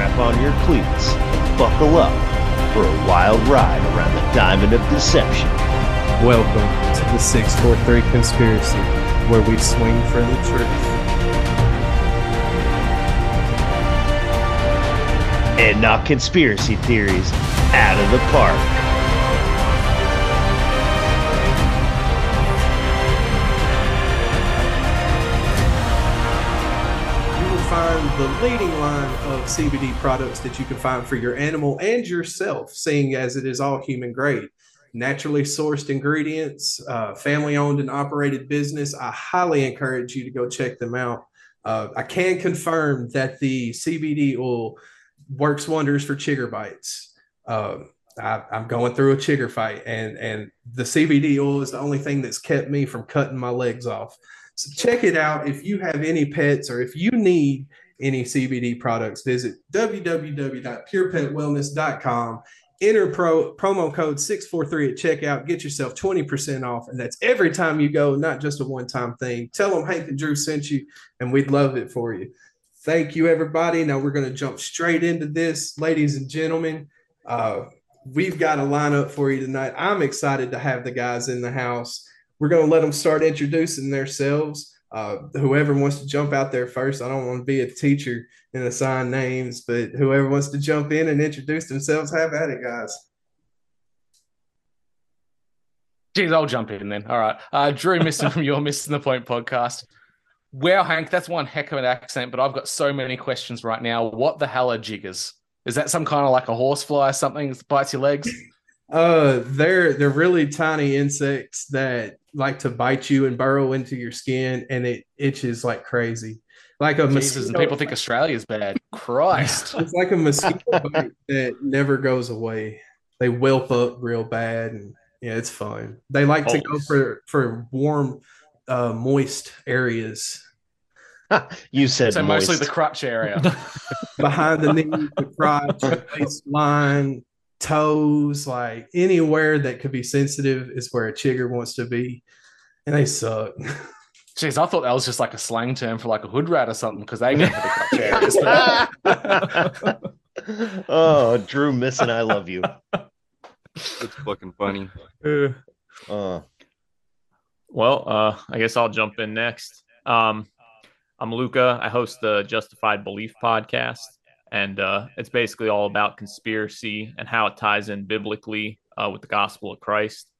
strap on your cleats, buckle up for a wild ride around the diamond of deception. Welcome to the 643 Conspiracy, where we swing for the truth. And knock conspiracy theories out of the park. Find the leading line of CBD products that you can find for your animal and yourself, seeing as it is all human grade. Naturally sourced ingredients, uh, family owned and operated business. I highly encourage you to go check them out. Uh, I can confirm that the CBD oil works wonders for chigger bites. Uh, I, I'm going through a chigger fight, and and the CBD oil is the only thing that's kept me from cutting my legs off. So check it out. If you have any pets or if you need any CBD products, visit www.purepetwellness.com. Enter pro, promo code 643 at checkout. Get yourself 20% off. And that's every time you go, not just a one time thing. Tell them Hank and Drew sent you, and we'd love it for you. Thank you, everybody. Now we're going to jump straight into this, ladies and gentlemen. Uh, we've got a lineup for you tonight. I'm excited to have the guys in the house. We're going to let them start introducing themselves. Uh, whoever wants to jump out there first, I don't want to be a teacher and assign names, but whoever wants to jump in and introduce themselves, have at it, guys. Geez, I'll jump in then. All right. Uh, Drew Missing from Your Missing the Point podcast. Wow, Hank, that's one heck of an accent, but I've got so many questions right now. What the hell are jiggers? Is that some kind of like a horsefly, or something that bites your legs? Uh, they're they're really tiny insects that like to bite you and burrow into your skin, and it itches like crazy, like a Jesus, and mosquito. people think Australia's bad. Christ. It's like a mosquito bite that never goes away. They whelp up real bad, and yeah, it's fun. They like to go for for warm, uh, moist areas you said so moist. mostly the crotch area. behind the knee, the crotch, the waistline, toes, like anywhere that could be sensitive is where a chigger wants to be, and they suck. Jeez, I thought that was just like a slang term for like a hood rat or something because they get to the crutch areas. oh, Drew missing. I love you. It's fucking funny. Uh, Well, uh, I guess I'll jump in next. Um, I'm Luka. I host the Justified Belief podcast, and uh, it's basically all about conspiracy and how it ties in biblically uh, with the gospel of Christ.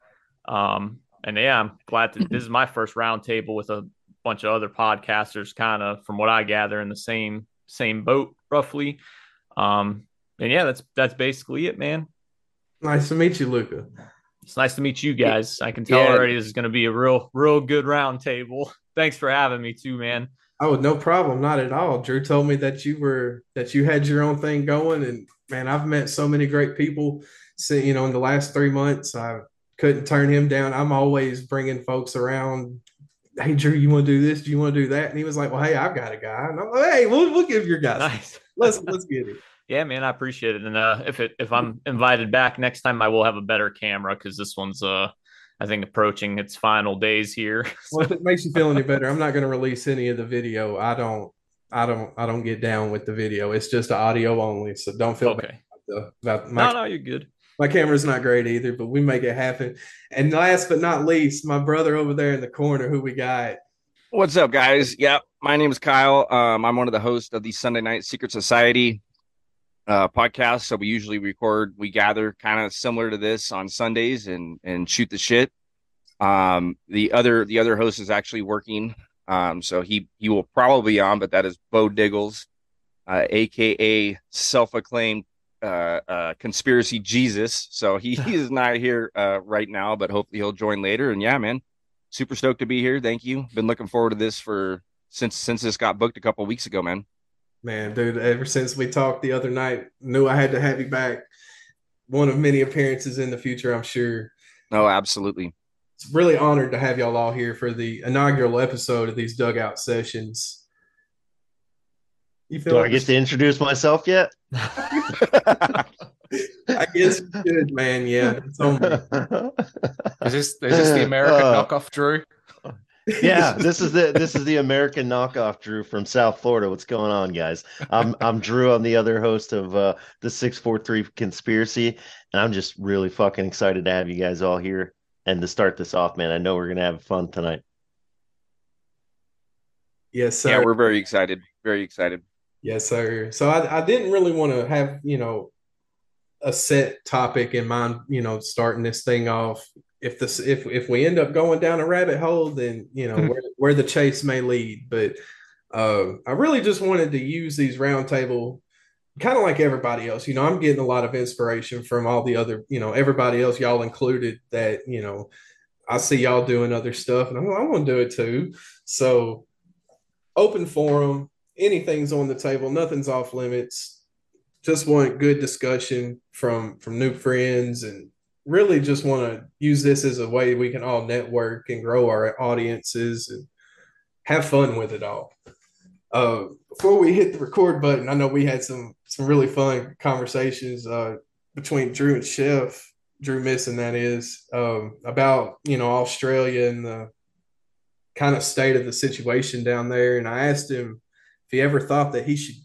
Um, and yeah, I'm glad that this is my first roundtable with a bunch of other podcasters, kind of from what I gather in the same same boat, roughly. Um, and yeah, that's that's basically it, man. Nice to meet you, Luka. It's nice to meet you guys. I can tell Yeah. already this is going to be a real, real good round table. Thanks for having me too, man. Oh, no problem, not at all. Drew told me that you were that you had your own thing going, and man, I've met so many great people. So, you know, in the last three months, I couldn't turn him down. I'm always bringing folks around. Hey, Drew, you want to do this? Do you want to do that? And he was like, "Well, hey, I've got a guy." And I'm like, "Hey, we'll, we'll give your guys. Nice. Let's let's get it." Yeah, man, I appreciate it. And uh, if it if I'm invited back next time, I will have a better camera because this one's uh, I think approaching its final days here. Well, if it makes you feel any better, I'm not going to release any of the video. I don't, I don't, I don't get down with the video. It's just audio only, so don't feel bad okay. about, the, about my No, no, you're good. My camera's not great either, but we make it happen. And last but not least, my brother over there in the corner, who we got. What's up, guys? Yep, my name is Kyle. Um, I'm one of the hosts of the Sunday Night Secret Society uh, podcast. So we usually record, we gather kind of similar to this on Sundays and and shoot the shit. Um, the other the other host is actually working, um, so he he will probably be on, but that is Bo Diggles, uh, aka self-acclaimed uh, uh, conspiracy Jesus. So he, he is not here uh, right now, but hopefully he'll join later. And yeah, man, super stoked to be here. Thank you. Been looking forward to this for since since this got booked a couple weeks ago, man. Man, dude, ever since we talked the other night, knew I had to have you back. One of many appearances in the future, I'm sure. No, absolutely. It's really honored to have y'all all here for the inaugural episode of these dugout sessions. You feel do I get to introduce myself yet? I guess you should, man. Yeah, it's on me. Is this is this the American Uh, knockoff, Drew? Yeah, this is the this is the American knockoff Drew from South Florida. What's going on, guys? I'm I'm Drew. I'm the other host of uh, the Six Four Three Conspiracy, and I'm just really fucking excited to have you guys all here and to start this off, man. I know we're gonna have fun tonight. Yes, sir. Yeah, we're very excited. Very excited. Yes, sir. So I, I didn't really want to have, you know, a set topic in mind, you know, starting this thing off. If this if if we end up going down a rabbit hole, then you know where, where the chase may lead. But uh, I really just wanted to use these roundtable kind of like everybody else. You know, I'm getting a lot of inspiration from all the other, you know, everybody else, y'all included, that, you know, I see y'all doing other stuff and I'm, I want to do it too. So open forum, anything's on the table, nothing's off limits. Just want good discussion from from new friends and really just want to use this as a way we can all network and grow our audiences and have fun with it all. Uh, before we hit the record button, I know we had some some really fun conversations uh, between Drew and Chef, Drew Missing that is, um, about you know Australia and the kind of state of the situation down there. And I asked him if he ever thought that he should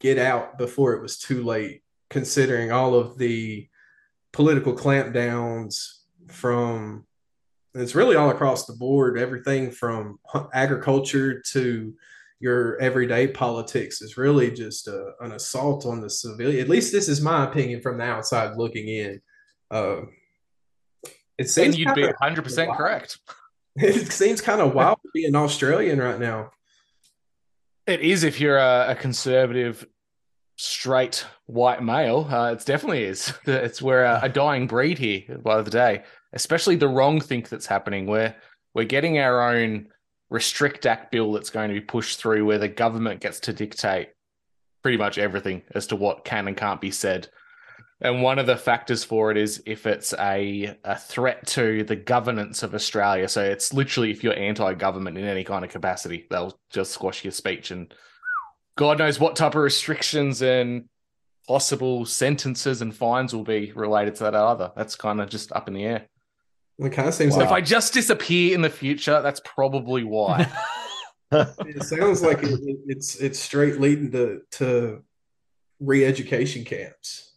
get out before it was too late, considering all of the political clampdowns from it's really all across the board, everything from agriculture to your everyday politics is really just a, an assault on the civilian. At least this is my opinion from the outside looking in. Uh, it seems and you'd be 100 percent correct. It seems kind of wild to be an Australian right now. It is if you're a, a conservative, straight white male. Uh, it definitely is. It's we're a, a dying breed here by the day. Especially the wrong think that's happening. Where we're getting our own Restrict Act bill that's going to be pushed through where the government gets to dictate pretty much everything as to what can and can't be said. And one of the factors for it is if it's a, a threat to the governance of Australia. So it's literally if you're anti government in any kind of capacity, they'll just squash your speech. And God knows what type of restrictions and possible sentences and fines will be related to that either. That's kind of just up in the air. It kind of seems wow. like if I just disappear in the future, that's probably why. it sounds like it, it's it's straight leading to to re-education camps.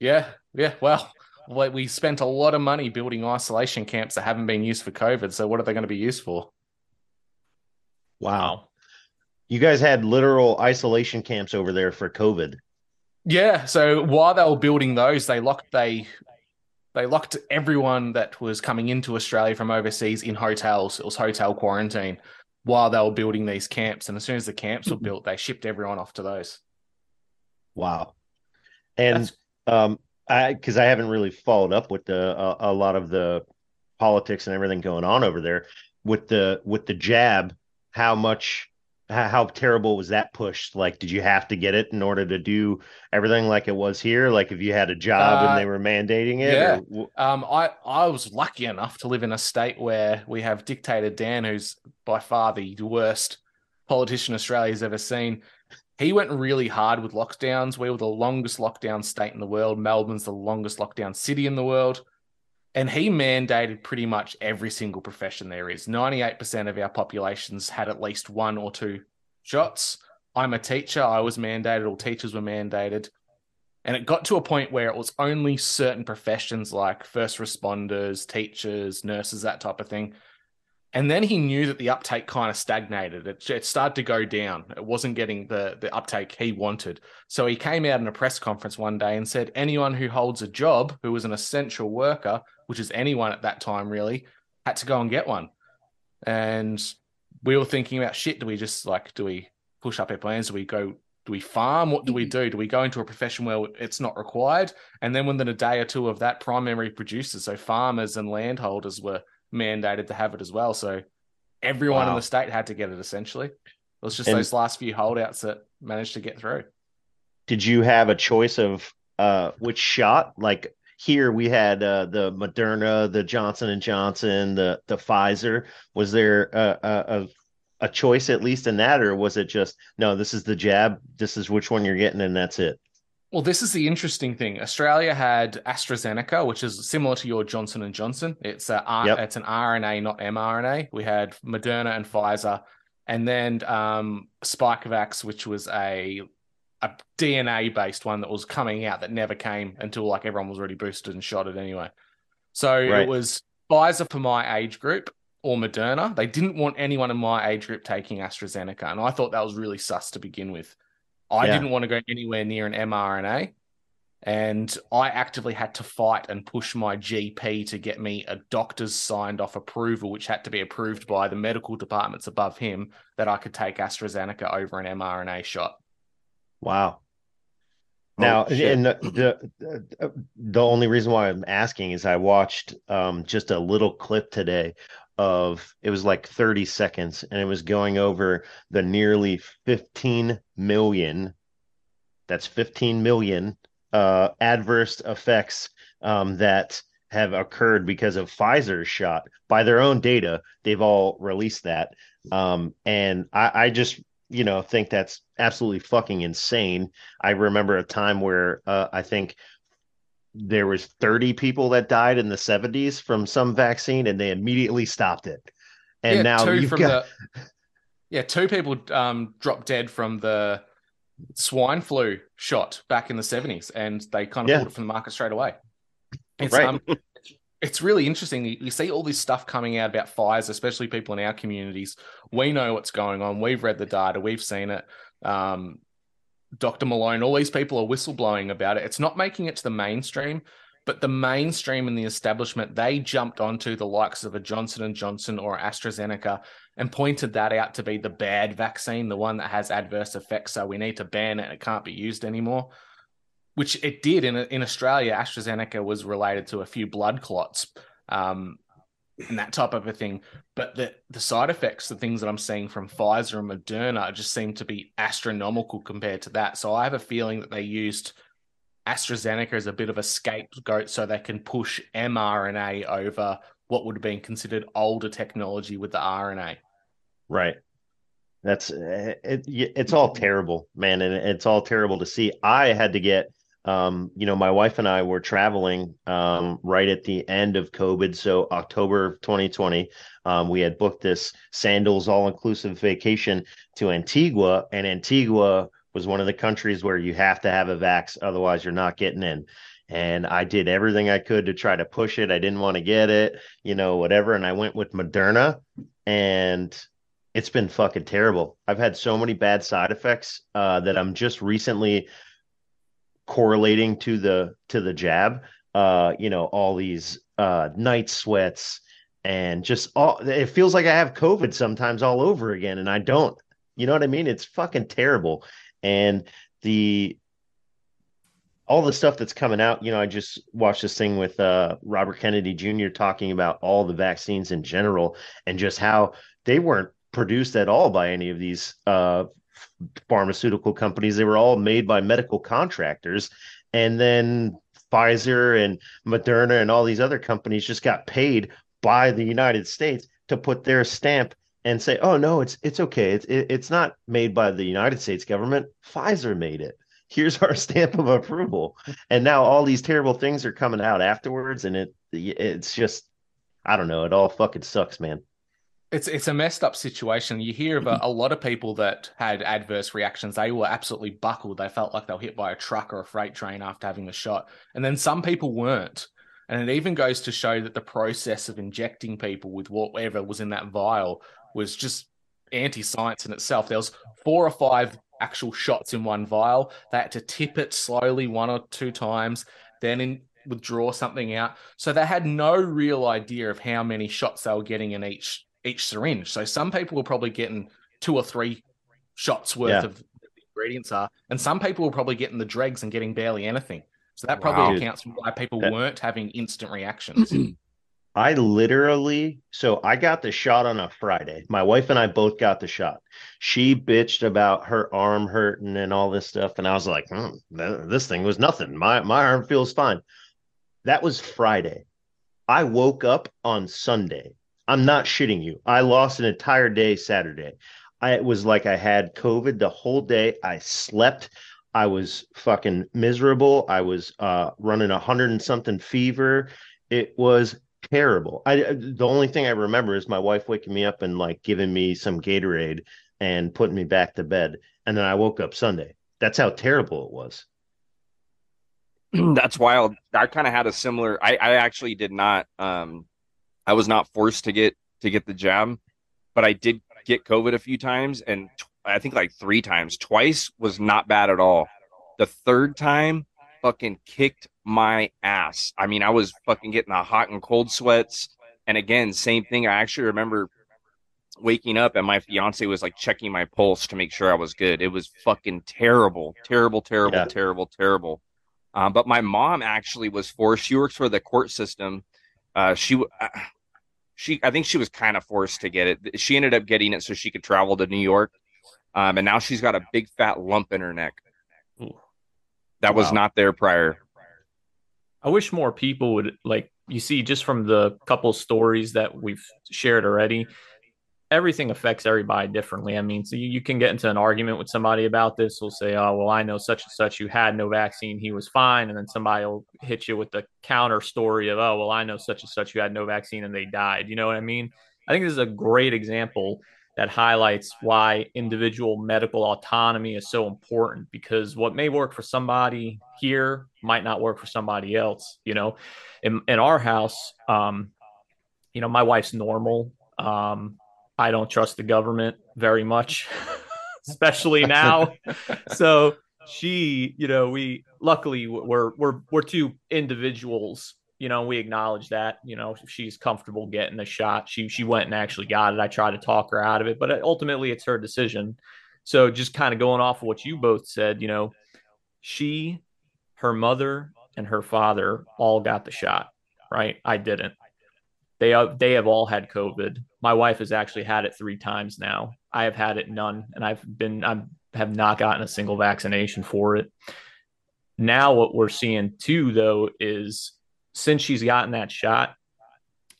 Yeah, yeah. Well, we spent a lot of money building isolation camps that haven't been used for COVID. So what are they going to be used for? Wow. You guys had literal isolation camps over there for COVID. Yeah. So while they were building those, they locked they they locked everyone that was coming into Australia from overseas in hotels. It was hotel quarantine while they were building these camps. And as soon as the camps were built, they shipped everyone off to those. Wow. And That's... um I because I haven't really followed up with the uh, a lot of the politics and everything going on over there with the with the jab how much how terrible was that push? Like, did you have to get it in order to do everything like it was here? Like, if you had a job uh, and they were mandating it? Yeah. Or... Um, I, I was lucky enough to live in a state where we have dictator Dan, who's by far the worst politician Australia's ever seen. He went really hard with lockdowns. We were the longest lockdown state in the world. Melbourne's the longest lockdown city in the world. And he mandated pretty much every single profession there is. 98% of our populations had at least one or two shots. I'm a teacher. I was mandated, all teachers were mandated. And it got to a point where it was only certain professions like first responders, teachers, nurses, that type of thing. And then he knew that the uptake kind of stagnated. It, it started to go down. It wasn't getting the, the uptake he wanted. So he came out in a press conference one day and said, anyone who holds a job who is an essential worker which is anyone at that time really, had to go and get one. And we were thinking about shit. Do we just like, do we push up our plans? Do we go, do we farm? What do we do? Do we go into a profession where it's not required? And then within a day or two of that, primary producers, so farmers and landholders were mandated to have it as well. So everyone wow. in the state had to get it essentially. It was just and those last few holdouts that managed to get through. Did you have a choice of uh which shot? Like here we had uh, the Moderna, the Johnson and Johnson, the the Pfizer. Was there a, a, a choice at least in that, or was it just no? This is the jab. This is which one you're getting, and that's it. Well, this is the interesting thing. Australia had AstraZeneca, which is similar to your Johnson and Johnson. It's a yep. it's an RNA, not mRNA. We had Moderna and Pfizer, and then um, Spikevax, which was a a DNA based one that was coming out that never came until like everyone was already boosted and shot it anyway. So right. it was Pfizer for my age group or Moderna. They didn't want anyone in my age group taking AstraZeneca, and I thought that was really sus to begin with. I yeah. didn't want to go anywhere near an mRNA. And I actively had to fight and push my GP to get me a doctor's signed off approval, which had to be approved by the medical departments above him that I could take AstraZeneca over an mRNA shot. Wow. Now, oh, and the, the, the only reason why I'm asking is I watched um, just a little clip today of it was like 30 seconds and it was going over the nearly 15 million that's 15 million uh, adverse effects um, that have occurred because of Pfizer's shot by their own data. They've all released that. Um, and I, I, just, you know, think that's absolutely fucking insane. I remember a time where uh, I think there was 30 people that died in the 70s from some vaccine and they immediately stopped it and yeah, now you've got the, yeah two people um, dropped dead from the swine flu shot back in the 70s and they kind of yeah. pulled it from the market straight away it's right. um, it's really interesting you see all this stuff coming out about Pfizer especially people in our communities we know what's going on we've read the data we've seen it um, Dr. Malone, all these people are whistleblowing about it. It's not making it to the mainstream, but the mainstream and the establishment they jumped onto the likes of a Johnson and Johnson or AstraZeneca and pointed that out to be the bad vaccine, the one that has adverse effects. So we need to ban it; it can't be used anymore. Which it did in in Australia. AstraZeneca was related to a few blood clots. Um, and that type of a thing. But the the side effects, the things that I'm seeing from Pfizer and Moderna, just seem to be astronomical compared to that. So I have a feeling that they used AstraZeneca as a bit of a scapegoat so they can push mRNA over what would have been considered older technology with the RNA. Right. That's it, it's all terrible, man, and it's all terrible to see. I had to get um, you know, my wife and I were traveling um, right at the end of COVID. So October of 2020, um, we had booked this sandals all inclusive vacation to Antigua, and Antigua was one of the countries where you have to have a vax, otherwise you're not getting in. And I did everything I could to try to push it. I didn't want to get it, you know, whatever. And I went with Moderna, and it's been fucking terrible. I've had so many bad side effects uh, that I'm just recently correlating to the to the jab uh you know all these uh night sweats and just all it feels like i have covid sometimes all over again and i don't you know what i mean? It's fucking terrible. And the all the stuff that's coming out you know i just watched this thing with uh robert kennedy jr talking about all the vaccines in general and just how they weren't produced at all by any of these uh pharmaceutical companies. They were all made by medical contractors. And then Pfizer and Moderna and all these other companies just got paid by the United States to put their stamp and say, "Oh no, it's it's okay. It's it, it's not made by the United States government. Pfizer made it. Here's our stamp of approval." And now all these terrible things are coming out afterwards, and it it's just I don't know. It all fucking sucks, man it's it's a messed up situation. You hear of a, a, lot of people that had adverse reactions. They were absolutely buckled. They felt like they were hit by a truck or a freight train after having the shot. And then some people weren't. And it even goes to show that the process of injecting people with whatever was in that vial was just anti-science in itself. There was four or five actual shots in one vial. They had to tip it slowly one or two times, then in, withdraw something out. So they had no real idea of how many shots they were getting in each each syringe. So some people were probably getting two or three shots worth yeah. of ingredients are, and some people were probably getting the dregs and getting barely anything. So that probably wow. accounts for why people that... weren't having instant reactions. I literally, so I got the shot on a Friday. My wife and I both got the shot. She bitched about her arm hurting and all this stuff, and I was like, hmm, "This thing was nothing. My my arm feels fine." That was Friday. I woke up on Sunday I'm not shitting you. I lost an entire day Saturday. I it was like I had COVID the whole day. I slept I was fucking miserable. I was uh, running a hundred and something fever. It was terrible. I the only thing I remember is my wife waking me up and like giving me some Gatorade and putting me back to bed, and then I woke up Sunday. That's how terrible it was. That's wild. I kind of had a similar. I I actually did not. Um, I was not forced to get to get the jab, but I did get COVID a few times, and t- I think like three times. Twice was not bad at all. The third time, fucking kicked my ass. I mean, I was fucking getting the hot and cold sweats. And again, same thing. I actually remember waking up and my fiance was like checking my pulse to make sure I was good. It was fucking terrible, terrible, terrible, yeah. terrible, terrible. Um, but my mom actually was forced. She works for the court system. Uh, she, uh, she, I think she was kind of forced to get it. She ended up getting it so she could travel to New York. Um, and now she's got a big fat lump in her neck. Ooh. That wow. was not there prior. I wish more people would like you see just from the couple stories that we've shared already everything affects everybody differently. I mean, so you, you, can get into an argument with somebody about this. We'll say, "Oh, well, I know such and such who had no vaccine, he was fine," and then somebody will hit you with the counter story of, "Oh, well, I know such and such who had no vaccine and they died." You know what I mean? I think this is a great example that highlights why individual medical autonomy is so important because what may work for somebody here might not work for somebody else. You know, in, in our house, um, you know, my wife's normal. Um, I don't trust the government very much, especially now. so she, you know, we luckily we're we're we're two individuals. You know, we acknowledge that. You know, she's comfortable getting the shot. She she went and actually got it. I tried to talk her out of it, but uh, ultimately it's her decision. So just kind of going off of what you both said, you know, she, her mother, and her father all got the shot. Right, I didn't. They uh, they have all had COVID. My wife has actually had it three times now. I have had it none, and I've been I have not gotten a single vaccination for it. Now what we're seeing too, though, is since she's gotten that shot,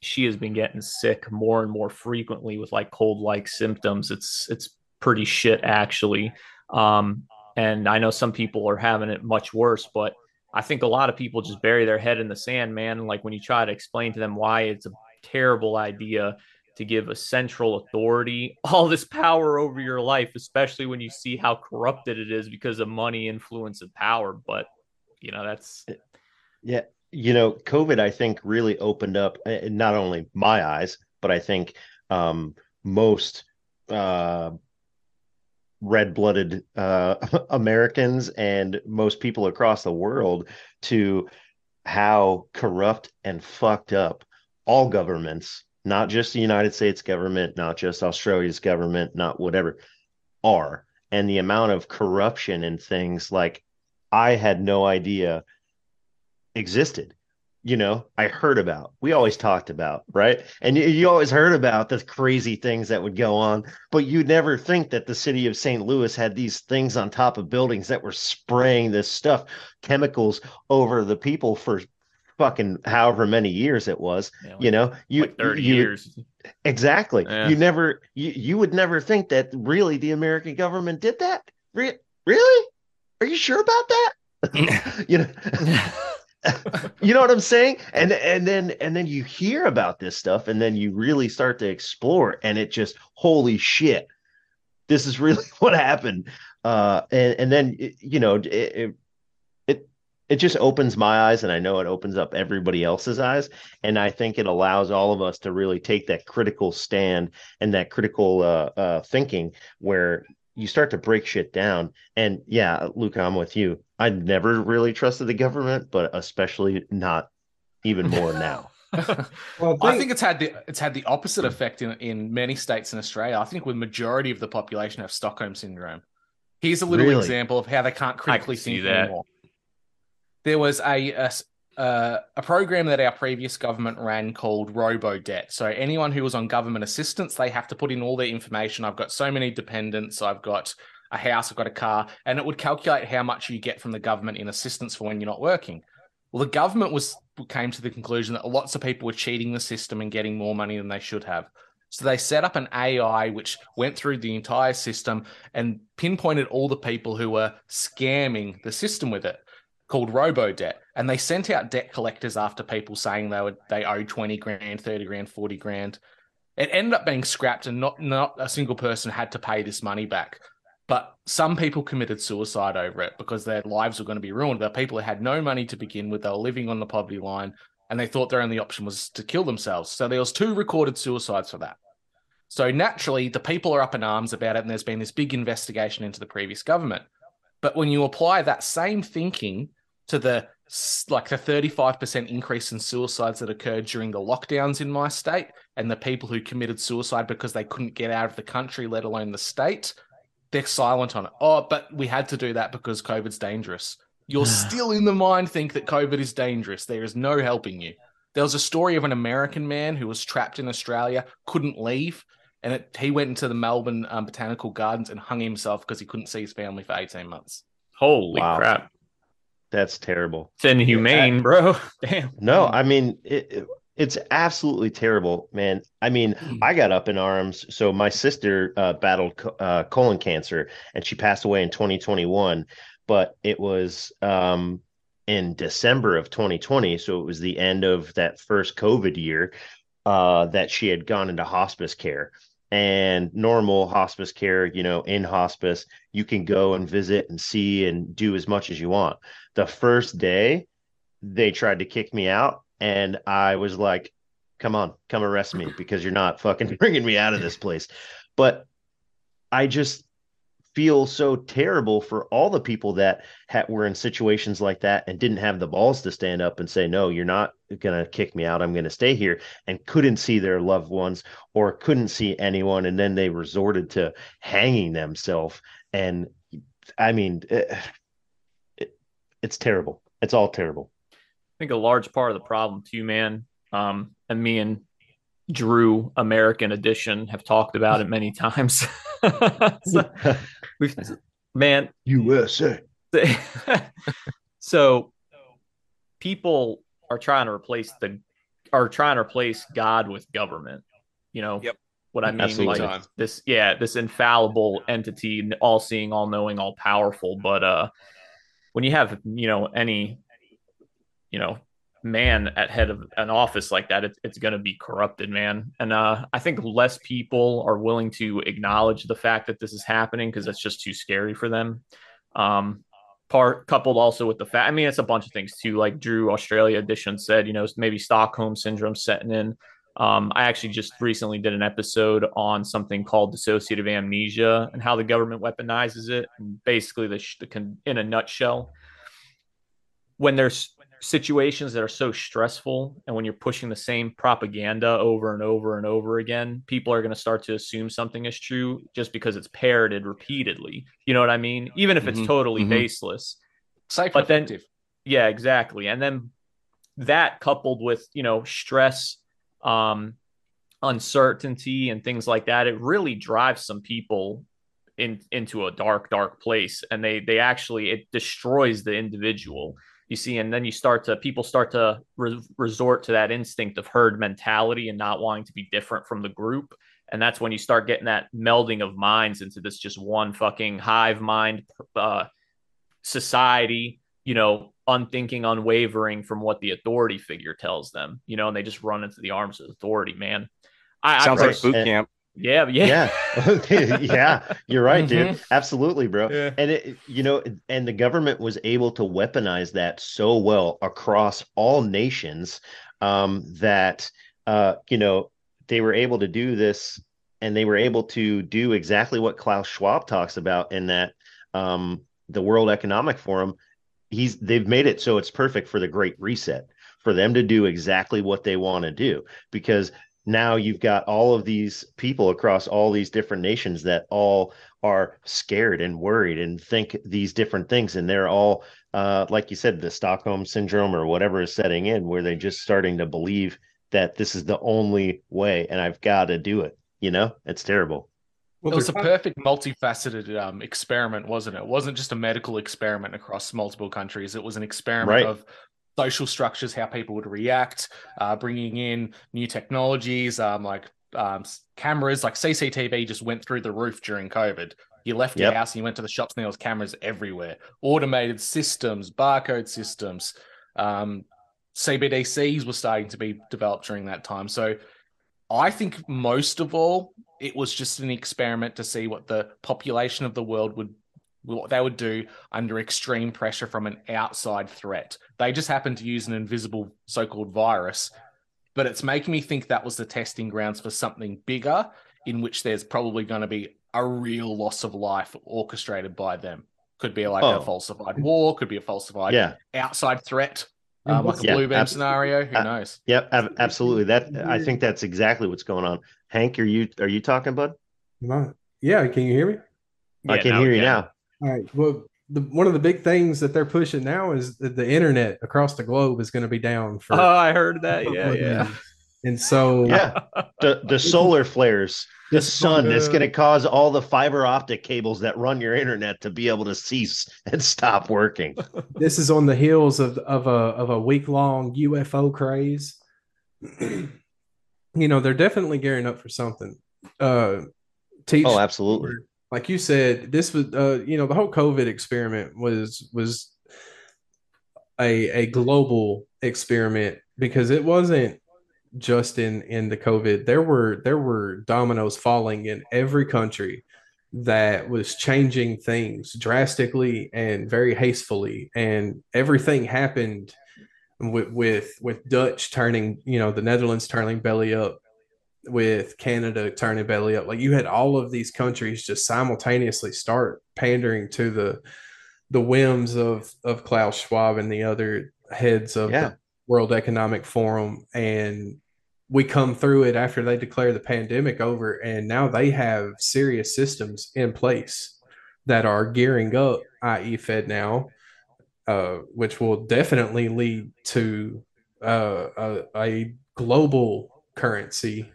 she has been getting sick more and more frequently with like cold like symptoms. It's it's pretty shit actually. Um, and I know some people are having it much worse, but I think a lot of people just bury their head in the sand, man. Like when you try to explain to them why it's a terrible idea to give a central authority all this power over your life, especially when you see how corrupted it is because of money, influence, and power. But, you know, that's. Yeah. You know, COVID, I think, really opened up eh, eh, not only my eyes, but I think um, most uh, red blooded uh, Americans and most people across the world to how corrupt and fucked up all governments, not just the United States government, not just Australia's government, not whatever, are. And the amount of corruption and things like I had no idea existed. You know, I heard about, we always talked about, right? And you, you always heard about the crazy things that would go on, but you'd never think that the city of St. Louis had these things on top of buildings that were spraying this stuff, chemicals over the people for fucking however many years it was yeah, like, you know you like 30 you, years. Exactly. Yeah. you never you, you would never think that really the american government did that. Re- really? Are you sure about that? You know you know what i'm saying? And and then and then you hear about this stuff and then you really start to explore and it just holy shit. This is really what happened. Uh and and then you know it, it it just opens my eyes and i know it opens up everybody else's eyes and i think it allows all of us to really take that critical stand and that critical uh, uh, thinking where you start to break shit down and yeah luka i'm with you i never really trusted the government but especially not even more now well, I think, I think it's had the it's had the opposite effect in, in many states in Australia. I think with majority of the population have Stockholm syndrome. Here's a little really? example of how they can't critically think anymore there was a, a uh, a program that our previous government ran called Robo Debt. So anyone who was on government assistance, they have to put in all their information. I've got so many dependents. I've got a house. I've got a car, and it would calculate how much you get from the government in assistance for when you're not working. Well, the government was came to the conclusion that lots of people were cheating the system and getting more money than they should have. So they set up an AI which went through the entire system and pinpointed all the people who were scamming the system with it, called robo debt. And they sent out debt collectors after people saying they would they owe 20 grand, 30 grand, 40 grand. It ended up being scrapped and not not a single person had to pay this money back. But some people committed suicide over it because their lives were going to be ruined. They're people who had no money to begin with. They were living on the poverty line and they thought their only option was to kill themselves. So there was two recorded suicides for that. So naturally, the people are up in arms about it, and there's been this big investigation into the previous government. But when you apply that same thinking to the like the 35% increase in suicides that occurred during the lockdowns in my state and the people who committed suicide because they couldn't get out of the country let alone the state they're silent on it oh but we had to do that because covid's dangerous you're still in the mind think that COVID is dangerous. There is no helping you. There was a story of an American man who was trapped in Australia, couldn't leave, and it, he went into the Melbourne um, Botanical Gardens and hung himself because he couldn't see his family for 18 months. Holy wow. crap. That's terrible. It's inhumane, yeah. bro. Damn. No, I mean, it, it, it's absolutely terrible, man. I mean, hmm. I got up in arms. So my sister uh, battled uh, colon cancer and she passed away in 2021 but it was um, in December of 2020. So it was the end of that first COVID year uh, that she had gone into hospice care. And normal hospice care, you know, in hospice, you can go and visit and see and do as much as you want. The first day, they tried to kick me out. And I was like, come on, come arrest me because you're not fucking bringing me out of this place. But I just, feel so terrible for all the people that ha- were in situations like that and didn't have the balls to stand up and say no you're not going to kick me out. I'm going to stay here and couldn't see their loved ones or couldn't see anyone and then they resorted to hanging themselves. And i mean it, it, it's terrible. It's all terrible. I think a large part of the problem too man um, and me and Drew American edition have talked about it many times. so, we've man USA. so people are trying to replace the are trying to replace God with government. You know yep. what I mean? Absolutely. Like this, yeah, this infallible entity, all seeing, all knowing, all powerful. But uh when you have, you know, any, you know, man at head of an office like that, it's, it's going to be corrupted, man. And uh, I think less people are willing to acknowledge the fact that this is happening because it's just too scary for them. Um, part coupled also with the fact, I mean, it's a bunch of things too. Like Drew Australia edition said, you know, maybe Stockholm syndrome setting in. Um, I actually just recently did an episode on something called dissociative amnesia and how the government weaponizes it. And basically, the, the in a nutshell, when there's situations that are so stressful and when you're pushing the same propaganda over and over and over again people are going to start to assume something is true just because it's parroted repeatedly. You know what i mean? Even if it's mm-hmm. totally mm-hmm. baseless. But then yeah exactly. And then that coupled with you know stress um uncertainty and things like that it really drives some people in into a dark dark place. And they they actually it destroys the individual you see and then you start to people start to re- resort to that instinct of herd mentality and not wanting to be different from the group. And that's when you start getting that melding of minds into this just one fucking hive mind uh, society you know unthinking unwavering from what the authority figure tells them you know and they just run into the arms of authority man. I, sounds I like boot camp yeah, yeah, yeah. yeah, you're right, mm-hmm. dude. Absolutely, bro. Yeah. And it, you know, and the government was able to weaponize that so well across all nations um, that uh, you know they were able to do this, and they were able to do exactly what Klaus Schwab talks about in that um, the World Economic Forum. He's they've made it so it's perfect for the Great Reset for them to do exactly what they want to do because now you've got all of these people across all these different nations that all are scared and worried and think these different things and they're all uh, like you said the stockholm syndrome or whatever is setting in where they're just starting to believe that this is the only way and i've got to do it you know it's terrible well, it was a perfect multifaceted um, experiment, wasn't it? It wasn't just a medical experiment across multiple countries. It was an experiment right. of social structures, how people would react, uh, bringing in new technologies um, like um, cameras like CCTV just went through the roof during COVID. You left Yep. your house and you went to the shops and there was cameras everywhere. Automated systems, barcode systems, um, CBDCs were starting to be developed during that time. So I think most of all, it was just an experiment to see what the population of the world would what they would do under extreme pressure from an outside threat. They just happened to use an invisible so-called virus, but it's making me think that was the testing grounds for something bigger in which there's probably going to be a real loss of life orchestrated by them. Could be like Oh. a falsified war, could be a falsified yeah. outside threat, um, like a Yeah, blue beam abs- scenario. Who uh, knows? Yep, ab- absolutely. That I think that's exactly what's going on. Hank, are you are you talking, bud? Right. Yeah, can you hear me? I Yeah, can now hear you can. now. All right. Well, the, one of the big things that they're pushing now is that the internet across the globe is going to be down for. Oh, I heard that. Yeah, yeah. days. And so, Yeah. The the solar flares, the sun like, is going to cause all the fiber optic cables that run your internet to be able to cease and stop working. this is on the heels of of a of a week long UFO craze. you know, they're definitely gearing up for something. Uh, teach. Oh, absolutely. Like you said, this was uh, you know, the whole COVID experiment was was a a global experiment because it wasn't just in in the COVID. There were there were dominoes falling in every country that was changing things drastically and very hastily, and everything happened with with with Dutch turning, you know, the Netherlands turning belly up, with Canada turning belly up. Like you had all of these countries just simultaneously start pandering to the the whims of of Klaus Schwab and the other heads of Yeah. the World Economic Forum and we come through it after they declare the pandemic over and now they have serious systems in place that are gearing up i.e. Fed now uh, which will definitely lead to uh, a, a global currency.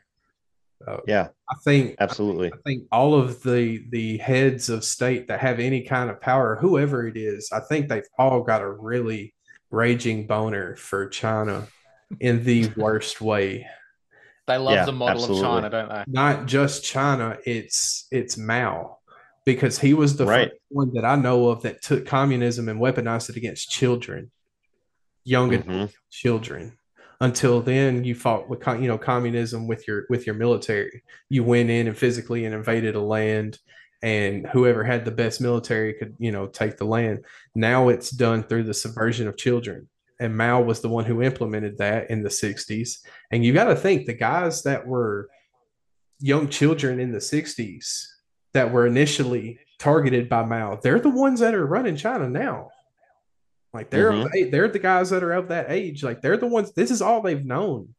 Uh, Yeah, I think absolutely. I think all of the the heads of state that have any kind of power, whoever it is, I think they've all got a really raging boner for China in the worst way. They love Yeah, the model absolutely. of China, don't they? Not just China, it's it's Mao. Because he was the Right. first one that I know of that took communism and weaponized it against children, young Mhm. children. Until then, you fought with you know communism with your with your military. You went in and physically and invaded a land, and whoever had the best military could you know take the land. Now it's done through the subversion of children, and Mao was the one who implemented that in the '60s. And you got to think the guys that were young children in the '60s that were initially targeted by Mao, they're the ones that are running China now. Like they're Mhm. they- they're the guys that are of that age. Like they're the ones. This is all they've known.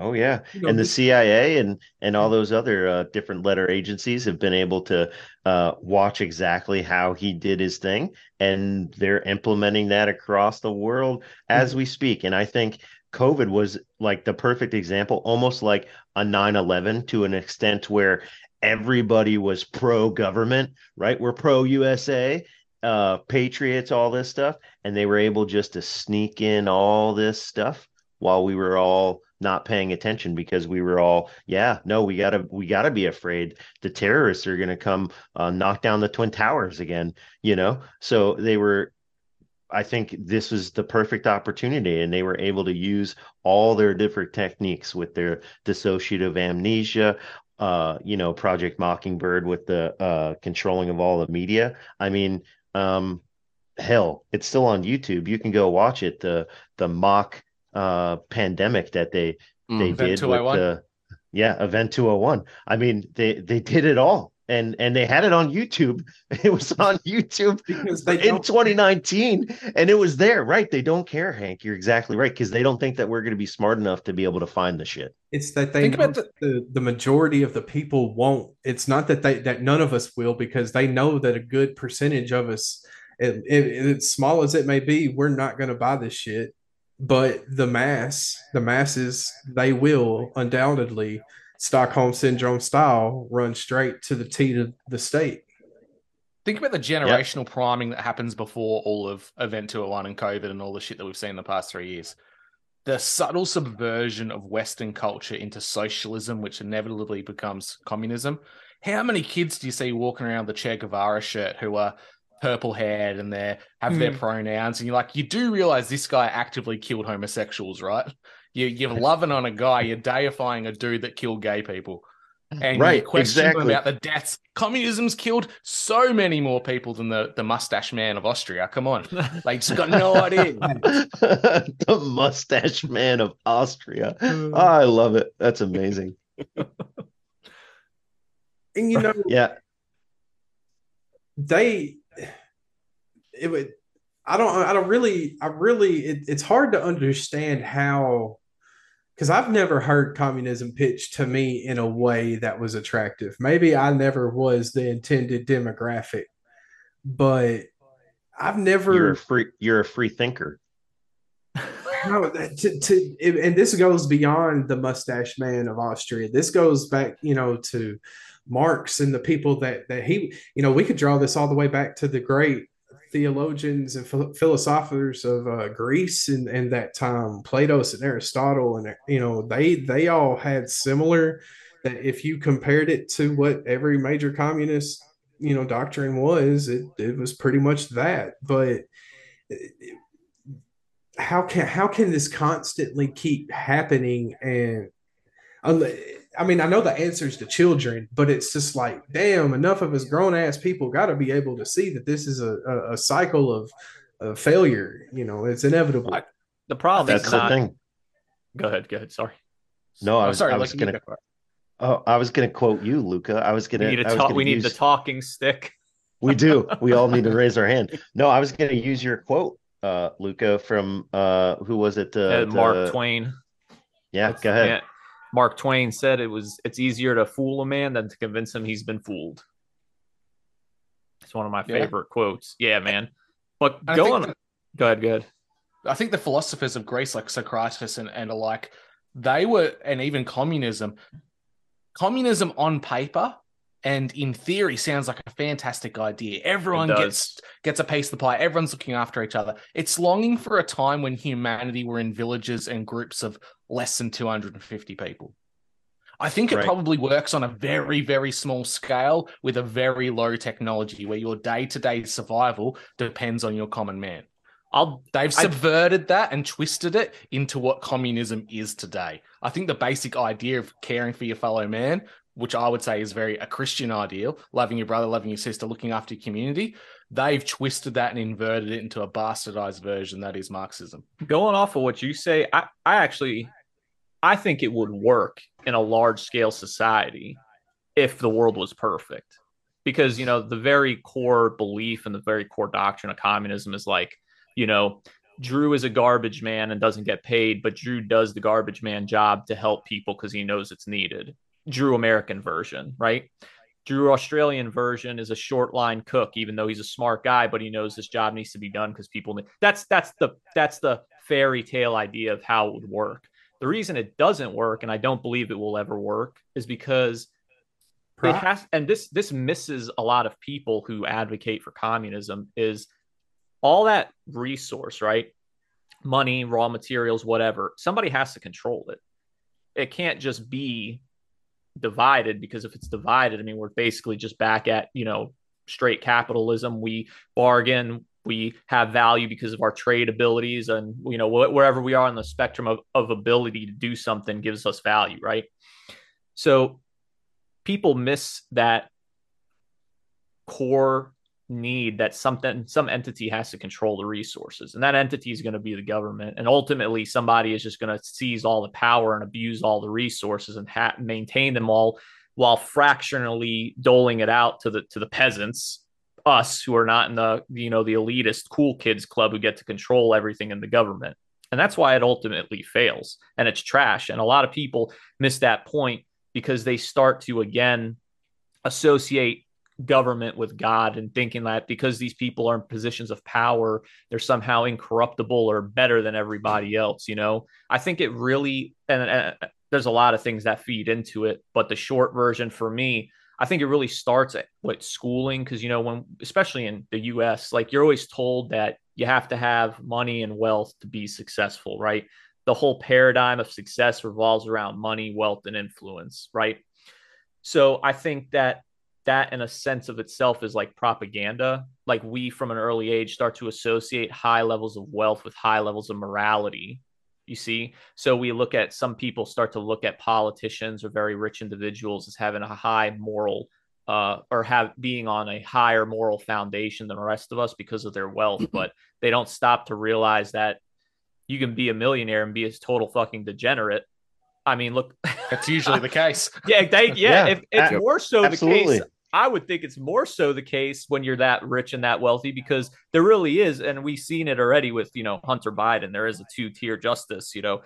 Oh yeah, You know, and the CIA and and all those other uh, different letter agencies have been able to uh, watch exactly how he did his thing, and they're implementing that across the world as we speak. And I think COVID was like the perfect example, almost like a 9/11 to an extent where everybody was pro government, right? We're pro USA, uh, patriots, all this stuff, and they were able just to sneak in all this stuff while we were all not paying attention because we were all yeah no we gotta we gotta be afraid the terrorists are gonna come uh, knock down the twin towers again you know? So they were i think this was the perfect opportunity and they were able to use all their different techniques with their dissociative amnesia uh you know project mockingbird with the uh controlling of all the media. I mean um hell it's still on youtube. You can go watch it the the mock uh pandemic that they they Mm. Event did with the yeah event 201 i mean they they did it all and and they had it on youtube it was on youtube because in 2019 and it was there right they don't care hank you're exactly right because they don't think that we're going to be smart enough to be able to find the shit it's that they Think know about the- the, the majority of the people won't. It's not that they that none of us will because they know that a good percentage of us, it, it, as small as it may be, we're not going to buy this shit. But the mass, the masses, they will undoubtedly Stockholm syndrome style run straight to the teat of the state. Think about the generational priming that happens before all of Event 201 and COVID and all the shit that we've seen in the past three years. the subtle subversion of Western culture into socialism, which inevitably becomes communism. How many kids do you see walking around the Che Guevara shirt who are purple haired and they have mm. their hmm. pronouns? And you're like, you do realize this guy actively killed homosexuals, right? You, you're loving on a guy, you're deifying a dude that killed gay people. Mm-hmm. And right, you question exactly. about the deaths. Communism's killed so many more people than the, the mustache man of Austria. Come on. Like, just got no idea. the mustache man of Austria. Oh, I love it. That's amazing. And you know, yeah, they it would. I don't. I don't really. I really. It, it's hard to understand how, because I've never heard communism pitched to me in a way that was attractive. Maybe I never was the intended demographic, but I've never. You're a free. You're a free thinker. no, to, to, and this goes beyond the mustache man of Austria. This goes back, you know, to Marx and the people that that he, you know, we could draw this all the way back to the great theologians and philosophers of uh, Greece and, and that time, Plato's and Aristotle, and you know, they they all had similar. That if you compared it to what every major communist, you know, doctrine was, it it was pretty much that. But how can how can this constantly keep happening and I mean, I know the answers to children, but it's just like, damn, enough of us grown ass people got to be able to see that this is a, a, a cycle of, of, failure. You know, it's inevitable. I, the problem that's not, the thing. Go ahead. Go ahead. Sorry. No, I oh, was, sorry. I was gonna. Oh, I was gonna quote you, Luka. I was gonna. We need, talk, we need the talking stick. we do. We all need to raise our hand. No, I was gonna use your quote, uh, Luka, from uh, who was it? Uh, Mark the, Twain. Yeah, go ahead. Yeah. Mark Twain said it was it's easier to fool a man than to convince him he's been fooled. It's one of my favorite yeah. quotes. Yeah, man. But go on. go ahead, go ahead. I think the philosophers of Greece, like Socrates and, and alike, they were, and even communism, communism on paper and in theory sounds like a fantastic idea. Everyone gets gets a piece of the pie. Everyone's looking after each other. It's longing for a time when humanity were in villages and groups of less than 250 people. I think it probably works on a very very small scale with a very low technology where your day-to-day survival depends on your common man. I'll, they've subverted I, that and twisted it into what communism is today. I think the basic idea of caring for your fellow man which I would say is very a Christian ideal, loving your brother, loving your sister, looking after your community. They've twisted that and inverted it into a bastardized version that is Marxism. Going off of what you say, I, I actually I think it would work in a large scale society if the world was perfect. Because, you know, the very core belief and the very core doctrine of communism is like, you know, Drew is a garbage man and doesn't get paid, but Drew does the garbage man job to help people because he knows it's needed. Drew American version, right? Drew Australian version is a short line cook, even though he's a smart guy, but he knows this job needs to be done because people need that's that's the that's the fairy tale idea of how it would work. The reason it doesn't work, and I don't believe it will ever work, is because it has and this this misses a lot of people who advocate for communism is all that resource, right? Money, raw materials, whatever. Somebody has to control it. It can't just be divided because if it's divided, I mean, we're basically just back at, you know, straight capitalism. We bargain, we have value because of our trade abilities and, you know, wherever we are on the spectrum of, of ability to do something gives us value, right? So people miss that core need that something some entity has to control the resources and that entity is going to be the government and ultimately somebody is just going to seize all the power and abuse all the resources and ha- maintain them all while fractionally doling it out to the to the peasants us who are not in the you know the elitist cool kids club who get to control everything in the government. And that's why it ultimately fails and it's trash and a lot of people miss that point because they start to again associate government with God and thinking that because these people are in positions of power, they're somehow incorruptible or better than everybody else. You know, I think it really, and, and there's a lot of things that feed into it, but the short version for me, I think it really starts at what schooling, because, you know, when, especially in the US, like you're always told that you have to have money and wealth to be successful, right? the whole paradigm of success revolves around money, wealth, and influence, right? So I think that that in a sense of itself is like propaganda. Like we from an early age start to associate high levels of wealth with high levels of morality. You see, so we look at some people start to look at politicians or very rich individuals as having a high moral uh, or have being on a higher moral foundation than the rest of us because of their wealth, but they don't stop to realize that you can be a millionaire and be a total fucking degenerate. I mean, look, that's usually the case. yeah, they, yeah, yeah, if it's more so absolutely. the case. I would think it's more so the case when you're that rich and that wealthy because there really is, and we've seen it already with you know Hunter Biden. There is a two tier justice. You know, oh,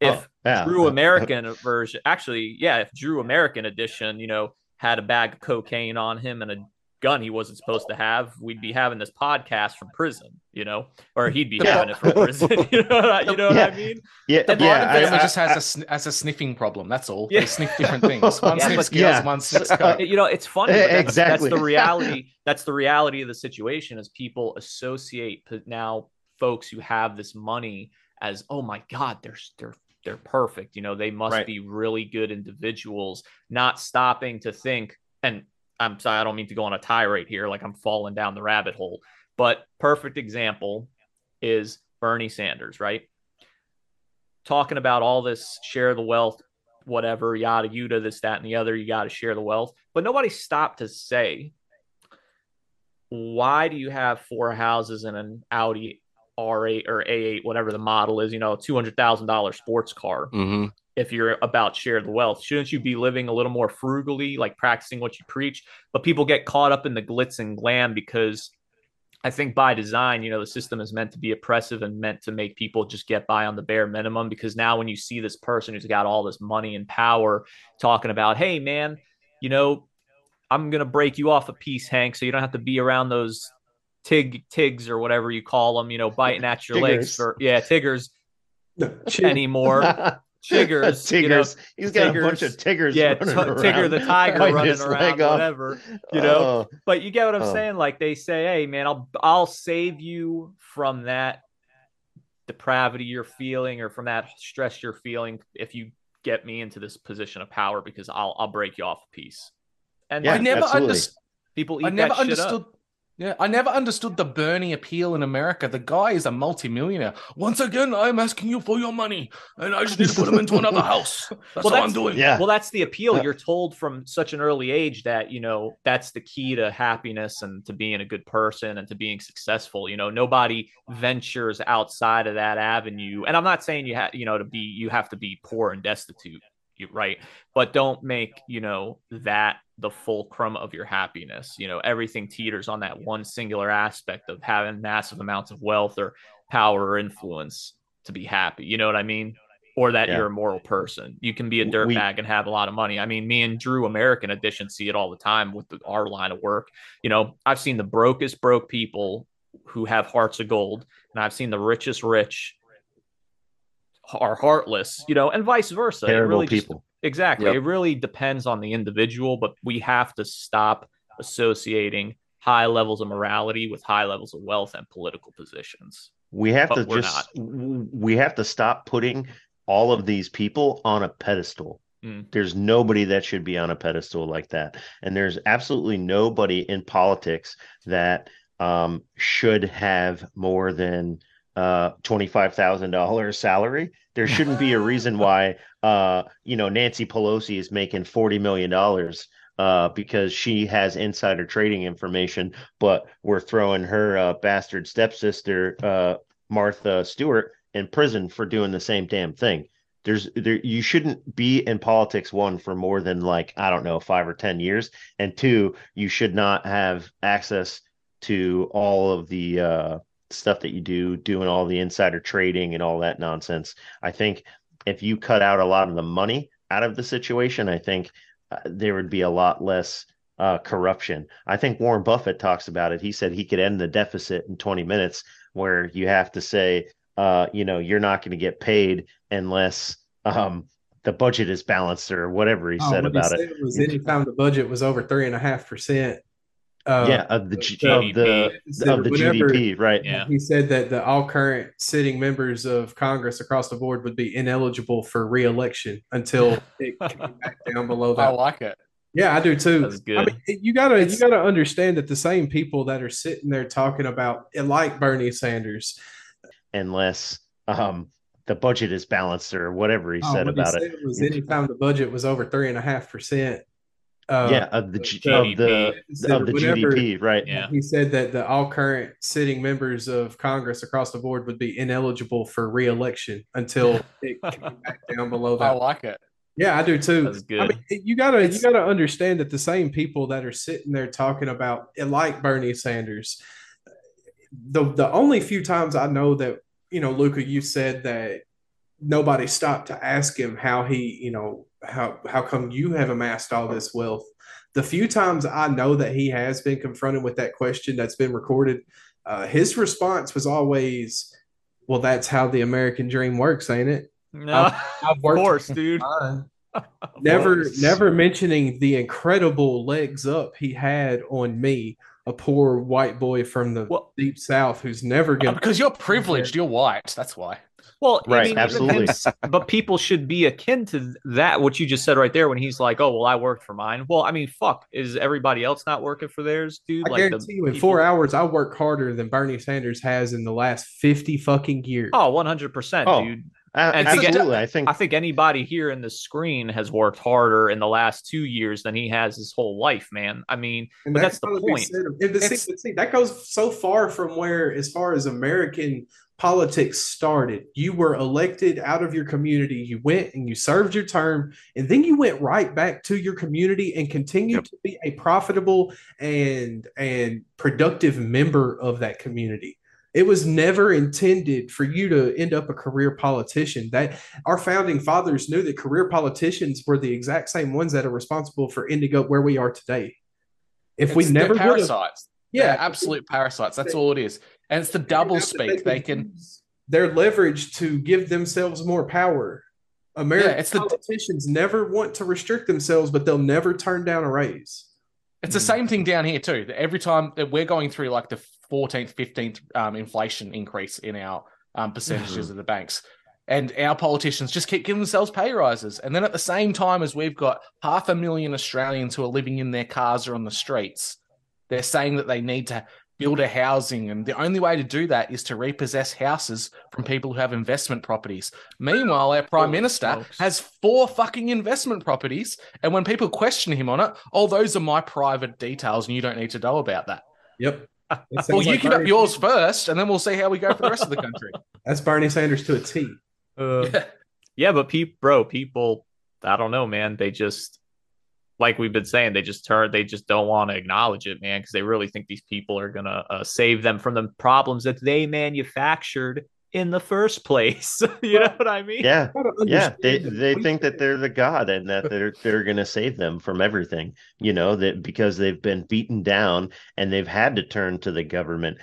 if oh, yeah. Drew American version, actually, yeah, if Drew American edition, you know, had a bag of cocaine on him and a gun he wasn't supposed to have, we'd be having this podcast from prison, you know, or he'd be yeah. having it from prison. you know, what, you know yeah. what I mean? Yeah, the yeah. family I, just has I, a has a sniffing problem. That's all. Yeah. They sniff different things. One yeah, sniffs girls, yeah. one sniffs coke. You know, it's funny. Eh, that's, exactly. That's the reality. That's the reality of the situation. Is people associate now folks who have this money as, oh my god, they're they're they're perfect. You know, they must right. be really good individuals, not stopping to think. And I'm sorry, I don't mean to go on a tirade here, like I'm falling down the rabbit hole. But perfect example is Bernie Sanders, right? Talking about all this share the wealth, whatever, yada, yada, this, that, and the other. You got to share the wealth. But nobody stopped to say, why do you have four houses and an Audi R8 or A8, whatever the model is, you know, $200,000 sports car. Mm-hmm. If you're about share the wealth, shouldn't you be living a little more frugally, like practicing what you preach? But people get caught up in the glitz and glam because I think by design, you know, the system is meant to be oppressive and meant to make people just get by on the bare minimum. Because now, when you see this person who's got all this money and power talking about, hey, man, you know, I'm going to break you off a piece, Hank, so you don't have to be around those tig tigs or whatever you call them, you know, biting at your legs for yeah, tiggers anymore. Chiggers, Tigers. You know, He's got tigers, a bunch of Tigers. Yeah, t- Tigger the tiger running around, whatever. You know, oh. but you get what I'm oh. saying. Like they say, hey man, I'll I'll save you from that depravity you're feeling or from that stress you're feeling if you get me into this position of power because I'll I'll break you off a piece. And yeah, I never understood. People I never understood. Up. Yeah, I never understood the Bernie appeal in America. The guy is a multimillionaire. Once again, I'm asking you for your money, and I just need to put him into another house. That's well, what I'm doing. Yeah. Well, that's the appeal. You're told from such an early age that you know that's the key to happiness and to being a good person and to being successful. You know, nobody ventures outside of that avenue. And I'm not saying you have, you know, to be you have to be poor and destitute right? But don't make you know that the fulcrum of your happiness. You know everything teeters on that one singular aspect of having massive amounts of wealth or power or influence to be happy. You know what i mean? Or that yeah. you're a moral person. You can be a dirtbag and have a lot of money. I mean me and drew american edition see it all the time with the, our line of work. You know i've seen the brokest broke people who have hearts of gold and i've seen the richest rich are heartless, you know, and vice versa. Terrible really people. Just, exactly. Yep. It really depends on the individual, but we have to stop associating high levels of morality with high levels of wealth and political positions. We have but to just not. we have to stop putting all of these people on a pedestal. Mm. There's nobody that should be on a pedestal like that. And there's absolutely nobody in politics that um, should have more than uh, $25,000 salary. There shouldn't be a reason why, uh, you know, Nancy Pelosi is making $40 million uh, because she has insider trading information, but we're throwing her uh, bastard stepsister, uh, Martha Stewart, in prison for doing the same damn thing. There's there you shouldn't be in politics one for more than like I don't know five or ten years, and two you should not have access to all of the uh, stuff that you do, doing all the insider trading and all that nonsense. I think if you cut out a lot of the money out of the situation, I think uh, there would be a lot less uh, corruption. I think Warren Buffett talks about it. He said he could end the deficit in 20 minutes, where you have to say, uh, you know, you're not going to get paid unless um, the budget is balanced or whatever he oh, said about he said it. was anytime the budget was over three and a half percent Uh, yeah, of the, G- the of the GDP. of the GDP, right? Yeah. He said that the all current sitting members of Congress across the board would be ineligible for reelection until it came back down below that. I like it. Yeah, I do too. That's good. I mean, you gotta you gotta understand that the same people that are sitting there talking about like Bernie Sanders, Unless um, the budget is balanced or whatever he oh, said what he about said it. was anytime the budget was over three and a half percent. Uh, yeah, of the G- GDP. of the of the GDP, right? Yeah. He said that the all current sitting members of Congress across the board would be ineligible for reelection until it came back down below that. I like it. Yeah, I do too. That's good. I mean, you gotta It's- you gotta understand that the same people that are sitting there talking about it like Bernie Sanders, the the only few times I know that you know, Luka, you said that nobody stopped to ask him how he, you know, how how come you have amassed all this wealth. The few times I know that he has been confronted with that question that's been recorded, uh, his response was always, "Well, that's how the American dream works, ain't it?" no, I've of worked course, dude. Never never mentioning the incredible legs up he had on me a poor white boy from the Well- deep south who's never gonna because you're privileged, you're white. That's why. Well, I Right, mean, absolutely. that's- But people should be akin to that. What you just said right there, when he's like, "Oh, well, I worked for mine." Well, I mean, fuck, is everybody else not working for theirs, dude? I guarantee you in four hours I work harder than Bernie Sanders has in the last 50 fucking years. Oh, one hundred percent, Oh. dude. A- And to get- absolutely. I think I think anybody here in the screen has worked harder in the last two years than he has his whole life, man. I mean, And but that that's the point. of- the- see, It's- but see, that goes so far from where, as far as American politics started, you were elected out of your community. You went and you served your term, and then you went right back to your community and continued Yep. to be a profitable and and productive member of that community. It was never intended for you to end up a career politician. That our founding fathers knew that career politicians were the exact same ones that are responsible for ending up where we are today. If we It's- they're never parasites. Yeah, absolute parasites. That's all it is. And it's the double speak. They can their leverage to give themselves more power. American Yeah, it's the- politicians never want to restrict themselves, but they'll never turn down a raise. It's the same thing down here too. That every time that we're going through like the 14th, 15th um, inflation increase in our um, percentages of the banks, and our politicians just keep giving themselves pay rises. And then at the same time as we've got half a million Australians who are living in their cars or on the streets, they're saying that they need to build a housing, and the only way to do that is to repossess houses from people who have investment properties. Meanwhile, our prime Holy minister smokes. has four fucking investment properties, and when people question him on it, oh, those are my private details, and you don't need to know about that. Yep. That Well, sounds you like give up yours Sanders. first, and then we'll see how we go for the rest of the country. That's Bernie Sanders to a T. Uh, Yeah. yeah, but people, bro, people, I don't know, man. They just, like we've been saying, they just turn, they just don't want to acknowledge it, man, because they really think these people are gonna uh, save them from the problems that they manufactured in the first place. you know what I mean? yeah, Gotta yeah. They they think that they're the god and that they're they're going to save them from everything. You know that because they've been beaten down and they've had to turn to the government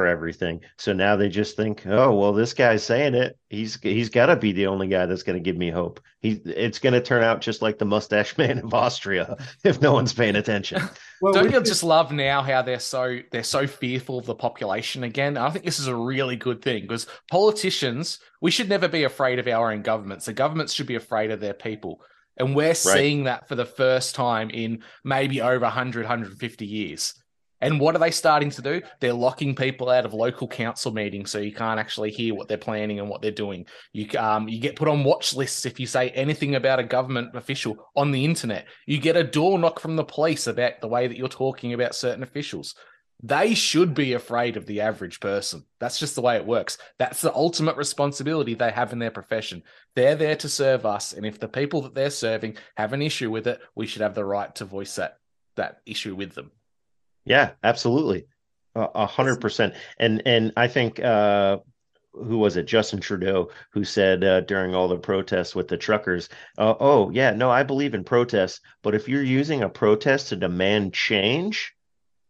for everything. So now they just think, oh well, this guy's saying it. He's he's got to be the only guy that's going to give me hope. He it's going to turn out just like the mustache man of Austria if no one's paying attention. Well, Don't we you just love now how they're so they're so fearful of the population again? I think this is a really good thing because politicians, we should never be afraid of our own governments. The governments should be afraid of their people. And we're seeing that for the first time in maybe over 100, 150 years. And what are they starting to do? They're locking people out of local council meetings, so you can't actually hear what they're planning and what they're doing. You um you get put on watch lists if you say anything about a government official on the internet. You get a door knock from the police about the way that you're talking about certain officials. They should be afraid of the average person. That's just the way it works. That's the ultimate responsibility they have in their profession. They're there to serve us, and if the people that they're serving have an issue with it, we should have the right to voice that that issue with them. Yeah, absolutely. A a hundred percent. And and I think uh who was it? Justin Trudeau, who said uh, during all the protests with the truckers, uh, "Oh yeah, no, I believe in protests, but if you're using a protest to demand change,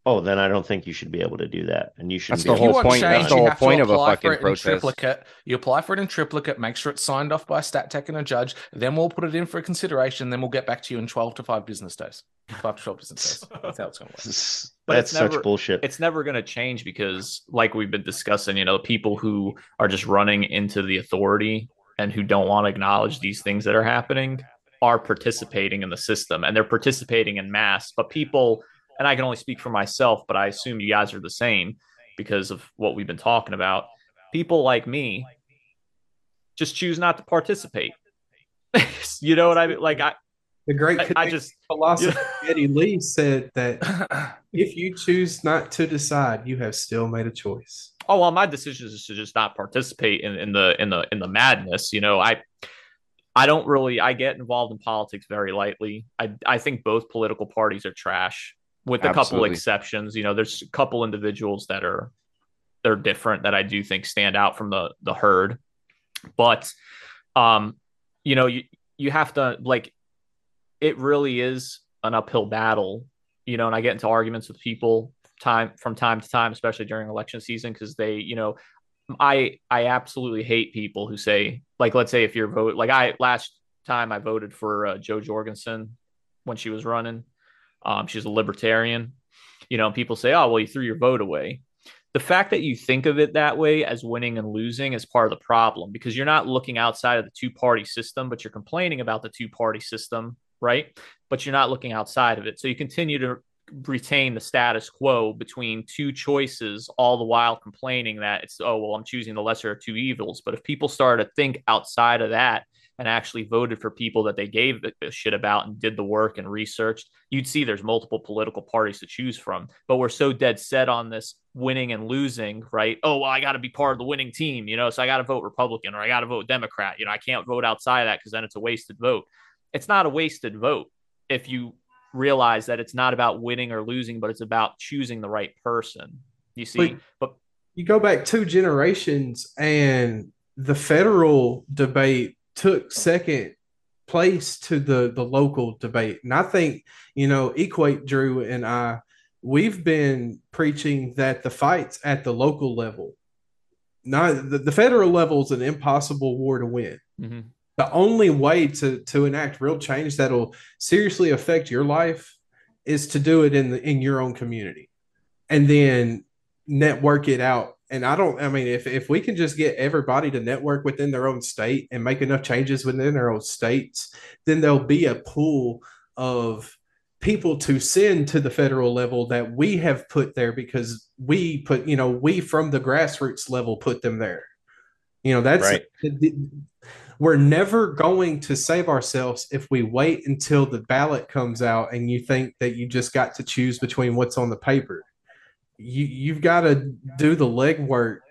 oh, then I don't think you should be able to do that, and you should That's be the if able you whole point. point- that's change, the you whole point of a apply fucking for it in protest. triplicate. You apply for it in triplicate, make sure it's signed off by a stat dec and a judge. Then we'll put it in for consideration. Then we'll get back to you in twelve to five business days. Five to twelve business days. That's how it's going to work. but That's it's never, such bullshit. It's never going to change because, like we've been discussing, you know, people who are just running into the authority and who don't want to acknowledge these things that are happening are participating in the system and they're participating in mass. But people, and I can only speak for myself, but I assume you guys are the same because of what we've been talking about. People like me just choose not to participate. you know what I mean? Like I, the great I, I just philosopher Geddy Lee said that if you choose not to decide, you have still made a choice. Oh well, my decision is to just not participate in, in the in the in the madness. You know, I I don't really I get involved in politics very lightly. I I think both political parties are trash, with a couple exceptions. You know, there's a couple individuals that are they're different that I do think stand out from the the herd. But um, you know, you you have to like it really is an uphill battle, you know, and I get into arguments with people time from time to time, especially during election season, because they, you know, I I absolutely hate people who say like let's say if you're vote like I last time I voted for uh, Jo Jorgensen when she was running, um, she's a libertarian, you know, people say oh well you threw your vote away. The fact that you think of it that way as winning and losing is part of the problem because you're not looking outside of the two party system, but you're complaining about the two party system, right? But you're not looking outside of it. So you continue to retain the status quo between two choices, all the while complaining that it's, oh, well, I'm choosing the lesser of two evils. But if people started to think outside of that and actually voted for people that they gave a shit about and did the work and researched, you'd see there's multiple political parties to choose from. But we're so dead set on this winning and losing, right? Oh, well, I got to be part of the winning team, you know, so I got to vote Republican or I got to vote Democrat. You know, I can't vote outside of that because then it's a wasted vote. It's not a wasted vote if you realize that it's not about winning or losing, but it's about choosing the right person. You see, but, but you go back two generations and the federal debate took second place to the the local debate. And I think, you know, equate Drew and I we've been preaching that the fights at the local level not the, the federal level is an impossible war to win. Mm-hmm the only way to to enact real change that'll seriously affect your life is to do it in the in your own community and then network it out. And i don't i mean if if we can just get everybody to network within their own state and make enough changes within their own states then there'll be a pool of people to send to the federal level that we have put there because we put you know we from the grassroots level put them there. You know that's right we're never going to save ourselves if we wait until the ballot comes out and you think that you just got to choose between what's on the paper. You you've got to do the legwork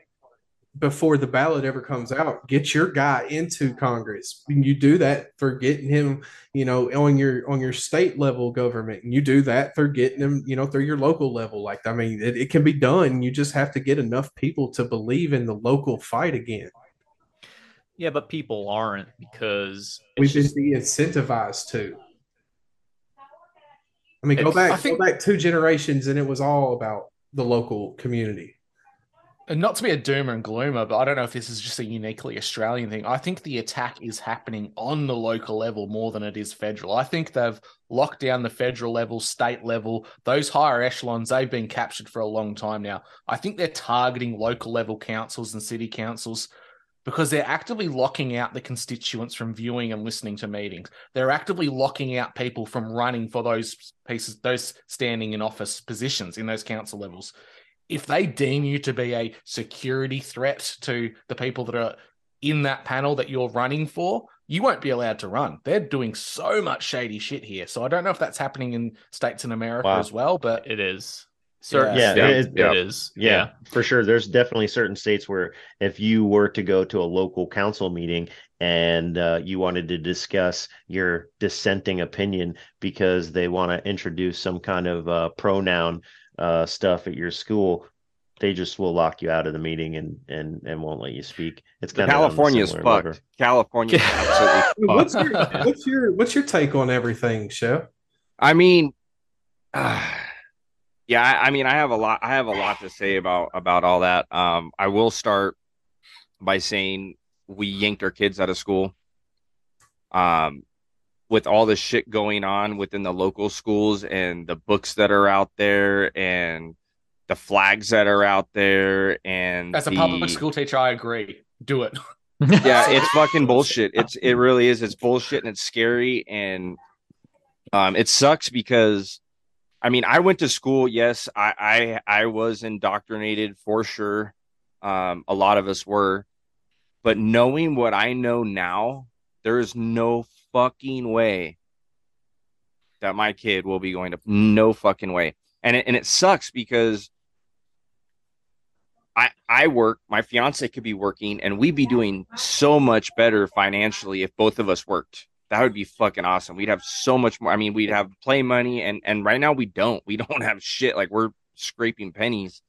before the ballot ever comes out. Get your guy into Congress. You do that for getting him, you know, on your on your state level government, and you do that for getting him, you know, through your local level. Like I mean, it, it can be done. You just have to get enough people to believe in the local fight again. Yeah, but people aren't because we've just, been incentivized to. I mean, go back, think, go back two generations, and it was all about the local community. And not to be a doomer and gloomer, but I don't know if this is just a uniquely Australian thing. I think the attack is happening on the local level more than it is federal. I think they've locked down the federal level, state level, those higher echelons. They've been captured for a long time now. I think they're targeting local level councils and city councils because they're actively locking out the constituents from viewing and listening to meetings. They're actively locking out people from running for those pieces, those standing in office positions in those council levels. If they deem you to be a security threat to the people that are in that panel that you're running for, you won't be allowed to run. They're doing so much shady shit here. So I don't know if that's happening in states in America wow. as well, but it is. Certain yeah, yeah, it, it is. Yeah, yeah, for sure. There's definitely certain states where if you were to go to a local council meeting and uh, you wanted to discuss your dissenting opinion because they want to introduce some kind of uh, pronoun uh, stuff at your school, they just will lock you out of the meeting and and and won't let you speak. It's kind California is fucked. California, absolutely. what's your what's your what's your take on everything, Chef? I mean. Uh yeah, I, I, mean, I have a lot. I have a lot to say about about all that. Um, I will start by saying we yanked our kids out of school. Um, with all the shit going on within the local schools and the books that are out there and the flags that are out there and as a the, public school teacher, I agree. Do it. yeah, it's fucking bullshit. It's it really is. It's bullshit and it's scary and um it sucks because I mean I went to school. Yes, I I I was indoctrinated for sure. Um, a lot of us were, but knowing what I know now, there is no fucking way that my kid will be going to no fucking way. And it, and it sucks because I I work, my fiance could be working and we'd be doing so much better financially if both of us worked. That would be fucking awesome. We'd have so much more. I mean, we'd have play money and and right now we don't. We don't have shit. Like we're scraping pennies.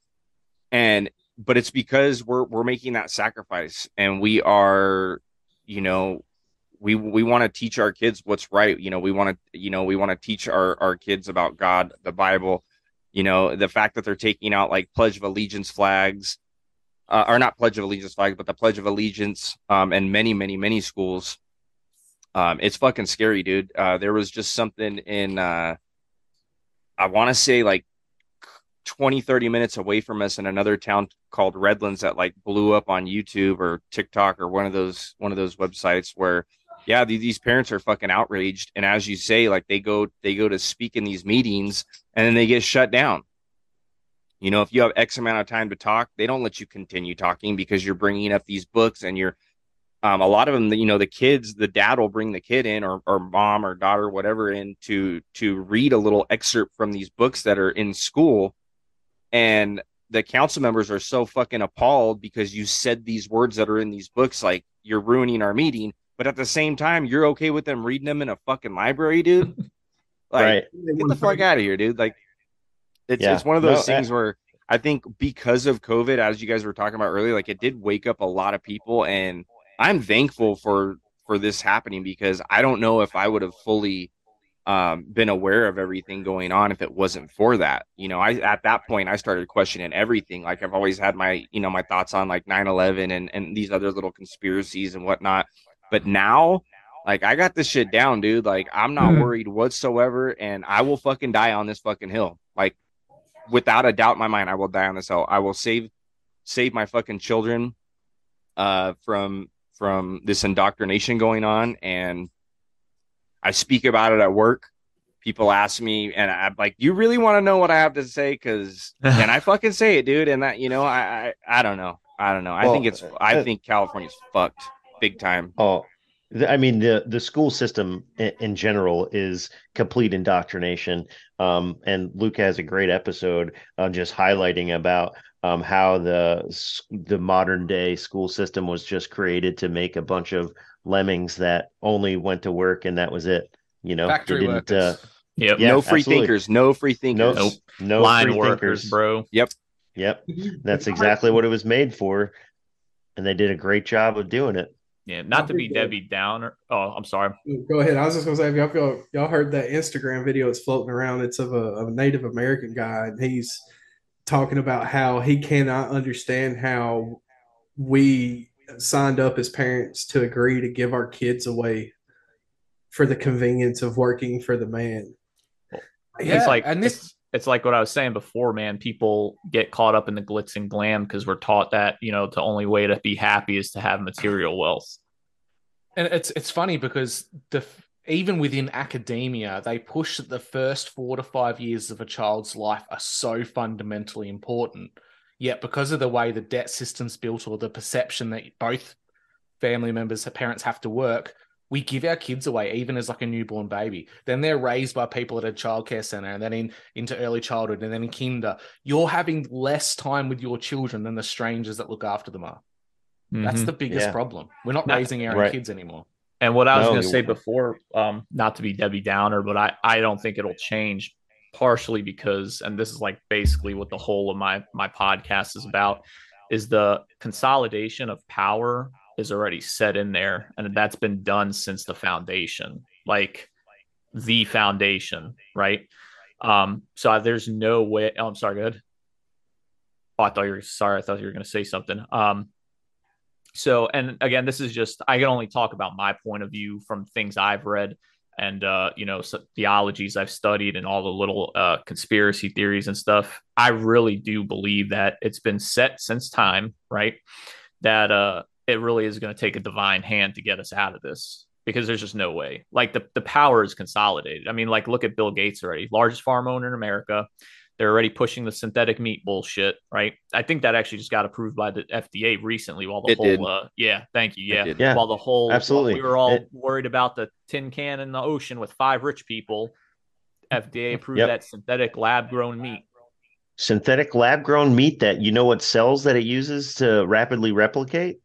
And but it's because we're we're making that sacrifice and we are you know we we want to teach our kids what's right you know we want to you know we want to teach our our kids about god the bible you know the fact that they're taking out like pledge of allegiance flags uh, not pledge of allegiance flags but the pledge of allegiance um and many many many schools um it's fucking scary dude. Uh there was just something in uh i want to say like 20 30 minutes away from us in another town called redlands that like blew up on youtube or tiktok or one of those one of those websites where yeah these parents are fucking outraged. And as you say like they go they go to speak in these meetings and then they get shut down. You know if you have x amount of time to talk they don't let you continue talking because you're bringing up these books and you're um, a lot of them you know the kids the dad will bring the kid in or, or mom or daughter whatever in to to read a little excerpt from these books that are in school and the council members are so fucking appalled because you said these words that are in these books like you're ruining our meeting but at the same time you're okay with them reading them in a fucking library dude like right. get the fuck out of here dude like it's, yeah. it's one of those no, things I, where i think because of covid as you guys were talking about earlier like it did wake up a lot of people and i'm thankful for for this happening because i don't know if i would have fully um, been aware of everything going on if it wasn't for that. You know, I at that point I started questioning everything. Like I've always had my, you know, my thoughts on like 9-11 and, and these other little conspiracies and whatnot. But now, like I got this shit down, dude. Like I'm not mm-hmm. worried whatsoever, and I will fucking die on this fucking hill. Like without a doubt in my mind, I will die on this hill. I will save save my fucking children uh from from this indoctrination going on and I speak about it at work. People ask me, and I'm like, "You really want to know what I have to say?" Because and I fucking say it, dude. And that, you know, I I, I don't know, I don't know. I think it's, I uh, think California's fucked big time. Oh, I mean the the school system in, in general is complete indoctrination. Um, and Luke has a great episode on just highlighting about um, how the the modern day school system was just created to make a bunch of lemmings that only went to work and that was it. You know, factory workers. Uh, yep. Yeah, no free absolutely. thinkers. No free thinkers. No, nope. no line workers, thinkers. bro. Yep. Yep. That's exactly what it was made for, and they did a great job of doing it. Yeah, not to be Debbie Downer. Oh, I'm sorry. Go ahead. I was just gonna say, if y'all feel, y'all heard that Instagram video that's floating around, it's of a, of a Native American guy, and he's talking about how he cannot understand how we signed up as parents to agree to give our kids away for the convenience of working for the man. Yeah, it's like and this it's, it's, like what I was saying before, man. People get caught up in the glitz and glam because we're taught that, you know, the only way to be happy is to have material wealth. And it's it's funny because the even within academia, they push that the first four to five years of a child's life are so fundamentally important Yet, because of the way the debt system's built or the perception that both family members, parents have to work, we give our kids away even as like a newborn baby. Then they're raised by people at a childcare center and then in into early childhood and then in kinder. You're having less time with your children than the strangers that look after them are. Mm-hmm. That's the biggest yeah. problem. We're not, not raising our right. kids anymore. And what I was no, going to say before, um, not to be Debbie Downer, but I, I don't think it'll change partially because and this is like basically what the whole of my my podcast is about is the consolidation of power is already set in there and that's been done since the foundation like the foundation right? Um so there's no way oh i'm sorry good oh, i thought you were sorry i thought you were going to say something. Um so and again this is just i can only talk about my point of view from things i've read and uh, you know theologies I've studied and all the little uh, conspiracy theories and stuff, I really do believe that it's been set since time, right? That uh, it really is going to take a divine hand to get us out of this because there's just no way. Like the the power is consolidated. I mean, like look at Bill Gates already, largest farm owner in America. They're already pushing the synthetic meat bullshit, right? I think that actually just got approved by the FDA recently. While the It whole, uh, yeah, thank you, yeah, Yeah, while the whole, absolutely. we were all It- worried about the tin can in the ocean with five rich people. FDA approved Yep. that synthetic lab grown meat. Synthetic lab grown meat that you know what cells that it uses to rapidly replicate?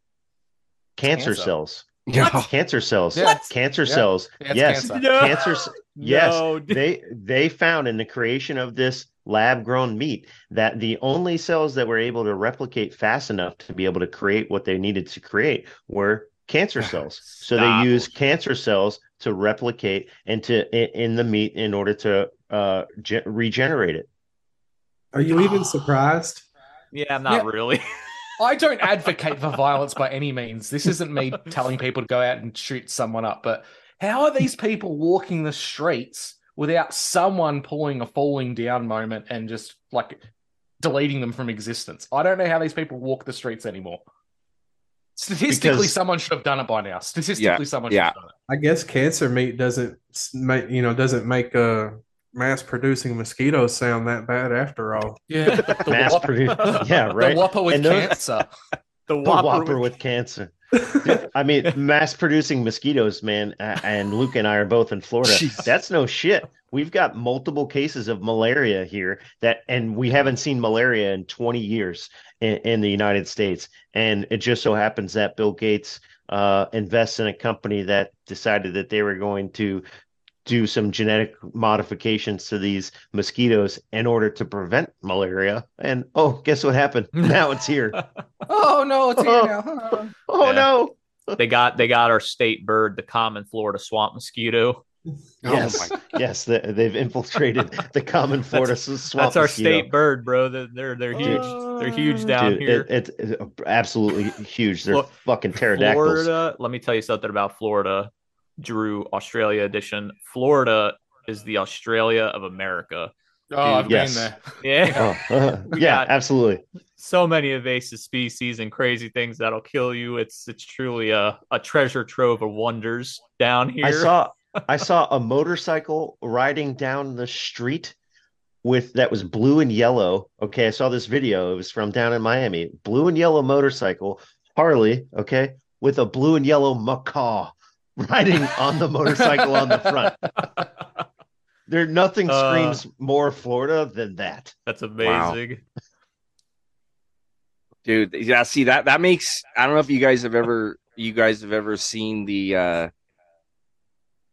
Cancer, Cancer. cells. Yeah. Cancer cells. Yeah. Cancer Yeah. cells. Yeah, yes. cancer. No. Cancer. s- Yes. No, they they found in the creation of this lab grown meat that the only cells that were able to replicate fast enough to be able to create what they needed to create were cancer cells so they use cancer cells to replicate and to in, in the meat in order to uh ge- regenerate it Are you even surprised? Yeah, I'm not Yeah. really. I don't advocate for violence by any means. This isn't me telling people to go out and shoot someone up, but how are these people walking the streets without someone pulling a falling down moment and just like deleting them from existence? I don't know how these people walk the streets anymore. Statistically, Because- someone should have done it by now. Statistically, someone should yeah. have done it. I guess cancer meat doesn't make you know doesn't make uh mass producing mosquitoes sound that bad after all. Yeah, the mass whopper, produced yeah right the whopper with those- cancer. the the whopper, whopper with- with cancer I mean, mass producing mosquitoes, man. a- And Luke and I are both in Florida. Jeez. That's no shit. We've got multiple cases of malaria here that, and we haven't seen malaria in 20 years in, in the United States. And it just so happens that Bill Gates uh, invests in a company that decided that they were going to do some genetic modifications to these mosquitoes in order to prevent malaria. And oh, guess what happened? Now it's here. Oh no, it's here Oh. now. Oh Yeah. no. they got they got our state bird, the common Florida swamp mosquito. Oh, yes, yes, they, they've infiltrated the common Florida s- swamp. That's our mosquito. state bird, bro. They're they're, they're huge. They're oh. huge down Dude, here. it- it's it's absolutely huge. They're Look, fucking pterodactyls. Florida. Let me tell you something about Florida. Drew Australia edition. Florida is the Australia of America. Oh, I've Yes. been there. Yeah. Oh, uh, yeah, absolutely. so many invasive species and crazy things that'll kill you. It's it's truly a, a treasure trove of wonders down here. I saw I saw a motorcycle riding down the street with that was blue and yellow. Okay, I saw this video. It was from down in Miami. Blue and yellow motorcycle, Harley, okay, with a blue and yellow macaw riding on the motorcycle on the front. There nothing Uh, screams more Florida than that. That's amazing. dude yeah see that that makes i don't know if you guys have ever you guys have ever seen the uh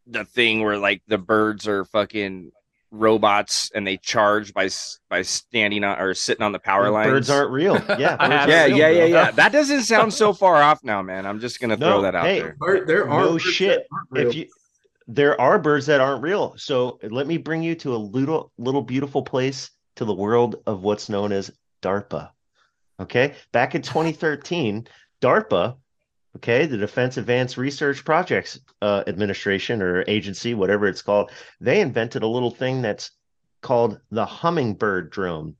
the thing where like the birds are fucking robots and they charge by by standing on or sitting on the power lines Birds aren't real. Yeah, I birds have- aren't yeah real, yeah yeah yeah that doesn't sound so far off now man i'm just gonna throw No, that out hey, there Bird- there are No shit. that aren't real. If you there are birds that aren't real. So let me bring you to a little little beautiful place to the world of what's known as DARPA. Okay? Back in 2013, DARPA, okay, the Defense Advanced Research Projects uh, Administration or agency, whatever it's called, they invented a little thing that's called the hummingbird drone.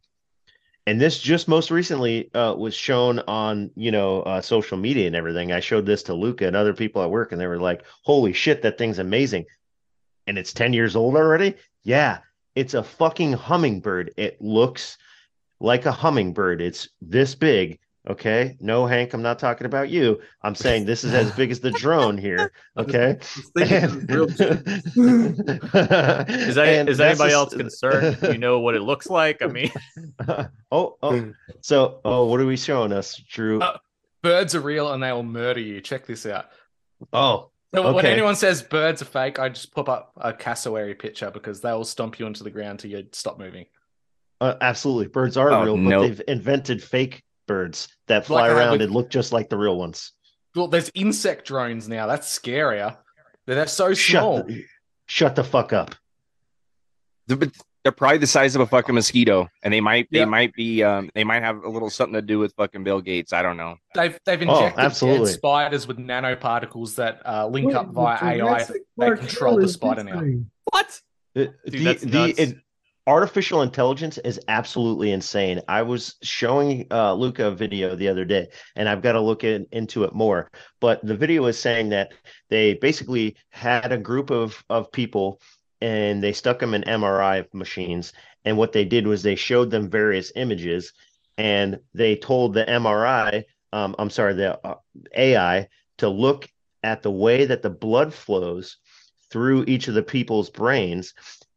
And this just most recently uh, was shown on, you know, uh, social media and everything. I showed this to Luka and other people at work, and they were like, "Holy shit, that thing's amazing!" And it's ten years old already. Yeah, it's a fucking hummingbird. It looks like a hummingbird. It's this big. Okay, no, Hank, I'm not talking about you. I'm saying this is as big as the drone here. Okay, I was thinking it is Is that is anybody else concerned? Do you know what it looks like? I mean, oh, oh, so oh, what are we showing us, Drew? Uh, Birds are real and they will murder you. Check this out. oh, So when anyone says birds are fake, I just pop up a cassowary picture because they will stomp you into the ground till you stop moving. uh, absolutely, birds are Oh, real, but nope. they've invented fake birds that fly I had around with- and look just like the real ones. Well, there's insect drones now. That's scarier. They're, they're so Shut, small. the, shut the fuck up. The- but they're probably the size of a fucking mosquito, and they might they might be um they might have a little something to do with fucking Bill Gates. I don't know. They've they've oh, injected oh, absolutely. spiders with nanoparticles that uh, link Wait, up via AI. They control the spider now. What? The Dude, the, the it, artificial intelligence is absolutely insane. I was showing uh, Luka a video the other day, and I've got to look in, into it more. But the video is saying that they basically had a group of of people and they stuck them in MRI machines. And what they did was they showed them various images, and they told the MRI, um, I'm sorry, the uh, AI, to look at the way that the blood flows through each of the people's brains,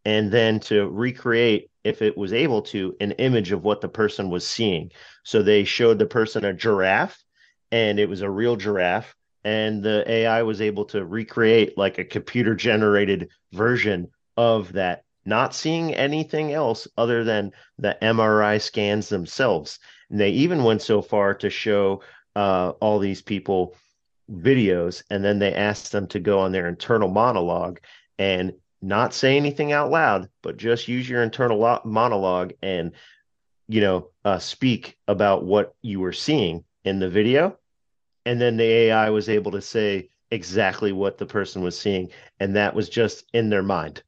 and then to recreate, if it was able to, an image of what the person was seeing. So they showed the person a giraffe, and it was a real giraffe and the AI was able to recreate like a computer generated version of that, not seeing anything else other than the MRI scans themselves. And they even went so far to show uh, all these people videos, and then they asked them to go on their internal monologue and not say anything out loud, but just use your internal lo- monologue and you know uh, speak about what you were seeing in the video and then the ai was able to say exactly what the person was seeing and that was just in their mind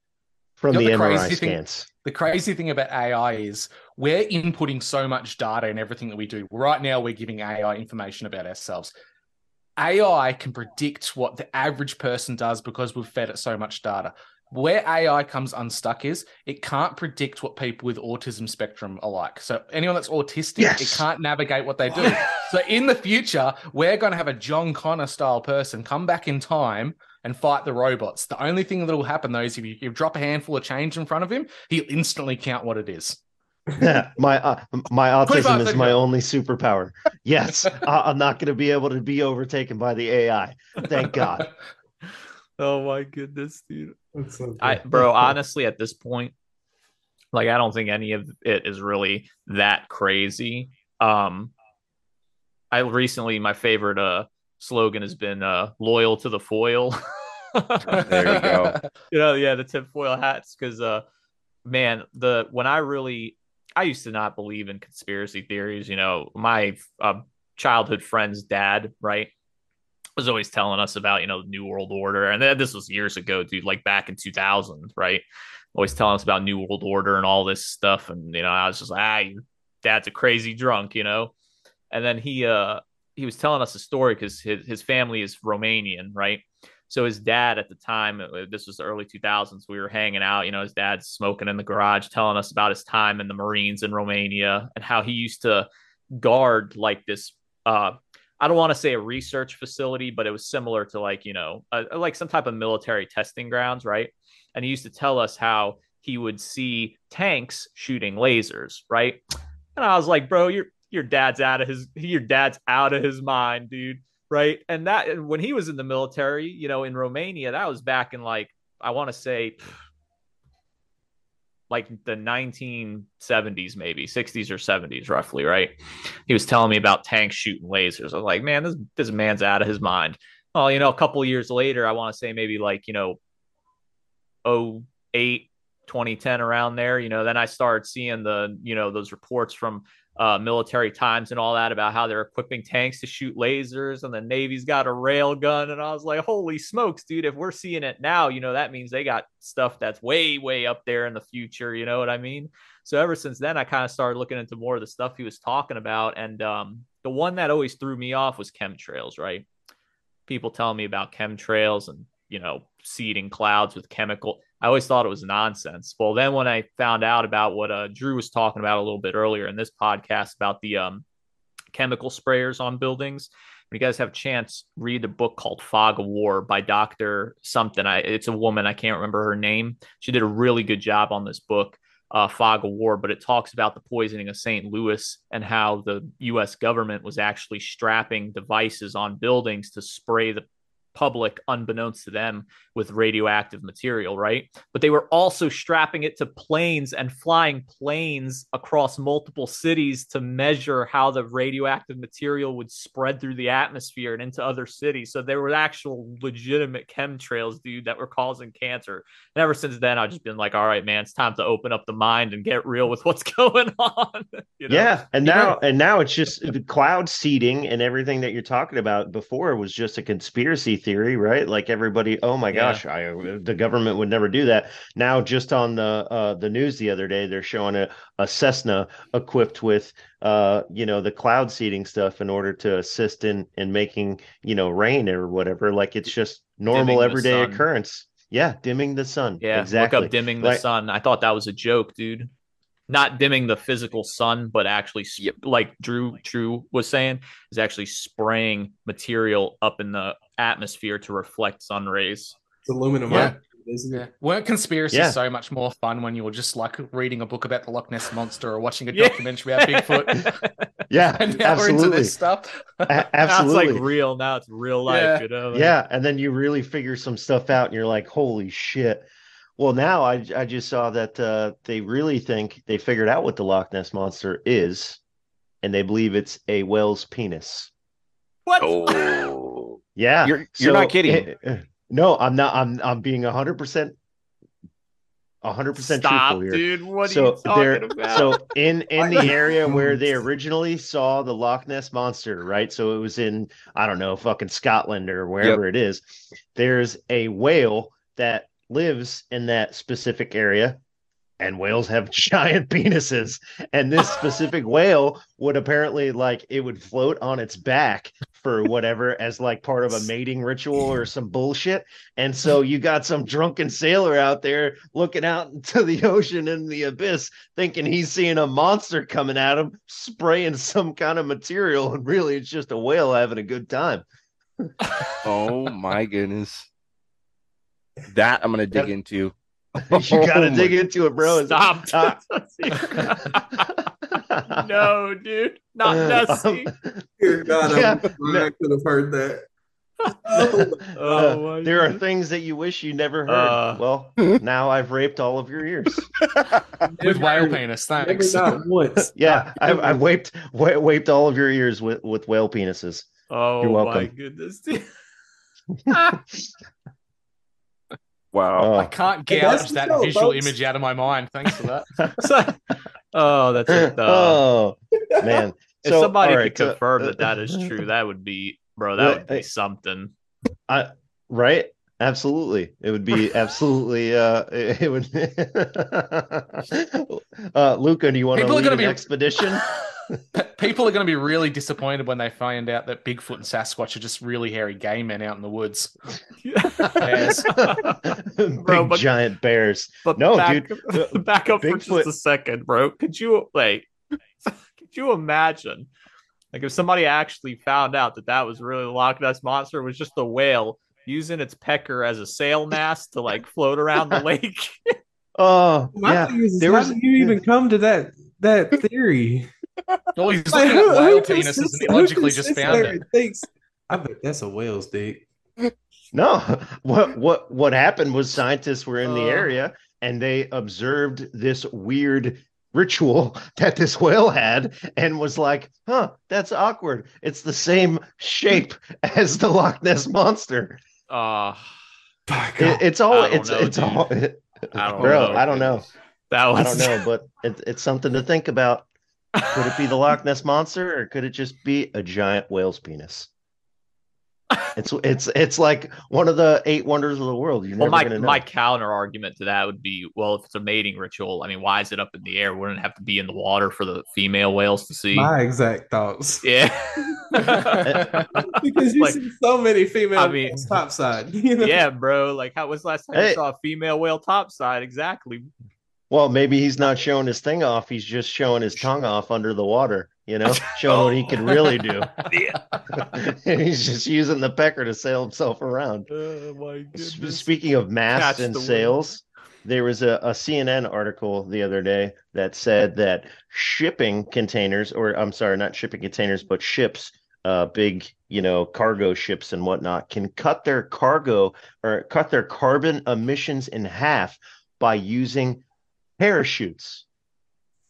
from you know, the, the MRI scans. Thing, the crazy thing about AI is we're inputting so much data in everything that we do. Right now, we're giving AI information about ourselves. AI can predict what the average person does because we've fed it so much data. Where AI comes unstuck is it can't predict what people with autism spectrum are like. So anyone that's autistic, yes. it can't navigate what they do. so in the future, we're going to have a John Connor style person come back in time and fight the robots. The only thing that will happen though is if you, you drop a handful of change in front of him, he'll instantly count what it is. yeah, my uh, my autism is my only superpower. Yes, I'm not going to be able to be overtaken by the AI. Thank God. oh my goodness, dude. So I, bro, honestly, at this point, like I don't think any of it is really that crazy. Um, I recently my favorite uh slogan has been uh, loyal to the foil. there you go. you know, yeah, the tinfoil hats. Because, uh, man, the when I really, I used to not believe in conspiracy theories. You know, my uh, childhood friend's dad, right, was always telling us about you know the New World Order, and this was years ago, dude, like back in 2000, right? Always telling us about New World Order and all this stuff, and you know, I was just like, ah, dad's a crazy drunk, you know. And then he, uh, he was telling us a story because his, his family is Romanian, right? So his dad at the time, uh, this was the early 2000s, we were hanging out, you know, his dad's smoking in the garage, telling us about his time in the Marines in Romania and how he used to guard like this uh I don't want to say a research facility, but it was similar to like, you know, a, like some type of military testing grounds, right? And he used to tell us how he would see tanks shooting lasers, right? And I was like, bro, you're your dad's out of his your dad's out of his mind, dude. Right. And that when he was in the military, you know, in Romania, that was back in like, I want to say like the 1970s, maybe 60s or 70s, roughly, right? He was telling me about tanks shooting lasers. I was like, man, this this man's out of his mind. Well, you know, a couple years later, I want to say maybe like, you know, 08, 2010 around there, you know, then I started seeing the, you know, those reports from uh, military times and all that about how they're equipping tanks to shoot lasers and the Navy's got a rail gun. And I was like, holy smokes, dude, if we're seeing it now, you know, that means they got stuff that's way, way up there in the future. You know what I mean? So ever since then, I kind of started looking into more of the stuff he was talking about. And um, the one that always threw me off was chemtrails, right? People telling me about chemtrails and, you know, seeding clouds with chemical I always thought it was nonsense. Well, then when I found out about what uh, Drew was talking about a little bit earlier in this podcast about the um, chemical sprayers on buildings, when you guys have a chance, read a book called Fog of War by Dr. Something. I, it's a woman, I can't remember her name. She did a really good job on this book, uh, Fog of War, but it talks about the poisoning of St. Louis and how the U.S. government was actually strapping devices on buildings to spray the public unbeknownst to them with radioactive material right? But they were also strapping it to planes and flying planes across multiple cities to measure how the radioactive material would spread through the atmosphere and into other cities. So there were actual legitimate chemtrails dude that were causing cancer. And ever since then i've just been like all right man it's time to open up the mind and get real with what's going on you know? yeah and now and now it's just the cloud seeding and everything that you're talking about before was just a conspiracy theory, right? Like everybody, oh my gosh, I, the government would never do that. Now, just on the uh, the news the other day, they're showing a, a Cessna equipped with uh, you know, the cloud seeding stuff in order to assist in in making you know rain or whatever. Like it's just normal everyday occurrence. Yeah, dimming the sun. Yeah, exactly. Look up dimming the like, sun. I thought that was a joke, dude not dimming the physical sun, but actually, yep. like Drew Drew was saying, is actually spraying material up in the atmosphere to reflect sun rays. It's aluminum. Yeah. Isn't it? Weren't conspiracies yeah. so much more fun when you were just like reading a book about the Loch Ness monster or watching a documentary about Bigfoot? yeah, and now absolutely. we're into this stuff. a- absolutely, now it's like real. Now it's real life. Yeah. You know, like... yeah, and then you really figure some stuff out, and you're like, "Holy shit!" Well, now I I just saw that uh, they really think they figured out what the Loch Ness monster is, and they believe it's a whale's penis. What? Oh, yeah. You're you're so, not kidding. Eh, eh, eh, no, I'm not. I'm I'm being hundred percent. 100 percent truthful here. dude. What so are you talking about? So in in the area where they originally saw the Loch Ness monster, right? So it was in I don't know, fucking Scotland or wherever yep. it is. There's a whale that lives in that specific area and whales have giant penises. And this specific whale would apparently like it would float on its back for whatever as like part of a mating ritual or some bullshit. And so you got some drunken sailor out there looking out into the ocean and the abyss thinking he's seeing a monster coming at him spraying some kind of material. And really it's just a whale having a good time. Oh my goodness that I'm gonna dig into. you gotta oh dig into it, bro. Stop. no, dude, not Nessie. Dear God, yeah. I could have heard that. oh, uh, there are things that you wish you never heard. Uh, well, now I've raped all of your ears with whale penis. Thanks. Not once. yeah, I've, I've waped waped all of your ears with with whale penises. Oh You're welcome. my goodness. Wow. Oh. I can't gouge that show, visual folks. image out of my mind. Thanks for that. so, oh, that's it. Uh, oh, man. if so, somebody right, could so, confirm uh, that that is true, that would be, bro, that would be something. I, right? Absolutely. It would be absolutely uh it would uh Luka, do you want People to lead an be... expedition? People are going to be really disappointed when they find out that Bigfoot and Sasquatch are just really hairy gay men out in the woods. bears. Big but, giant bears. But no, back, dude. Back up Bigfoot. for just a second, bro. Could you wait? Could you imagine? Like if somebody actually found out that that was really the Loch Ness monster was just a whale using its pecker as a sail mast to like float around the lake. Oh, My yeah. Is, there was you even come to that that theory? Well, he's like, looking who, at whale penises and logically just found it. Thinks, I bet that's a whale's dick. No, what what what happened was scientists were in uh, the area and they observed this weird ritual that this whale had and was like, "Huh, that's awkward. It's the same shape as the Loch Ness monster." Uh it, it's all it's know, it's dude. all it, I don't bro, know. I don't know. That was... I don't know, but it, it's something to think about. Could it be the Loch Ness monster, or could it just be a giant whale's penis? It's it's it's like one of the eight wonders of the world. You're well, my know. my counter argument to that would be, well, if it's a mating ritual, I mean, why is it up in the air? Wouldn't it have to be in the water for the female whales to see? My exact thoughts. Yeah, because you like, see so many female I mean, topside. You know? Yeah, bro. Like, how was last time hey. you saw a female whale topside? Exactly. Well, maybe he's not showing his thing off. He's just showing his tongue off under the water, you know, showing what he can really do. And he's just using the pecker to sail himself around. Oh, speaking of masts and sails, there was a, a CNN article the other day that said that shipping containers, or I'm sorry, not shipping containers, but ships uh, big, you know, cargo ships and whatnot can cut their cargo or cut their carbon emissions in half by using parachutes.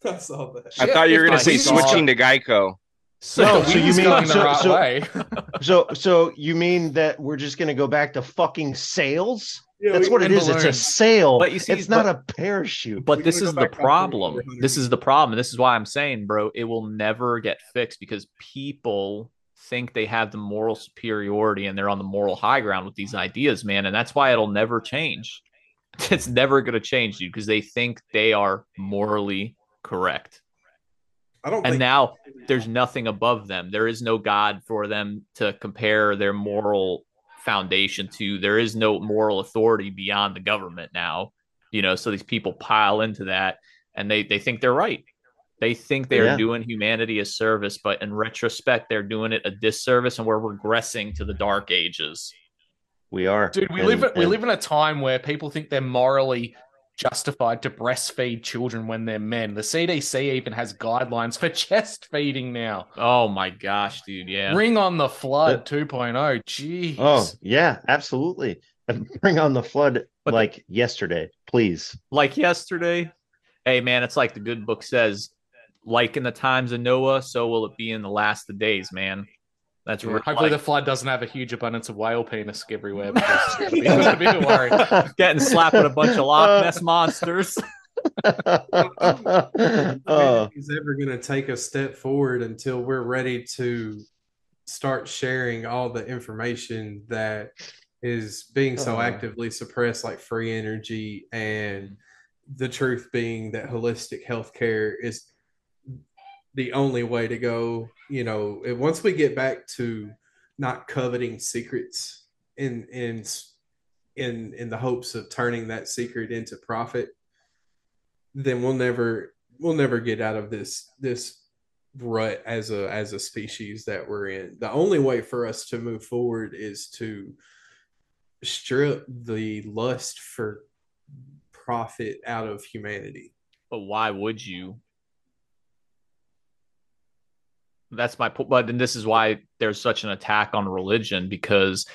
I saw that. I thought you were going to say switching to Geico. So, No, so so you you mean- so- so- So, so you mean that we're just going to go back to fucking sails? Yeah, That's what it is. and is. It's a balloons. sail. But you see, it's not a parachute. But We this is the back up to problem. This is the problem. This is why I'm saying, bro, it will never get fixed because people think they have the moral superiority and they're on the moral high ground with these ideas, man. And that's why it'll never change. It's never going to change, dude, because they think they are morally correct. I don't And think now there's nothing above them. There is no God for them to compare their moral foundation to. There is no moral authority beyond the government now. You know, so these people pile into that and they they think they're right. They think they're Yeah. doing humanity a service, but in retrospect, they're doing it a disservice and we're regressing to the dark ages. we are, Dude, we And- live we live in a time where people think they're morally justified to breastfeed children when they're men. The CDC even has guidelines for chest feeding now. Oh my gosh, dude. Yeah. Ring on the flood Uh, 2.0. Jeez. Oh yeah, absolutely. Bring on the flood But like yesterday, please. like yesterday. Hey man, it's like the good book says, like in the times of Noah, so will it be in the last of days, man. That's Yeah, hopefully life. the flood doesn't have a huge abundance of whale penis everywhere because I'm a bit worried. getting slapped with a bunch of Loch uh. Ness monsters. oh, he's ever going to take a step forward until we're ready to start sharing all the information that is being so Oh. actively suppressed, like free energy, and the truth being that holistic healthcare is the only way to go. You know, once we get back to not coveting secrets in in in in the hopes of turning that secret into profit then we'll never we'll never get out of this this rut as a as a species that we're in. The only way for us to move forward is to strip the lust for profit out of humanity. But why would you? That's my point. But then this is why there's such an attack on religion because,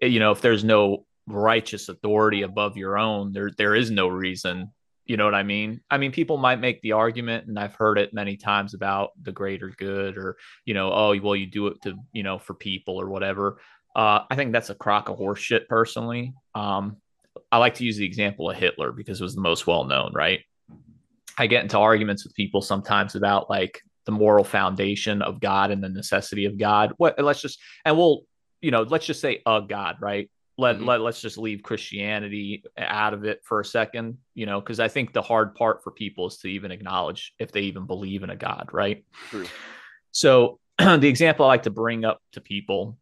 you know, if there's no righteous authority above your own, there there is no reason. You know what I mean? I mean, people might make the argument, and I've heard it many times about the greater good, or you know, oh, well, you do it to you know for people or whatever. Uh, I think that's a crock of horse shit, personally. Um, I like to use the example of Hitler because it was the most well known, right? I get into arguments with people sometimes about like the moral foundation of God and the necessity of God. What let's just and we'll you know let's just say a God, right? Let Mhm. let let's just leave Christianity out of it for a second, you know, because I think the hard part for people is to even acknowledge if they even believe in a God, right? True. So the example I like to bring up to people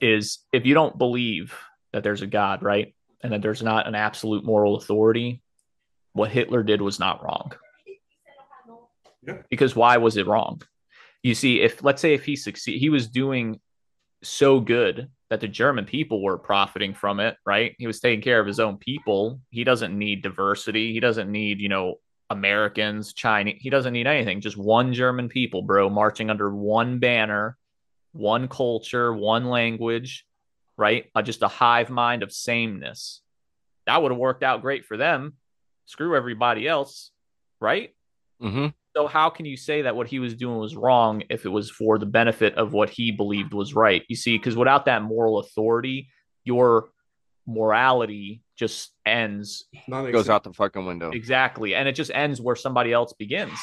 is if you don't believe that there's a God, right? And that there's not an absolute moral authority, what Hitler did was not wrong. Yeah. Because why was it wrong? You see, if let's say if he succeed, he was doing so good that the German people were profiting from it, right? He was taking care of his own people. He doesn't need diversity. He doesn't need, you know, Americans, Chinese. He doesn't need anything. Just one German people, bro, marching under one banner, one culture, one language, right? Uh, just a hive mind of sameness. That would have worked out great for them. Screw everybody else, right? Mm-hmm. So how can you say that what he was doing was wrong if it was for the benefit of what he believed was right? You see, because without that moral authority, your morality just ends Not Goes out the fucking window. exactly, and it just ends where somebody else begins.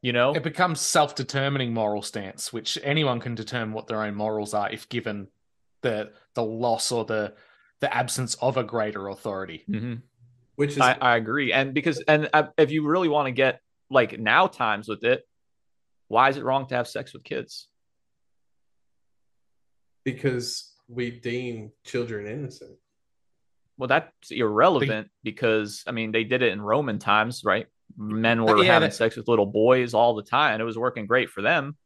You know, It becomes self-determining moral stance, which anyone can determine what their own morals are if given the the loss or the the absence of a greater authority. Mhm. which is I, I agree, and because and uh, if you really want to get like now times with it, why is it wrong to have sex with kids? because we deem children innocent. Well, that's irrelevant because I mean they did it in Roman times, right? Men were yeah, having that- sex with little boys all the time, and it was working great for them.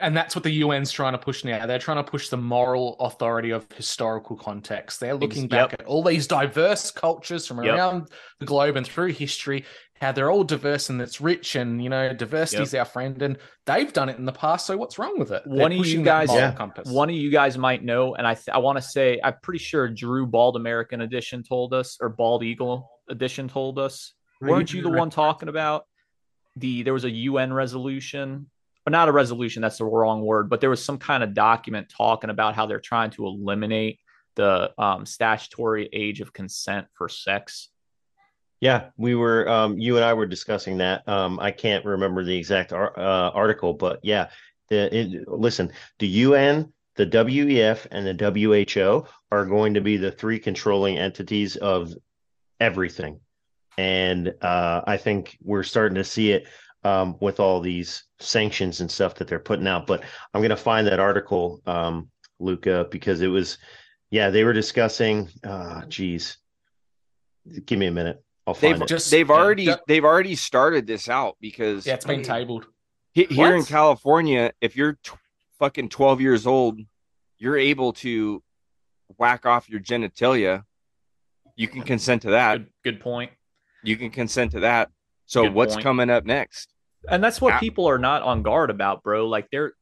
And that's what the UN's trying to push now. They're trying to push the moral authority of historical context. They're looking Ex- back yep. at all these diverse cultures from Yep. around the globe and through history. How they're all diverse and it's rich and you know diversity's yep. our friend and they've done it in the past so what's wrong with it one they're of you guys yeah. compass. one of you guys might know and i th- i want to say i'm pretty sure drew bald american edition told us or bald eagle edition told us weren't you the one talking about the there was a un resolution or not a resolution that's the wrong word but there was some kind of document talking about how they're trying to eliminate the um, statutory age of consent for sex yeah, we were. Um, you and I were discussing that. Um, I can't remember the exact ar- uh, article, but yeah. The, it, listen, the UN, the WEF, and the WHO are going to be the three controlling entities of everything, and uh, I think we're starting to see it um, with all these sanctions and stuff that they're putting out. But I'm going to find that article, um, Luka, because it was, yeah, they were discussing. Uh, geez, give me a minute. I'll they've it. just they've already yeah. they've already started this out because yeah, it's been tabled here what? in California. If you're t- fucking twelve years old, you're able to whack off your genitalia. You can consent to that. Good, good point. You can consent to that. So good what's point. coming up next? And that's what people are not on guard about, bro. Like they're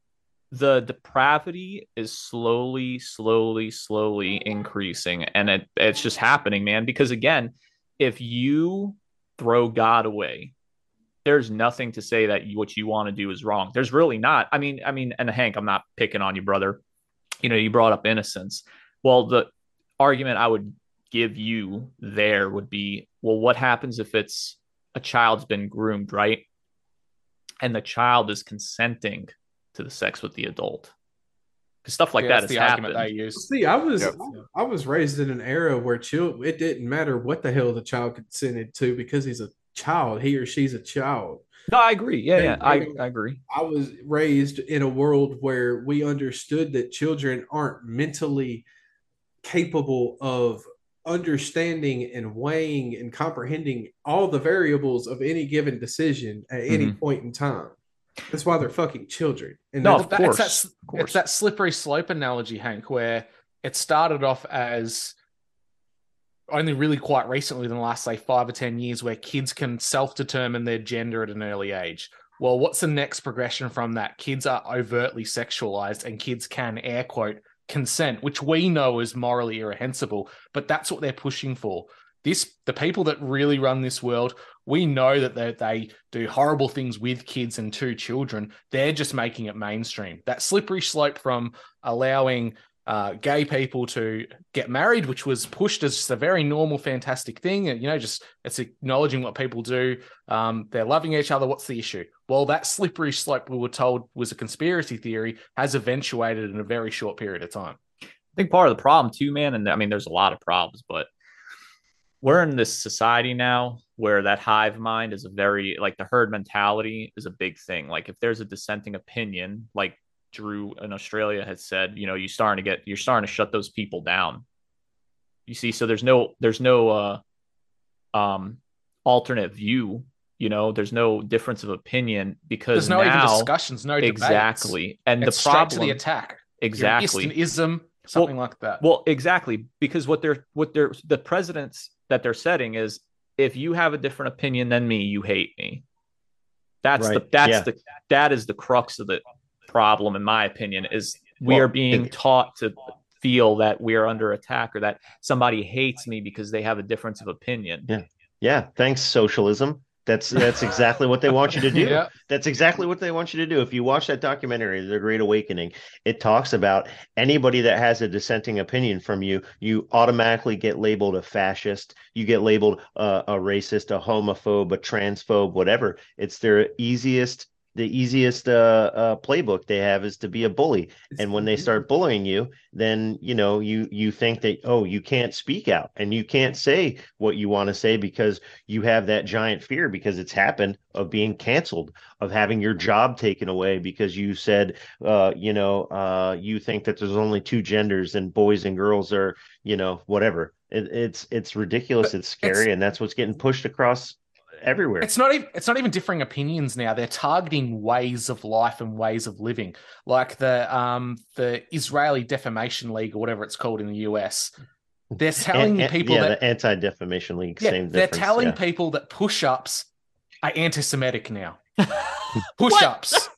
the depravity is slowly, slowly, slowly increasing, and it it's just happening, man. Because again, if you throw God away, there's nothing to say that what you want to do is wrong. There's really not. I mean, I mean, and Hank, I'm not picking on you, brother. You know, you brought up innocence. Well, the argument I would give you there would be, well, what happens if it's a child's been groomed, right? And the child is consenting to the sex with the adult stuff like yeah, that is the happened. argument they use. See, I was yep. I was raised in an era where child it didn't matter what the hell the child consented to because he's a child, he or she's a child. No, I agree. Yeah, yeah, I, I agree. I was raised in a world where we understood that children aren't mentally capable of understanding and weighing and comprehending all the variables of any given decision at mm-hmm. any point in time. That's why they're fucking children. And no, of course, it's that, course. It's that slippery slope analogy, Hank, where it started off as only really quite recently, in the last say five or ten years, where kids can self-determine their gender at an early age. Well, what's the next progression from that? Kids are overtly sexualized, and kids can air quote consent, which we know is morally irrehensible, but that's what they're pushing for. This the people that really run this world we know that they, they do horrible things with kids and two children. They're just making it mainstream. That slippery slope from allowing uh, gay people to get married, which was pushed as just a very normal, fantastic thing. You know, just it's acknowledging what people do. Um, they're loving each other. What's the issue? Well, that slippery slope we were told was a conspiracy theory has eventuated in a very short period of time. I think part of the problem too, man, and I mean, there's a lot of problems, but we're in this society now where that hive mind is a very like the herd mentality is a big thing. Like if there's a dissenting opinion, like Drew in Australia has said, you know, you're starting to get you're starting to shut those people down. You see, so there's no there's no uh um alternate view. You know, there's no difference of opinion because there's no now, even discussions, no exactly. And it's the problem the attack exactly ism something well, like that. Well, exactly because what they're what they're the presidents that they're setting is if you have a different opinion than me, you hate me. That's right. the that's yeah. the that is the crux of the problem, in my opinion, is we well, are being it, taught to feel that we are under attack or that somebody hates me because they have a difference of opinion. Yeah. Yeah. Thanks, socialism. That's that's exactly what they want you to do. yeah. That's exactly what they want you to do. If you watch that documentary, The Great Awakening, it talks about anybody that has a dissenting opinion from you, you automatically get labeled a fascist, you get labeled a racist, a homophobe, a transphobe, whatever. It's their easiest the easiest uh, uh, playbook they have is to be a bully. And when they start bullying you then you know you you think that oh you can't speak out and you can't say what you want to say because you have that giant fear because it's happened of being canceled of having your job taken away because you said uh, you know uh, you think that there's only two genders and boys and girls are you know whatever. It, it's it's ridiculous it's scary it's, and that's what's getting pushed across everywhere. It's not even it's not even differing opinions now. They're targeting ways of life and ways of living, like the um the Israeli Defamation League or whatever it's called in the US. They're telling and, people yeah, that the Anti Defamation League. Yeah, they're telling yeah. people that push ups are anti-Semitic now. Push-ups.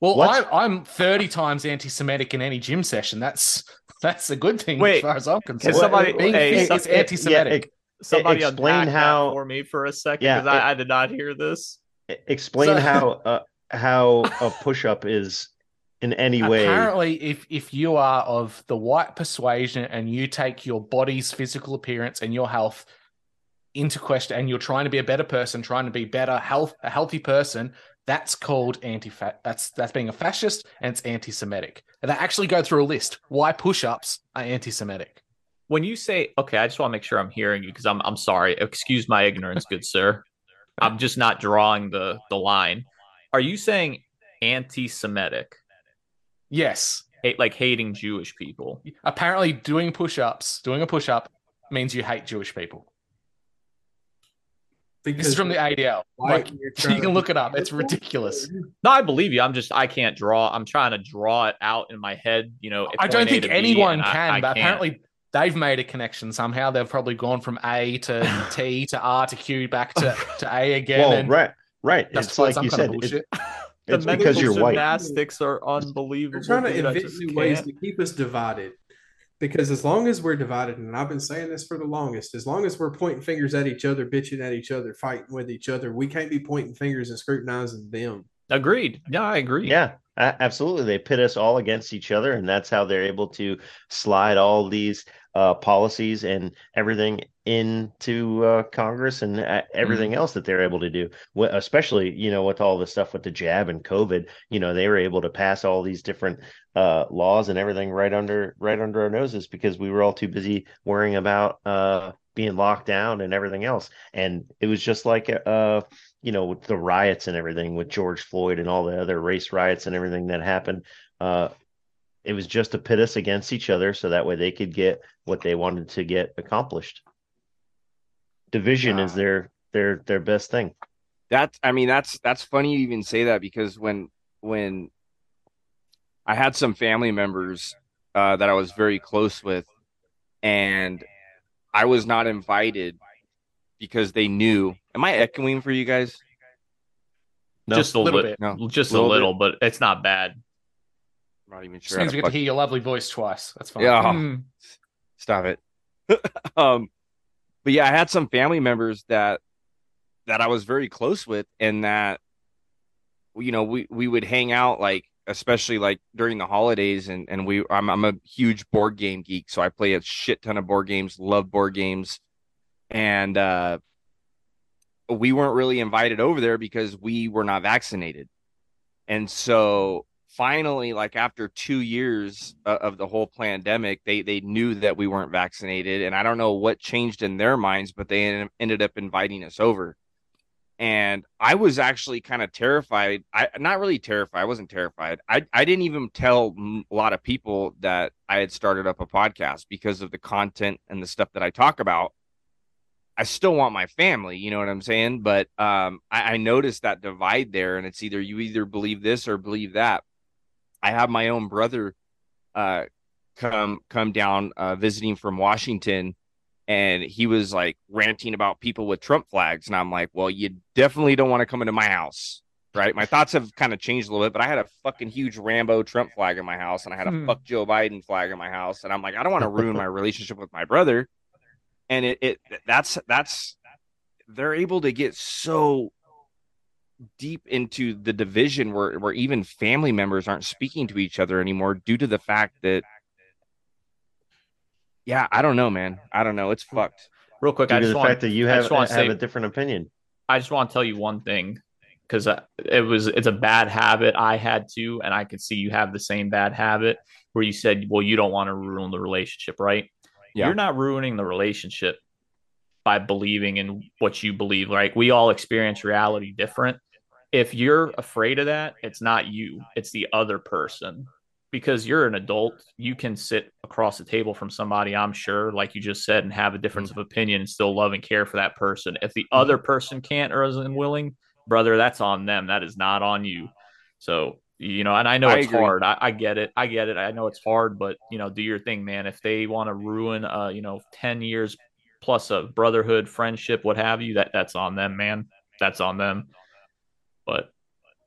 Well, I'm, I'm 30 times anti-Semitic in any gym session. That's that's a good thing Wait, as far as I'm concerned. somebody- Being hey, fit some- is anti-Semitic. Yeah, Somebody explain how- that for me for a second Yeah, because it- I, I did not hear this. explain So- how uh, how a push-up is in any way. Apparently, if if you are of the white persuasion and you take your body's physical appearance and your health into question, and you're trying to be a better person, trying to be better health, a healthy person, that's called anti. That's that's being a fascist, and it's anti-Semitic. And they actually go through a list why push-ups are anti-Semitic. When you say okay, I just want to make sure I'm hearing you because I'm I'm sorry. Excuse my ignorance, good sir. I'm just not drawing the the line. Are you saying anti-Semitic, Yes, hate, like hating Jewish people? apparently, doing push-ups, doing a push-up means you hate Jewish people. Because This is from the ADL. Like, Like, you're you trying can look it up. It's ridiculous. No, I believe you. I'm just I can't draw. I'm trying to draw it out in my head. You know, I don't think to B, anyone I- can, I but can't. apparently they've made a connection somehow. They've probably gone from A to T to R to Q back to, to A again. well, and right, right. that's It's like some you kind said. of it- bullshit. the it's mental because you're white. gymnastics are unbelievable. They're trying to dude. Invent new ways can't. to keep us divided. Because as long as we're divided, and I've been saying this for the longest, as long as we're pointing fingers at each other, bitching at each other, fighting with each other, we can't be pointing fingers and scrutinizing them. Agreed. Yeah, I agree. Yeah, absolutely. They pit us all against each other, and that's how they're able to slide all these uh, policies and everything into uh, Congress and uh, everything else that they're able to do. Especially, you know, with all the stuff with the jab and COVID, you know, they were able to pass all these different uh, laws and everything right under right under our noses because we were all too busy worrying about uh, being locked down and everything else. And it was just like uh, you know, with the riots and everything with George Floyd and all the other race riots and everything that happened. Uh, it was just to pit us against each other so that way they could get what they wanted to get accomplished. Division is their their their best thing. That's I mean that's that's funny you even say that because when when I had some family members uh, that I was very close with, and I was not invited because they knew. Am I echoing for you guys? No. just a Little little bit. No. Just a Little little, but it's not bad. I'm not even Just sure. means we to get to hear your lovely voice twice. That's fine. Yeah. Mm. Stop it. um, but yeah, I had some family members that that I was very close with, and that you know we we would hang out like especially like during the holidays, and and we I'm I'm a huge board game geek, so I play a shit ton of board games, love board games, and uh, we weren't really invited over there because we were not vaccinated, and so finally like after two years of the whole pandemic they they knew that we weren't vaccinated. And i don't know what changed in their minds but they en- ended up inviting us over. And i was actually kind of terrified. I not really terrified i wasn't terrified. I i didn't even tell a lot of people that i had started up a podcast because of the content and the stuff that i talk about I still want my family, you know what I'm saying? But um, I, I noticed that divide there, and it's either you either believe this or believe that. I have my own brother uh, come come down uh, visiting from Washington, and he was like ranting about people with Trump flags, and I'm like, well, you definitely don't want to come into my house, right? My thoughts have kind of changed a little bit, but I had a fucking huge Rambo Trump flag in my house, and I had a Hmm. fuck Joe Biden flag in my house, and I'm like, I don't want to ruin my relationship with my brother, and it it that's that's they're able to get so deep into the division where where even family members aren't speaking to each other anymore due to the fact that yeah i don't know man i don't know it's fucked Real quick, Due I just the want fact that you have, wanna have say- a different opinion. I just want to tell you one thing because it was it's a bad habit I had too, and I could see you have the same bad habit where you said, "Well, you don't want to ruin the relationship, right?" Yeah. You're not ruining the relationship by believing in what you believe. Like we all experience reality different. If you're afraid of that, it's not you; it's the other person. Because you're an adult, you can sit across the table from somebody, I'm sure, like you just said, and have a difference of opinion and still love and care for that person. If the other person can't or isn't willing, brother, that's on them. That is not on you. So, you know, and I know I it's agree. hard. I, I get it. I get it. I know it's hard, but you know, do your thing, man. If they want to ruin uh, you know, 10 years plus of brotherhood, friendship, what have you, that that's on them, man. that's on them. But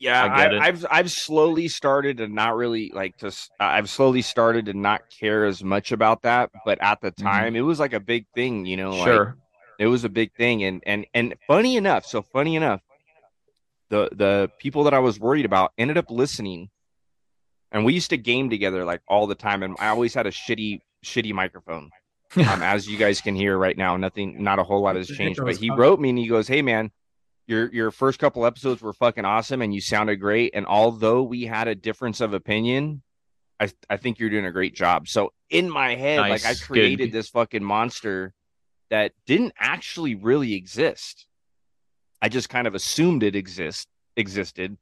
yeah, I have I've slowly started to not really like to. I've slowly started to not care as much about that, but at the mm-hmm. time, mm-hmm. it was like a big thing, you know. Sure, like, it was a big thing, and and and funny enough, so funny enough, the the people that I was worried about ended up listening, and we used to game together like all the time, and I always had a shitty shitty microphone. um, as you guys can hear right now, nothing, not a whole lot has changed. But he wrote me and he goes, "Hey man, your your first couple episodes were fucking awesome and you sounded great. And although we had a difference of opinion, I I think you're doing a great job. So in my head, nice. like I created Good. this fucking monster that didn't actually really exist. I just kind of assumed it exist existed.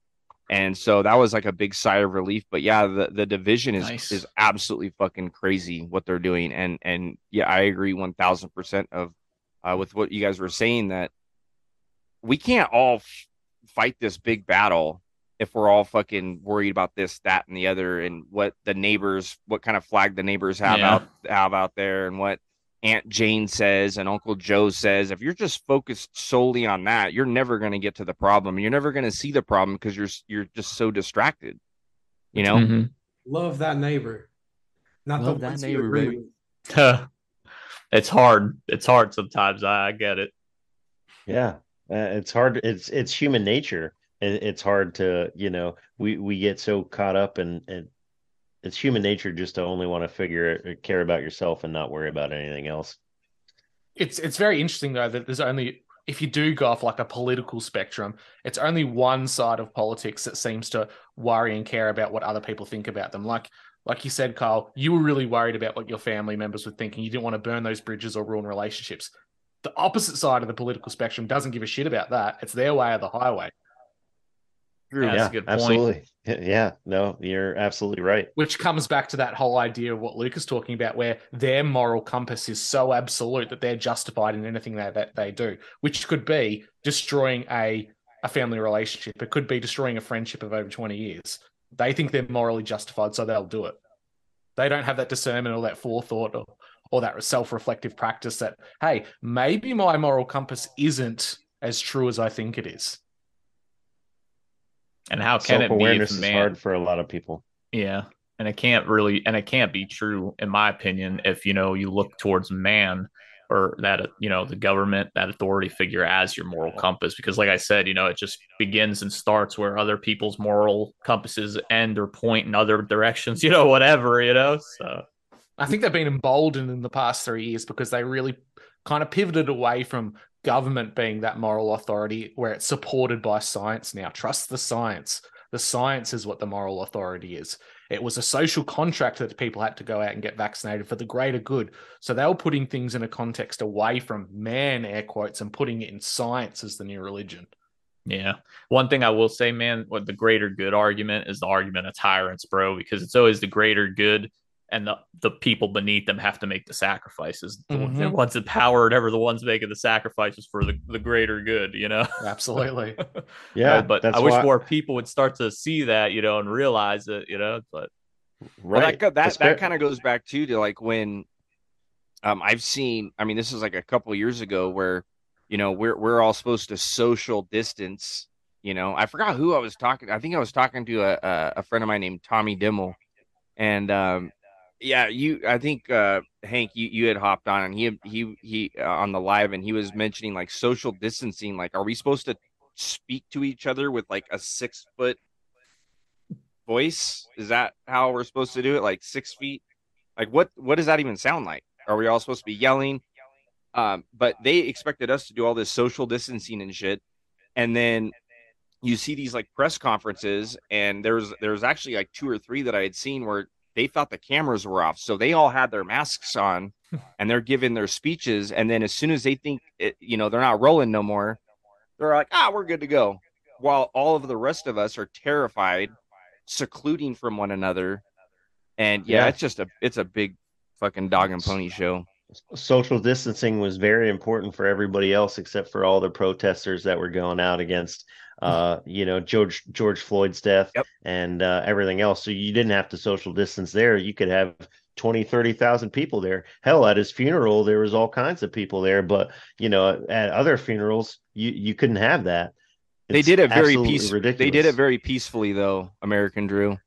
And so that was like a big sigh of relief. But yeah, the, the division is nice. is absolutely fucking crazy what they're doing. And and yeah, I agree one thousand percent of uh, with what you guys were saying that we can't all f- fight this big battle if we're all fucking worried about this, that, and the other, and what the neighbors, what kind of flag the neighbors have yeah. out have out there, and what Aunt Jane says and Uncle Joe says. If you're just focused solely on that, you're never going to get to the problem. You're never going to see the problem because you're you're just so distracted. You know. Mm-hmm. Love that neighbor. Not Love the that neighbor, baby. it's hard. It's hard sometimes. I, I get it. Yeah, uh, it's hard. It's it's human nature. It, it's hard to you know we we get so caught up and and it's human nature just to only want to figure uh, care about yourself and not worry about anything else. It's it's very interesting though that there's only if you do go off like a political spectrum, it's only one side of politics that seems to worry and care about what other people think about them. Like like you said, Kyle, you were really worried about what your family members were thinking. You didn't want to burn those bridges or ruin relationships the opposite side of the political spectrum doesn't give a shit about that. It's their way of the highway. Yeah, yeah good absolutely. Yeah, no, you're absolutely right. Which comes back to that whole idea of what Luke is talking about, where their moral compass is so absolute that they're justified in anything that, that they do, which could be destroying a, a family relationship. It could be destroying a friendship of over 20 years. They think they're morally justified, so they'll do it. They don't have that discernment or that forethought or or that self-reflective practice that hey maybe my moral compass isn't as true as i think it is and how can it be awareness is hard for a lot of people. Yeah. And it can't really and it can't be true in my opinion if you know you look towards man or that you know the government that authority figure as your moral compass. Because like i said you know it just begins and starts where other people's moral compasses end or point in other directions you know whatever you know so. I think they've been emboldened in the past three years because they really kind of pivoted away from government being that moral authority where it's supported by science now. Trust the science. The science is what the moral authority is. It was a social contract that people had to go out and get vaccinated for the greater good. So they were putting things in a context away from man, air quotes, and putting it in science as the new religion. Yeah. One thing I will say, man, what the greater good argument is the argument of tyrants, bro, because it's always the greater good and the, the people beneath them have to make the sacrifices. Mm-hmm. The ones in power, never the ones making the sacrifices for the, the greater good, you know? Absolutely. yeah. uh, but I wish why... more people would start to see that, you know, and realize it, you know, but. Right. Well, that, that, that kind of goes back too to like when um, I've seen, I mean, this is like a couple years ago where, you know, we're, we're all supposed to social distance, you know, I forgot who I was talking. I think I was talking to a, a friend of mine named Tommy Dimmel and um, yeah, you. I think uh, Hank, you you had hopped on and he he he uh, on the live and he was mentioning like social distancing. Like, are we supposed to speak to each other with like a six foot voice? Is that how we're supposed to do it? Like six feet? Like what what does that even sound like? Are we all supposed to be yelling? Um, but they expected us to do all this social distancing and shit, and then you see these like press conferences, and there's there's actually like two or three that I had seen where they thought the cameras were off. So they all had their masks on and they're giving their speeches. And then as soon as they think, it, you know, they're not rolling no more, they're like, ah, we're good to go. While all of the rest of us are terrified, secluding from one another. And yeah, yeah. it's just a, it's a big fucking dog and pony show social distancing was very important for everybody else except for all the protesters that were going out against uh, you know, George George Floyd's death yep. and uh, everything else. So you didn't have to social distance there. You could have 20, 30,000 people there. Hell, at his funeral, there was all kinds of people there, but you know, at other funerals, you, you couldn't have that. It's they did it very peacefully. They did it very peacefully though, American Drew.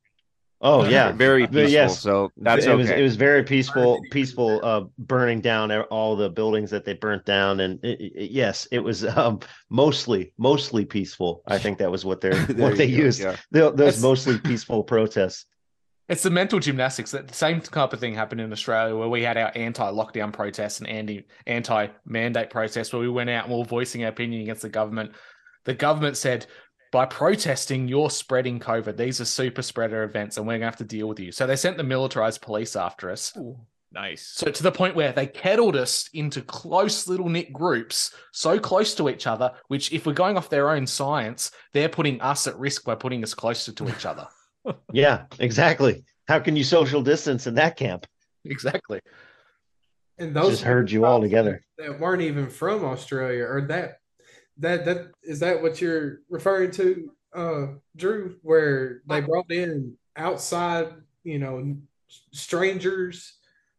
Oh yeah, very peaceful. Yes. So that's it okay. was it was very peaceful, peaceful, uh, burning down all the buildings that they burnt down, and it, it, yes, it was um, mostly mostly peaceful. I think that was what they're what they used. Yeah. those mostly peaceful protests. It's the mental gymnastics. That the same type of thing happened in Australia, where we had our anti-lockdown protests and anti anti-mandate protests, where we went out and we were voicing our opinion against the government. The government said, by protesting, you're spreading COVID. These are super spreader events, and we're going to have to deal with you. So they sent the militarized police after us. Ooh, nice. So to the point where they kettled us into close little knit groups, so close to each other, which, if we're going off their own science, they're putting us at risk by putting us closer to each other. yeah, exactly. How can you social distance in that camp? Exactly. And those just herd you all together that weren't even from Australia or that that that is that what you're referring to, uh, Drew? Where they brought in outside, you know, strangers.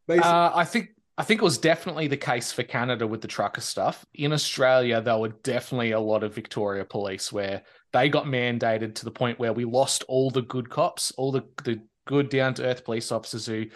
Uh, I think I think it was definitely the case for Canada with the trucker stuff. In Australia, there were definitely a lot of Victoria police where they got mandated to the point where we lost all the good cops, all the, the good down to earth police officers who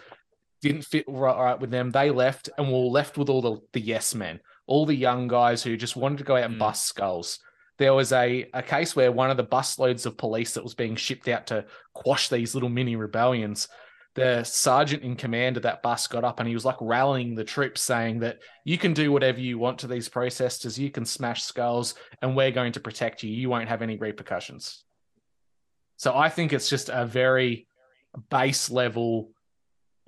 didn't fit right, right, with them. They left and we were left with all the, the yes men all the young guys who just wanted to go out and mm. bust skulls. There was a, a case where one of the busloads of police that was being shipped out to quash these little mini rebellions, the sergeant in command of that bus got up and he was like rallying the troops, saying that you can do whatever you want to these protesters, you can smash skulls, and we're going to protect you. You won't have any repercussions. So I think it's just a very base level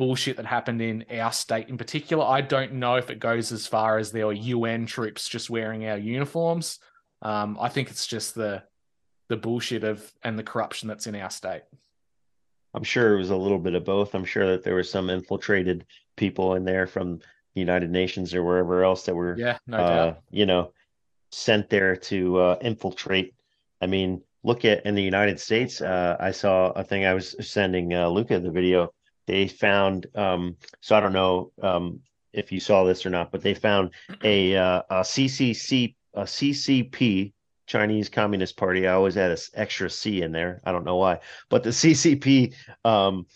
bullshit that happened in our state in particular. I don't know if it goes as far as there were UN troops just wearing our uniforms. Um, I think it's just the the bullshit of and the corruption that's in our state. I'm sure it was a little bit of both. I'm sure that there were some infiltrated people in there from the United Nations or wherever else that were, yeah, no uh, you know, sent there to uh, infiltrate. I mean, look at in the United States. Uh, I saw a thing. I was sending uh, Luka the video they found um, so I don't know um, if you saw this or not, but they found a, uh, a CCC a CCP Chinese Communist Party. I always had an extra C in there. I don't know why, but the CCP. Um,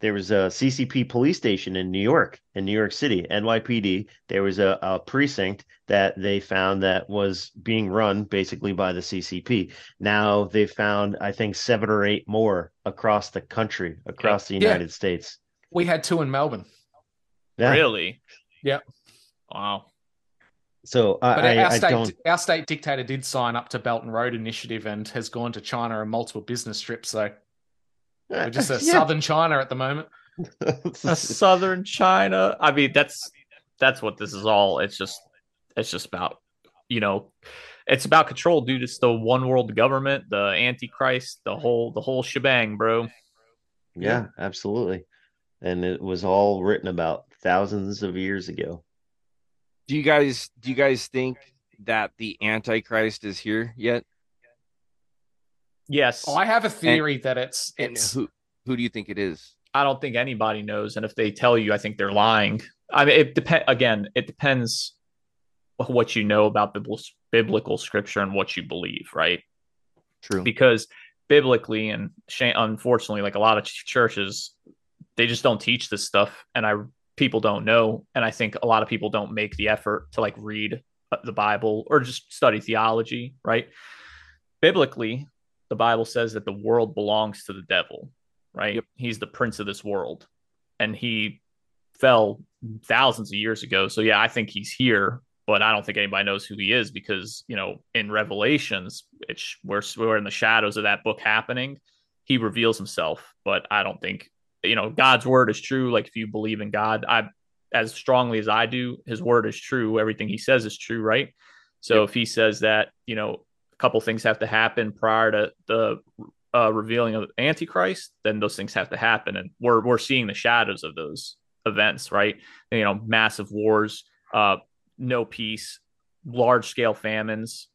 there was a CCP police station in New York, in New York City, NYPD. There was a, a precinct that they found that was being run basically by the CCP. Now they found, I think, seven or eight more across the country, across the United yeah. States. We had two in Melbourne. Yeah. Really? Yeah. Wow. So uh, but I, our, state, don't... our state dictator did sign up to Belt and Road Initiative and has gone to China on multiple business trips. So we're just a yeah. southern China at the moment. a southern China. I mean, that's that's what this is all. It's just it's just about you know it's about control, dude. It's the one world government, the antichrist, the whole the whole shebang, bro. Yeah, absolutely. And it was all written about thousands of years ago. Do you guys do you guys think that the antichrist is here yet? Yes. Oh, I have a theory and, that it's it's who who do you think it is? I don't think anybody knows, and if they tell you, I think they're lying. I mean, it depends. Again, it depends what you know about biblical biblical scripture and what you believe, right? True. Because biblically and unfortunately, like a lot of churches, they just don't teach this stuff, and I people don't know, and I think a lot of people don't make the effort to like read uh, the Bible or just study theology, right? Biblically, the Bible says that the world belongs to the devil, right? Yep. He's the prince of this world, and he fell thousands of years ago. So yeah, I think he's here, but I don't think anybody knows who he is because you know in Revelations, it's we're we're in the shadows of that book happening. He reveals himself, but I don't think you know God's word is true. Like if you believe in God, I as strongly as I do, His word is true. Everything He says is true, right? So yep. if He says that, you know, couple things have to happen prior to the uh, revealing of Antichrist, then those things have to happen, and we're we're seeing the shadows of those events, right? You know, massive wars, uh, no peace, large scale famines,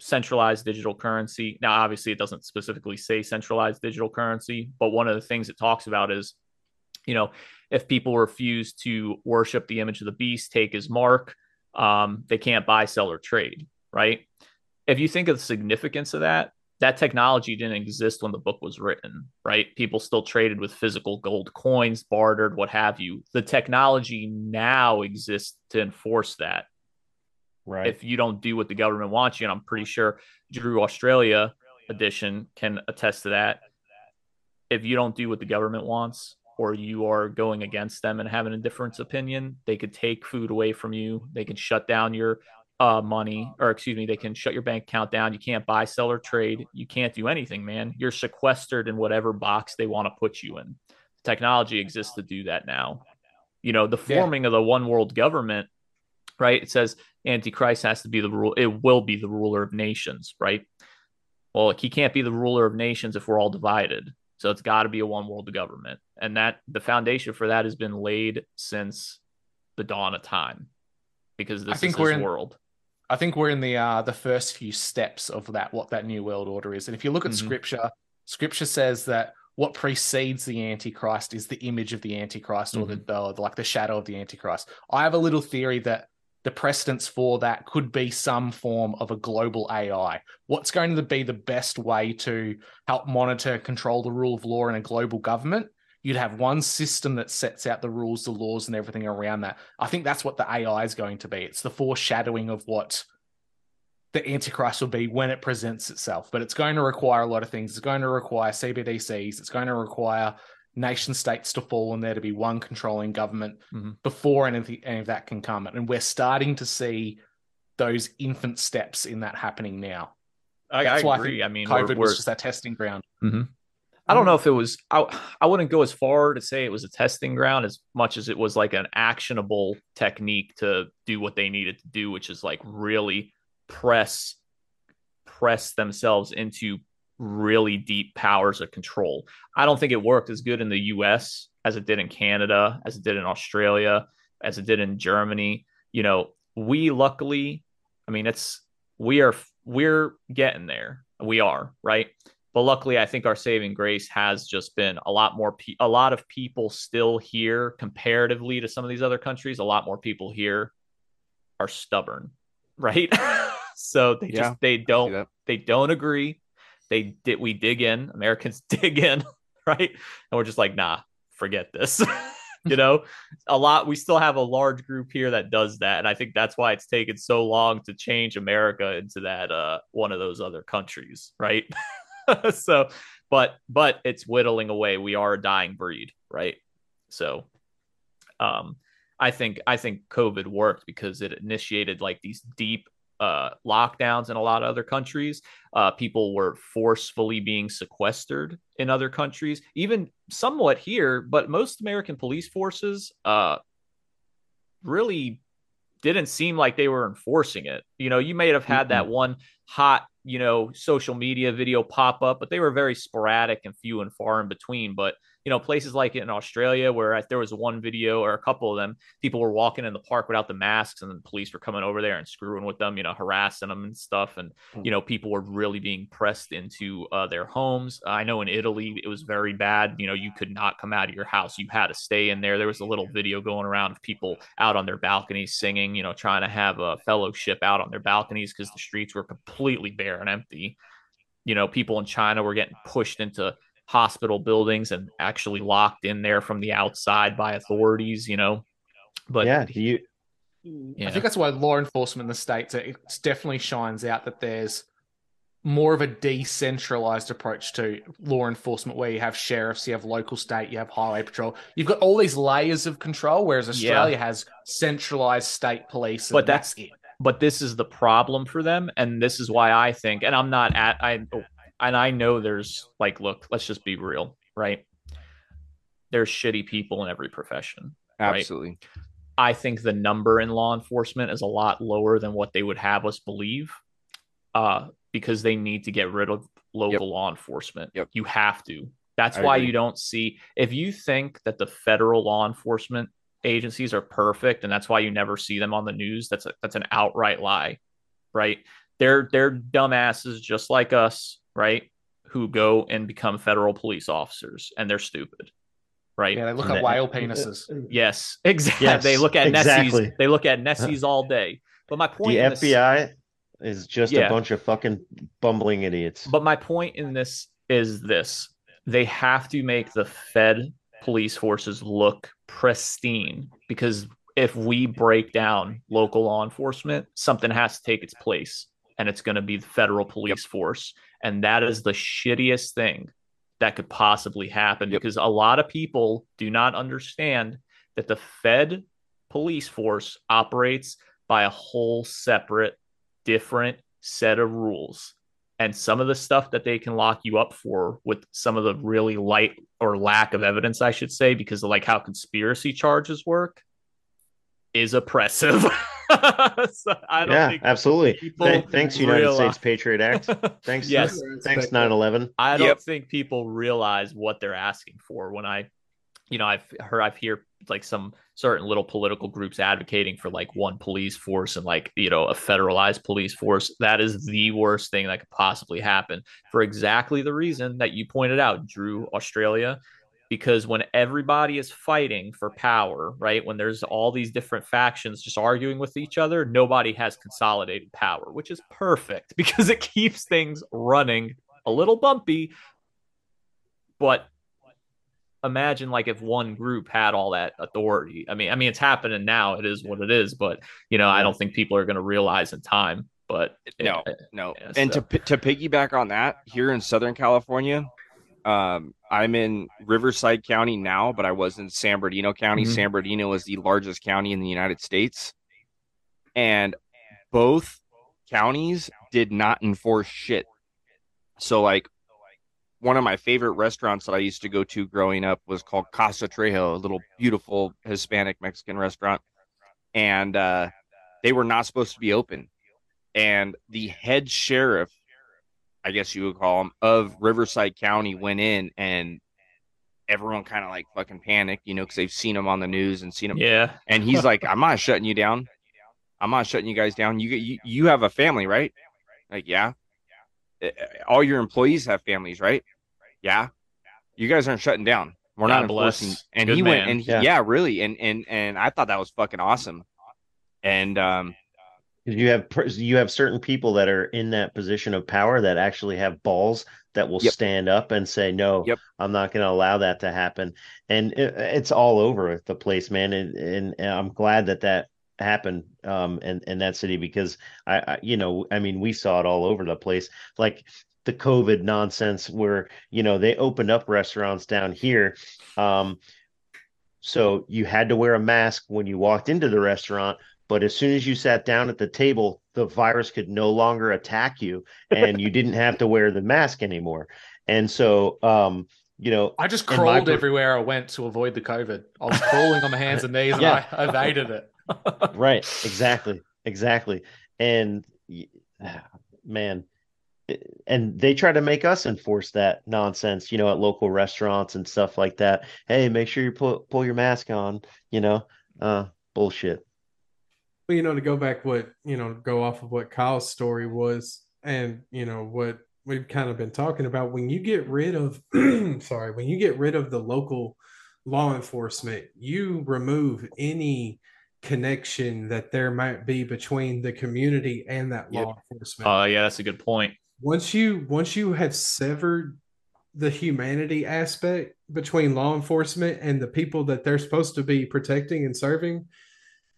centralized digital currency. Now, obviously, it doesn't specifically say centralized digital currency, but one of the things it talks about is you know, if people refuse to worship the image of the beast, take his mark, um, they can't buy, sell, or trade, right? If you think of the significance of that, that technology didn't exist when the book was written, right? People still traded with physical gold coins, bartered, what have you. The technology now exists to enforce that. Right. If you don't do what the government wants you, and I'm pretty sure Drew Australia edition can attest to that. If you don't do what the government wants, or you are going against them and having a different opinion, they could take food away from you. They can shut down your uh, money, or excuse me, they can shut your bank account down. You can't buy, sell, or trade. You can't do anything, man. You're sequestered in whatever box they want to put you in. Technology exists to do that now. You know, the forming yeah. of the one world government, right? It says Antichrist has to be the rule. It will be the ruler of nations, right? Well, he can't be the ruler of nations if we're all divided. So it's got to be a one world government. And that the foundation for that has been laid since the dawn of time because this I think is we're in, world. I think we're in the uh, the first few steps of that what that new world order is. And if you look at mm-hmm. scripture, scripture says that what precedes the antichrist is the image of the antichrist mm-hmm. or the, like the shadow of the antichrist. I have a little theory that the precedence for that could be some form of a global AI. What's going to be the best way to help monitor, control the rule of law in a global government? You'd have one system that sets out the rules, the laws, and everything around that. I think that's what the AI is going to be. It's the foreshadowing of what the Antichrist will be when it presents itself. But it's going to require a lot of things. It's going to require CBDCs. It's going to require nation states to fall and there to be one controlling government mm-hmm. before anything, any of that can come. And we're starting to see those infant steps in that happening now. I, That's I agree. I, I mean, COVID we're, was just that testing ground. Mm-hmm. I don't mm-hmm. know if it was. I, I wouldn't go as far to say it was a testing ground as much as it was like an actionable technique to do what they needed to do, which is like really press press themselves into really deep powers of control. I don't think it worked as good in the US as it did in Canada, as it did in Australia, as it did in Germany. You know, we luckily, I mean, it's we are we're getting there. We are, right? But luckily, I think our saving grace has just been a lot more, pe- a lot of people still here comparatively to some of these other countries. A lot more people here are stubborn, right? so they yeah, just they don't they don't agree. They did we dig in americans dig in right? And we're just like nah forget this you know? A lot we still have a large group here that does that and i think that's why it's taken so long to change america into that uh one of those other countries right so but but it's whittling away we are a dying breed right so um i think i think covid worked because it initiated like these deep uh, lockdowns in a lot of other countries. Uh, people were forcefully being sequestered in other countries, even somewhat here. But most American police forces uh, really didn't seem like they were enforcing it. You know, you may have had that one hot, you know, social media video pop up, but they were very sporadic and few and far in between. But you know, places like in Australia where there was one video or a couple of them, people were walking in the park without the masks and the police were coming over there and screwing with them, you know, harassing them and stuff. And, hmm. you know, people were really being pressed into uh, their homes. I know in Italy, it was very bad. You know, you could not come out of your house. You had to stay in there. There was a little video going around of people out on their balconies singing, you know, trying to have a fellowship out on their balconies because the streets were completely bare and empty. You know, people in China were getting pushed into hospital buildings and actually locked in there from the outside by authorities, you know. But yeah, do you mm, yeah. I think that's why law enforcement in the states it definitely shines out that there's more of a decentralized approach to law enforcement where you have sheriffs, you have local state, you have highway patrol. You've got all these layers of control, whereas Australia yeah. has centralized state police. But that's, that's, it. But this is the problem for them, and this is why I think, and I'm not at I and I know there's like, look, let's just be real, right? There's shitty people in every profession. Absolutely. Right? I think the number in law enforcement is a lot lower than what they would have us believe, uh, because they need to get rid of local yep. law enforcement. Yep. You have to. That's I why agree. you don't see if you think that the federal law enforcement agencies are perfect and that's why you never see them on the news. That's a, that's an outright lie, right? They're they're dumbasses just like us right? Who go and become federal police officers and they're stupid. right? Yeah, they look And at the- whale penises. Yes, exactly. Yes, they look at exactly. Nessie's. They look at Nessie's all day. But my point The in this- FBI is just Yeah. a bunch of fucking bumbling idiots. But my point in this is this: they have to make the Fed police forces look pristine because if we break down local law enforcement, something has to take its place, and it's going to be the federal police force, and that is the shittiest thing that could possibly happen Yep. because a lot of people do not understand that the Fed police force operates by a whole separate, different set of rules. And some of the stuff that they can lock you up for with some of the really light or lack of evidence, I should say, because of like how conspiracy charges work, is oppressive. so I don't yeah, think absolutely. Th- thanks, United realize- States Patriot Act. Thanks, Yes. thanks, 9/11. I don't Yep. think people realize what they're asking for when I, you know, I've heard, I've hear like some certain little political groups advocating for like one police force and like, you know, a federalized police force. That is the worst thing that could possibly happen for exactly the reason that you pointed out, Drew, Australia. Because when everybody is fighting for power, right? When there's all these different factions just arguing with each other, nobody has consolidated power, which is perfect because it keeps things running a little bumpy, but imagine like if one group had all that authority. I mean, I mean it's happening now. It is what it is, but you know, I don't think people are going to realize in time. But No, it- no. Yeah, and so- to to piggyback on that, here in Southern California, um, I'm in Riverside County now, but I was in San Bernardino County. Mhm. San Bernardino is the largest county in the United States, and both counties did not enforce shit. So, like, one of my favorite restaurants that I used to go to growing up was called Casa Trejo, a little beautiful Hispanic Mexican restaurant, and uh, they were not supposed to be open and the head sheriff, I guess you would call him, of Riverside County went in and everyone kind of like fucking panicked, you know, because they've seen him on the news and seen him. yeah, And he's like, I'm not shutting you down. I'm not shutting you guys down. You you, you have a family, right? Like, yeah. Uh, All your employees have families, right? Yeah. You guys aren't shutting down. We're not God bless. enforcing. And Good he went and he, Yeah. yeah. really. And and and I thought that was fucking awesome. And um, You have you have certain people that are in that position of power that actually have balls that will Yep. stand up and say, "No, Yep. I'm not going to allow that to happen." And it, it's all over the place, man. And, and, and I'm glad that that happened um, in in that city because I, I, you know, I mean, we saw it all over the place, like the COVID nonsense where you know they opened up restaurants down here. Um, so you had to wear a mask when you walked into the restaurant, but as soon as you sat down at the table, the virus could no longer attack you and you didn't have to wear the mask anymore. And so, um, you know, I just crawled gr- everywhere I went to avoid the COVID. I was crawling on my hands and knees and I evaded it. right, exactly, exactly. And man, and they try to make us enforce that nonsense, you know, at local restaurants and stuff like that. Hey, make sure you pull pull your mask on, you know, uh, bullshit. Well, you know, to go back what, you know, go off of what Kyle's story was and, you know, what we've kind of been talking about when you get rid of sorry, when you get rid of the local law enforcement, you remove any connection that there might be between the community and that Yep. law enforcement. uh, yeah, that's a good point. once you once you have severed the humanity aspect between law enforcement and the people that they're supposed to be protecting and serving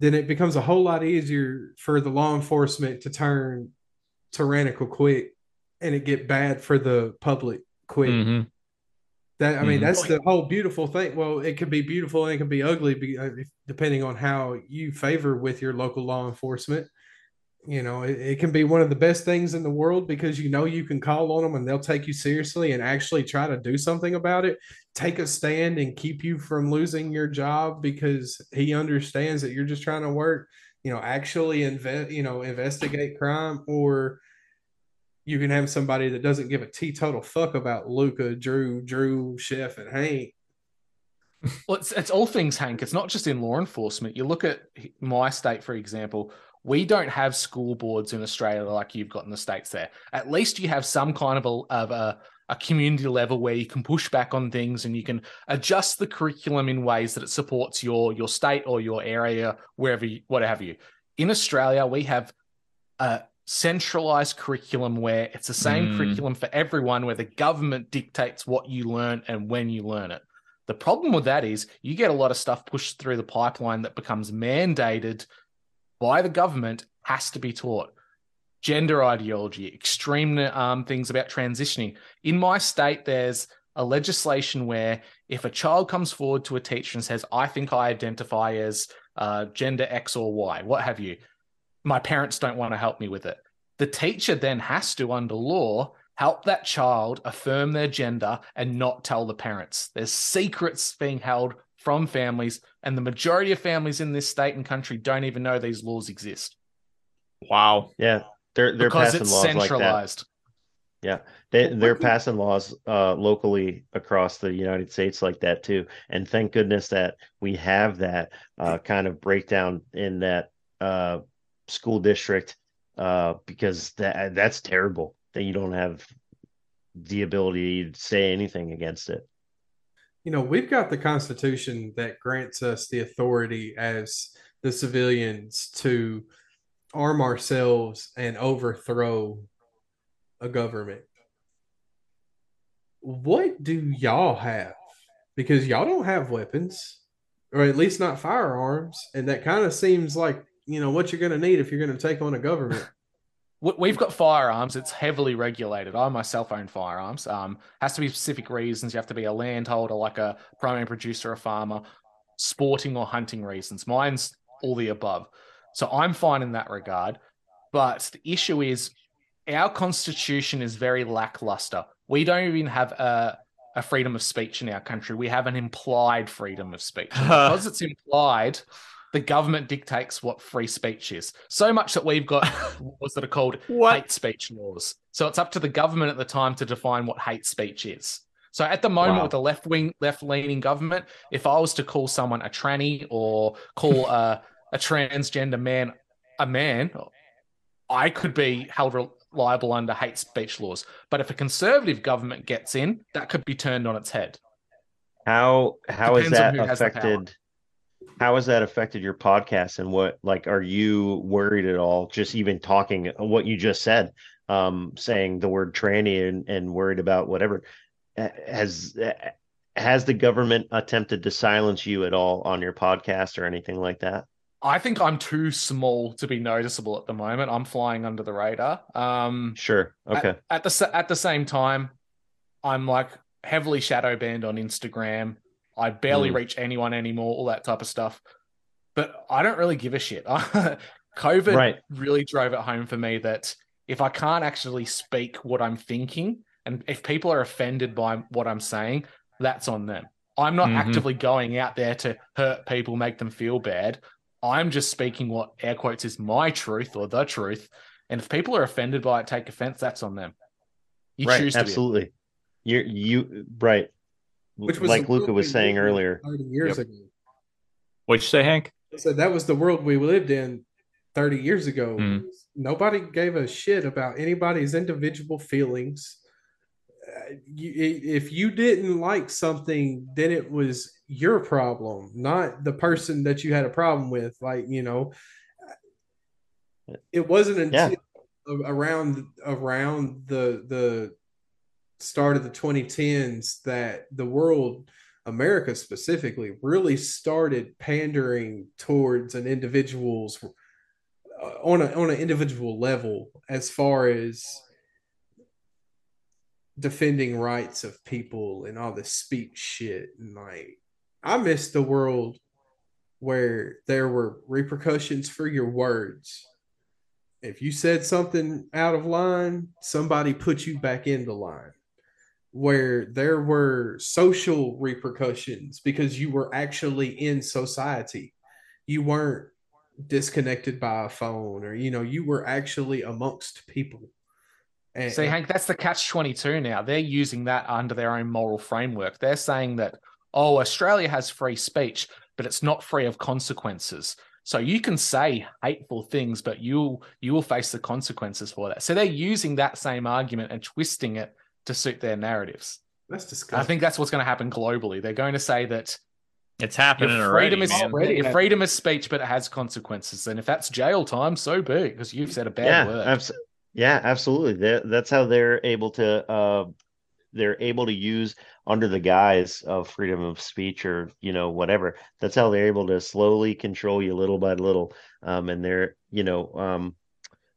then it becomes a whole lot easier for the law enforcement to turn tyrannical quick and it get bad for the public quick Mhm. that I mean, Mhm. that's the whole beautiful thing. Well, it can be beautiful and it can be ugly, uh, depending on how you favor with your local law enforcement. You know, it, it can be one of the best things in the world because you know you can call on them and they'll take you seriously and actually try to do something about it. Take a stand and keep you from losing your job because he understands that you're just trying to work. You know, actually invest. You know, investigate crime or you can have somebody that doesn't give a teetotal fuck about Luka, Drew, Drew, Chef, and Hank. Well, it's, it's all things, Hank. It's not just in law enforcement. You look at my state, for example, we don't have school boards in Australia like you've got in the States there. At least you have some kind of a, of a, a community level where you can push back on things and you can adjust the curriculum in ways that it supports your your state or your area, wherever you, what have you. In Australia, we have a centralized curriculum where it's the same mm. curriculum for everyone, where the government dictates what you learn and when you learn it. The problem with that is you get a lot of stuff pushed through the pipeline that becomes mandated by the government, has to be taught. Gender ideology, extreme um, things about transitioning. In my state, there's a legislation where if a child comes forward to a teacher and says, I think I identify as uh, gender X or Y, what have you, my parents don't want to help me with it. The teacher then has to, under law, help that child affirm their gender and not tell the parents. There's secrets being held from families, and the majority of families in this state and country don't even know these laws exist. Wow. Yeah. They're they're because passing laws centralized. like that. Yeah, they they're passing laws uh, locally across the United States like that too, and thank goodness that we have that uh, kind of breakdown in that uh, school district uh, because that that's terrible that you don't have the ability to say anything against it. You know, we've got the Constitution that grants us the authority as the civilians to arm ourselves and overthrow a government. What do y'all have? Because y'all don't have weapons, or at least not firearms, and that kind of seems like you know what you're going to need if you're going to take on a government. We've got firearms. It's heavily regulated. I myself own firearms. Um, has to be specific reasons. You have to be a landholder, like a primary producer, a farmer, sporting or hunting reasons. Mine's all the above. So I'm fine in that regard. But the issue is our constitution is very lackluster. We don't even have a, a freedom of speech in our country. We have an implied freedom of speech. because it's implied, the government dictates what free speech is. So much that we've got laws that are called what? hate speech laws. So it's up to the government at the time to define what hate speech is. So at the moment, wow. with the left wing, left leaning government, if I was to call someone a tranny or call a, a transgender man a man, I could be held liable under hate speech laws. But if a conservative government gets in, that could be turned on its head. How how has that affected? how has that affected your podcast and what like are you worried at all just even talking what you just said um saying the word tranny and, and worried about whatever has has the government attempted to silence you at all on your podcast or anything like that I think I'm too small to be noticeable at the moment. I'm flying under the radar. Um, sure. Okay. At, at the at the same time, I'm like heavily shadow banned on Instagram. I barely mm. reach anyone anymore, all that type of stuff. But I don't really give a shit. COVID right. really drove it home for me that if I can't actually speak what I'm thinking, and if people are offended by what I'm saying, that's on them. I'm not mm-hmm. actively going out there to hurt people, make them feel bad. I'm just speaking what air quotes is my truth or the truth. And if people are offended by it, take offense, that's on them. You right, choose absolutely. You're you right which was like Luka was saying earlier. Thirty years yep. ago. What'd you say, Hank? I said that was the world we lived in 30 years ago. Mm. Nobody gave a shit about anybody's individual feelings. If you didn't like something, then it was your problem, not the person that you had a problem with. Like, you know, it wasn't until yeah. around around the the start of the 2010s that the world america specifically really started pandering towards an individual's uh, on a on an individual level as far as defending rights of people and all this speech shit. And like i miss the world where there were repercussions for your words. If you said something out of line somebody put you back into line. Where there were social repercussions because you were actually in society. You weren't disconnected by a phone or you know you were actually amongst people and, see hank that's the catch 22 now they're using that under their own moral framework they're saying that oh australia has free speech but it's not free of consequences so you can say hateful things but you'll you will face the consequences for that so they're using that same argument and twisting it to suit their narratives. That's disgusting. I think that's what's going to happen globally. They're going to say that It's happening your already, freedom is man. Already your freedom is speech, but it has consequences. And if that's jail time, so be it, because you've said a bad yeah, word. abs- yeah, absolutely. That that's how they're able to uh they're able to use under the guise of freedom of speech or you know whatever. That's how they're able to slowly control you little by little. Um, and they're you know um,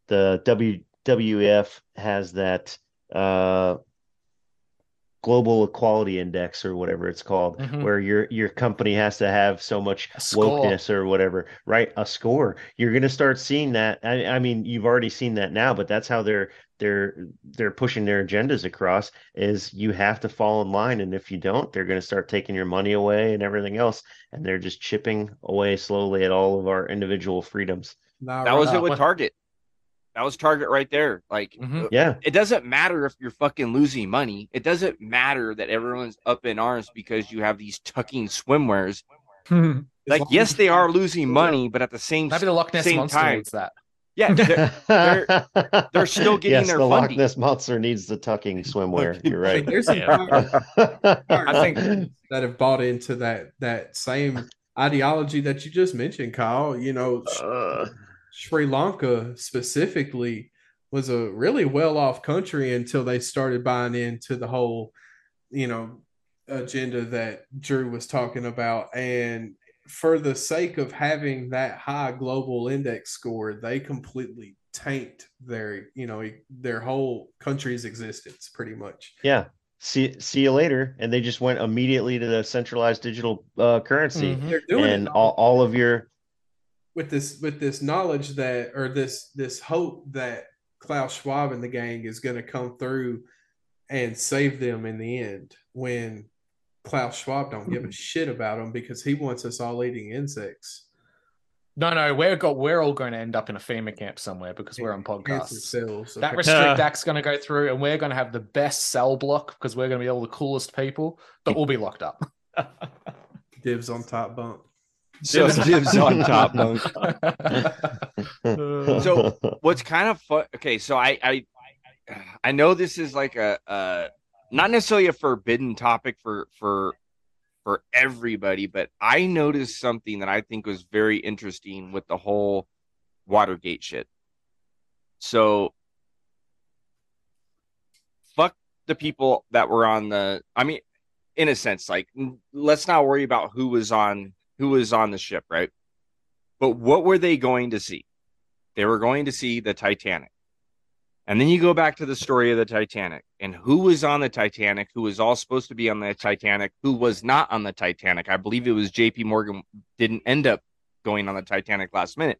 the WWF has that uh global equality index or whatever it's called Mhm. where your your company has to have so much wokeness or whatever right a score you're going to start seeing that I, I mean you've already seen that now but that's how they're they're they're pushing their agendas across is you have to fall in line and if you don't they're going to start taking your money away and everything else and they're just chipping away slowly at all of our individual freedoms Nah, That was right. it with Target. That was Target right there. Like, Mhm. uh, yeah it doesn't matter if you're fucking losing money. It doesn't matter that everyone's up in arms because you have these tucking swimwears. As Like, yes, they are losing money, but at the same Maybe the Loch Ness same monster time- needs that. yeah, they're, they're still getting yes, their the Loch funding. Ness monster needs the tucking swimwear you're right There's Yeah. entire I think- that have bought into that that same ideology that you just mentioned, Kyle. You know, Uh, Sri Lanka specifically was a really well off country until they started buying into the whole, you know, agenda that Drew was talking about. And for the sake of having that high global index score, they completely taint their, you know, their whole country's existence pretty much. Yeah. See see you later. And they just went immediately to the centralized digital uh, currency Mhm. They're doing and it all, all of your with this with this knowledge that or this this hope that Klaus Schwab and the gang is going to come through and save them in the end when Klaus Schwab don't give a shit about them because he wants us all eating insects. No, no, we're got we're all going to end up in a FEMA camp somewhere because we're on Cancer podcasts. cells. That okay. restrict Uh. act's going to go through, and we're going to have the best cell block because we're going to be all the coolest people, but we'll be locked up. Divs on top bunk. So dibs on top bunk. So- What's kind of fun? Okay, so I I I know this is like a uh not necessarily a forbidden topic for for for everybody, but I noticed something that I think was very interesting with the whole Watergate shit. So fuck the people that were on the I mean in a sense like let's not worry about who was on who was on the ship, right? But what were they going to see? They were going to see the Titanic. And then you go back to the story of the Titanic and who was on the Titanic, who was all supposed to be on the Titanic, who was not on the Titanic. I believe it was JP Morgan didn't end up going on the Titanic last minute.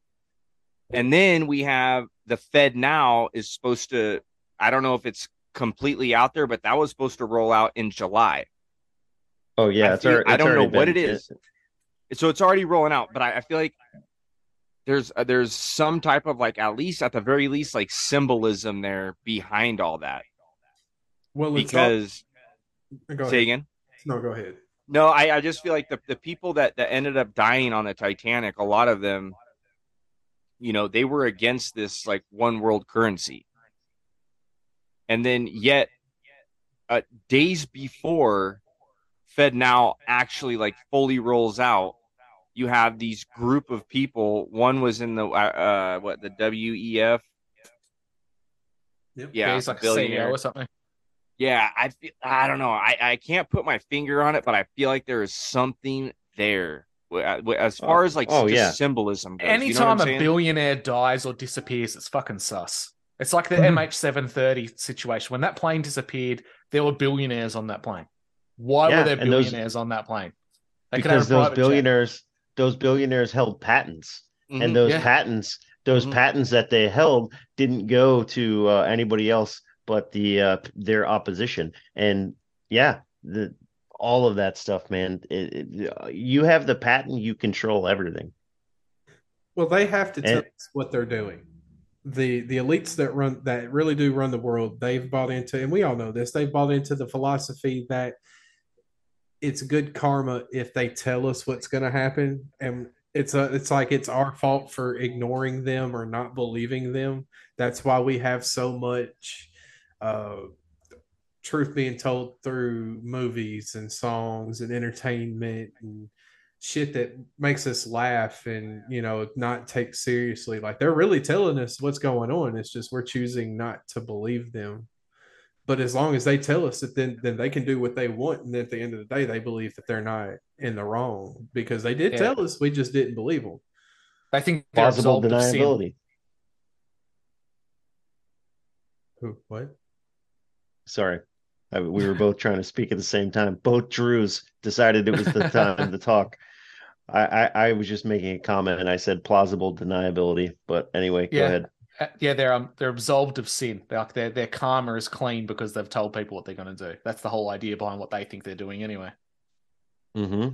And then we have the Fed now is supposed to, I don't know if it's completely out there, but that was supposed to roll out in July. oh yeah, I it's feel- I don't know already what been- it is. So it's already rolling out but i, I feel like there's uh, there's some type of like at least at the very least like symbolism there behind all that. Well, it's all, because go say again? No, go ahead. no I, I just feel like the, the people that, that ended up dying on the titanic a lot of them you know they were against this like one world currency. And then yet uh, days before fed now actually like fully rolls out you have these group of people one was in the uh, uh what the wef Yep. yeah he's like billionaire. CEO or something. yeah i feel i don't know i i can't put my finger on it but i feel like there is something there Wh- wh- as far as like oh, yeah. symbolism goes, you know Anytime a saying? billionaire dies or disappears, it's fucking sus. It's like the Mhm. MH730 situation. When that plane disappeared, there were billionaires on that plane. Why Yeah, were there and those- billionaires on that plane? They because those billionaires, jet. Those billionaires held patents Mhm. and those Yeah. patents those Mhm. patents that they held didn't go to uh, anybody else but the uh, their opposition and yeah the all of that stuff man it, it, you have the patent you control everything Well, they have to tell And- us what they're doing. The the elites that run that really do run the world, they've bought into, and we all know this, they've bought into the philosophy that it's good karma if they tell us what's going to happen, and it's a it's like it's our fault for ignoring them or not believing them. That's why we have so much uh, truth being told through movies and songs and entertainment and shit that makes us laugh and you know not take seriously. Like they're really telling us what's going on. It's just we're choosing not to believe them but as long as they tell us that then then they can do what they want and at the end of the day they believe that they're not in the wrong because they did yeah. tell us we just didn't believe them i think plausible deniability. Who, what? Sorry. I, we were both trying to speak at the same time. Both drews decided it was the time to talk. I, I, I was just making a comment and I said plausible deniability, but anyway, yeah. go ahead. Uh, yeah, they're um, they're absolved of sin. They're like their their karma is clean because they've told people what they're going to do. That's the whole idea behind what they think they're doing anyway. Hmm.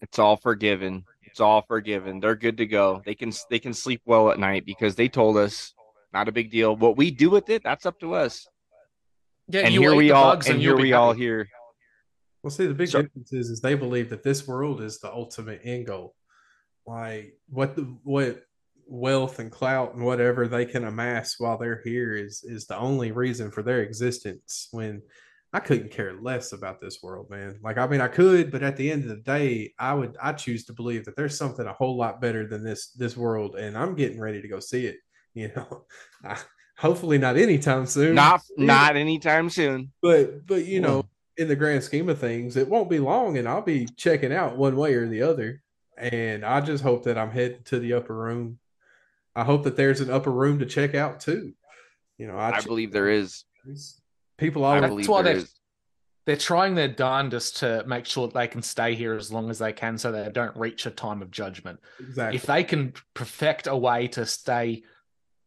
It's all forgiven. It's all forgiven. They're good to go. They can they can sleep well at night because they told us not a big deal. What we do with it, that's up to us. Yeah, and here we all and, and here we happy. all here well, see, the big so, difference is, is they believe that this world is the ultimate end goal. Like what the what wealth and clout and whatever they can amass while they're here is is the only reason for their existence. When I couldn't care less about this world, man. Like I mean, I could, but at the end of the day, I would I choose to believe that there's something a whole lot better than this this world, and I'm getting ready to go see it. You know, I, hopefully not anytime soon. Not not anytime soon. But but you know, in the grand scheme of things, it won't be long and I'll be checking out one way or the other. And I just hope that I'm heading to the upper room. I hope that there's an upper room to check out too. You know, I, I believe there is. People always I believe there they're, they're trying their darndest to make sure they can stay here as long as they can so they don't reach a time of judgment. Exactly. If they can perfect a way to stay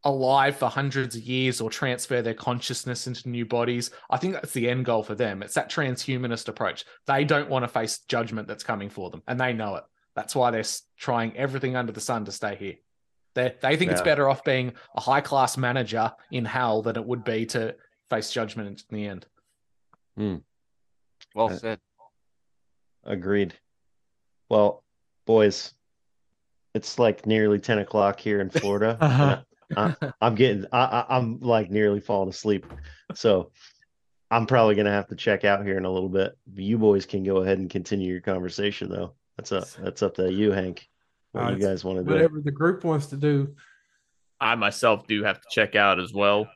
alive for hundreds of years or transfer their consciousness into new bodies. I think that's the end goal for them. It's that transhumanist approach. They don't want to face judgment that's coming for them, and they know it. That's why they're trying everything under the sun to stay here. They they think yeah. it's better off being a high class manager in hell than it would be to face judgment in the end. Hmm. Well uh, said. Agreed. Well, boys, it's like nearly 10 o'clock here in Florida. uh-huh. I, am getting, I, I'm like nearly falling asleep. So I'm probably going to have to check out here in a little bit. You boys can go ahead and continue your conversation though. That's up, that's up to you, Hank. What uh, you guys want to do? Whatever the group wants to do. I myself do have to check out as well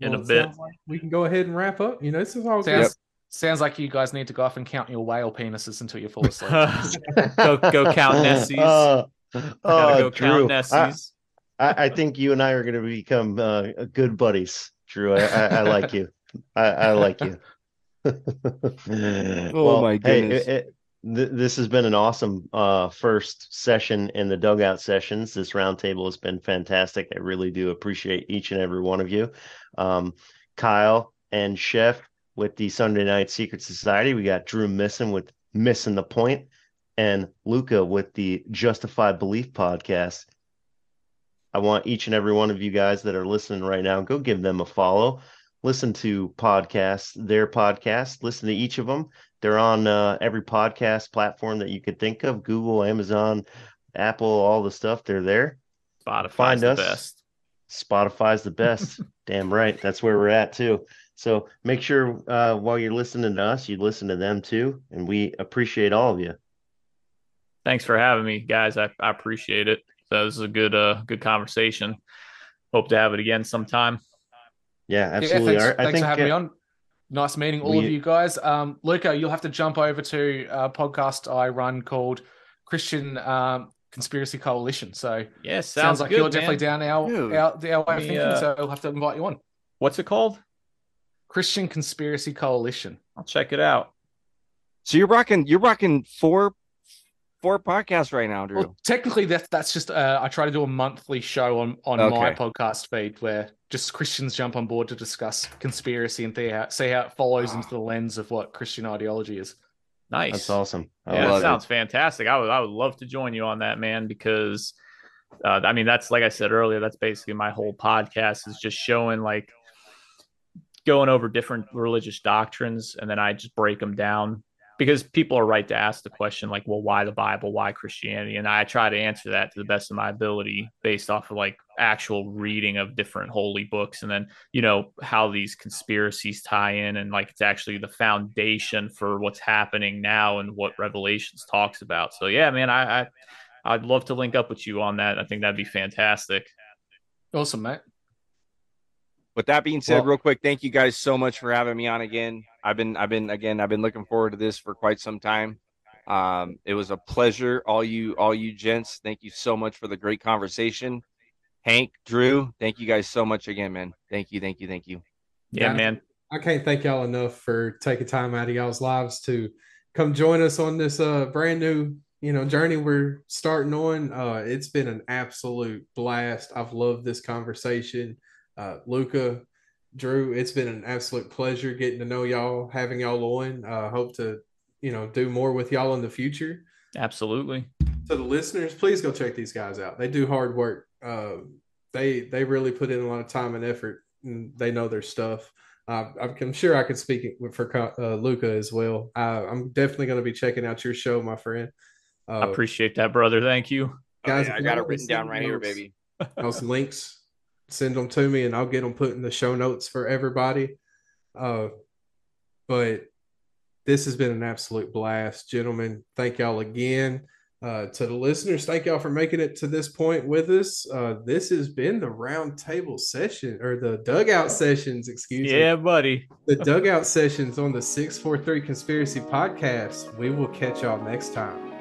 in well, a bit. Like we can go ahead and wrap up. You know, this is all sounds, good. Sounds like you guys need to go off and count your whale penises until you fall asleep. go go count Nessies. Uh, uh, go Drew, count Nessies. I, I, think you and I are going to become uh, good buddies, Drew. I, I, I like you. I, like you. oh well, my goodness. Hey, it, it, th- this has been an awesome uh, first session in the dugout sessions. This roundtable has been fantastic. I really do appreciate each and every one of you. Um, Kyle and Chef with the Sunday Night Secret Society. We got Drew missing with missing the point, and Luka with the Justified Belief podcast. I want each and every one of you guys that are listening right now, go give them a follow. Listen to podcasts, their podcast. Listen to each of them. They're on uh, every podcast platform that you could think of Google, Amazon, Apple, all the stuff. They're there. Spotify's Find the us. best. Spotify's the best. Damn right. That's where we're at too. So make sure uh, while you're listening to us, you listen to them too. And we appreciate all of you. Thanks for having me, guys. I, I appreciate it. So this is a good uh good conversation. Hope to have it again sometime. Yeah, absolutely. Yeah, thanks, thanks think, for having uh, me on. Nice meeting all we, of you guys. Um, Luka, you'll have to jump over to a podcast I run called Christian um, Conspiracy Coalition. So yeah, sounds, sounds like good, you're man. definitely down our, our, our way of thinking. Uh, so we'll have to invite you on. What's it called? Christian Conspiracy Coalition. I'll check it out. So you're rocking you're rocking four four podcasts right now, Drew. Well, technically, that's that's just uh, I try to do a monthly show on on okay. my podcast feed where just Christians jump on board to discuss conspiracy and see how, see how it follows into the lens of what Christian ideology is. Nice, that's awesome. I yeah, that sounds it. fantastic. I would I would love to join you on that, man, because uh, I mean that's like I said earlier, that's basically my whole podcast is just showing like going over different religious doctrines and then I just break them down because people are right to ask the question like well why the bible? Why christianity? And i try to answer that to the best of my ability based off of like actual reading of different holy books and then you know how these conspiracies tie in and like it's actually the foundation for what's happening now and what revelations talks about. So yeah man i, I i'd love to link up with you on that. I think that'd be fantastic. Awesome mate with that being said well, real quick thank you guys so much for having me on again i've been i've been again i've been looking forward to this for quite some time um, it was a pleasure all you all you gents thank you so much for the great conversation Hank, Drew, thank you guys so much again, man. Thank you, thank you, thank you. Yeah, man. I can't thank y'all enough for taking time out of y'all's lives to come join us on this uh brand new you know journey we're starting on. Uh, it's been an absolute blast. I've loved this conversation. Uh, Luka, Drew, it's been an absolute pleasure getting to know y'all, having y'all on. Uh, hope to you know do more with y'all in the future. Absolutely. To the listeners, please go check these guys out. They do hard work uh, they they really put in a lot of time and effort, and they know their stuff. Uh, I'm sure I could speak for uh, Luka as well. I'm definitely going to be checking out your show, my friend. Uh, I appreciate that, brother. Thank you, guys. Oh, yeah, I got it written down right here, baby. Those links, send them to me, and I'll get them put in the show notes for everybody. Uh, but this has been an absolute blast, gentlemen. Thank y'all again. Uh, to the listeners, thank y'all for making it to this point with us. Uh, this has been the roundtable session or the dugout sessions, excuse yeah, me. Yeah, buddy. the dugout sessions on the 643 Conspiracy Podcast. We will catch y'all next time.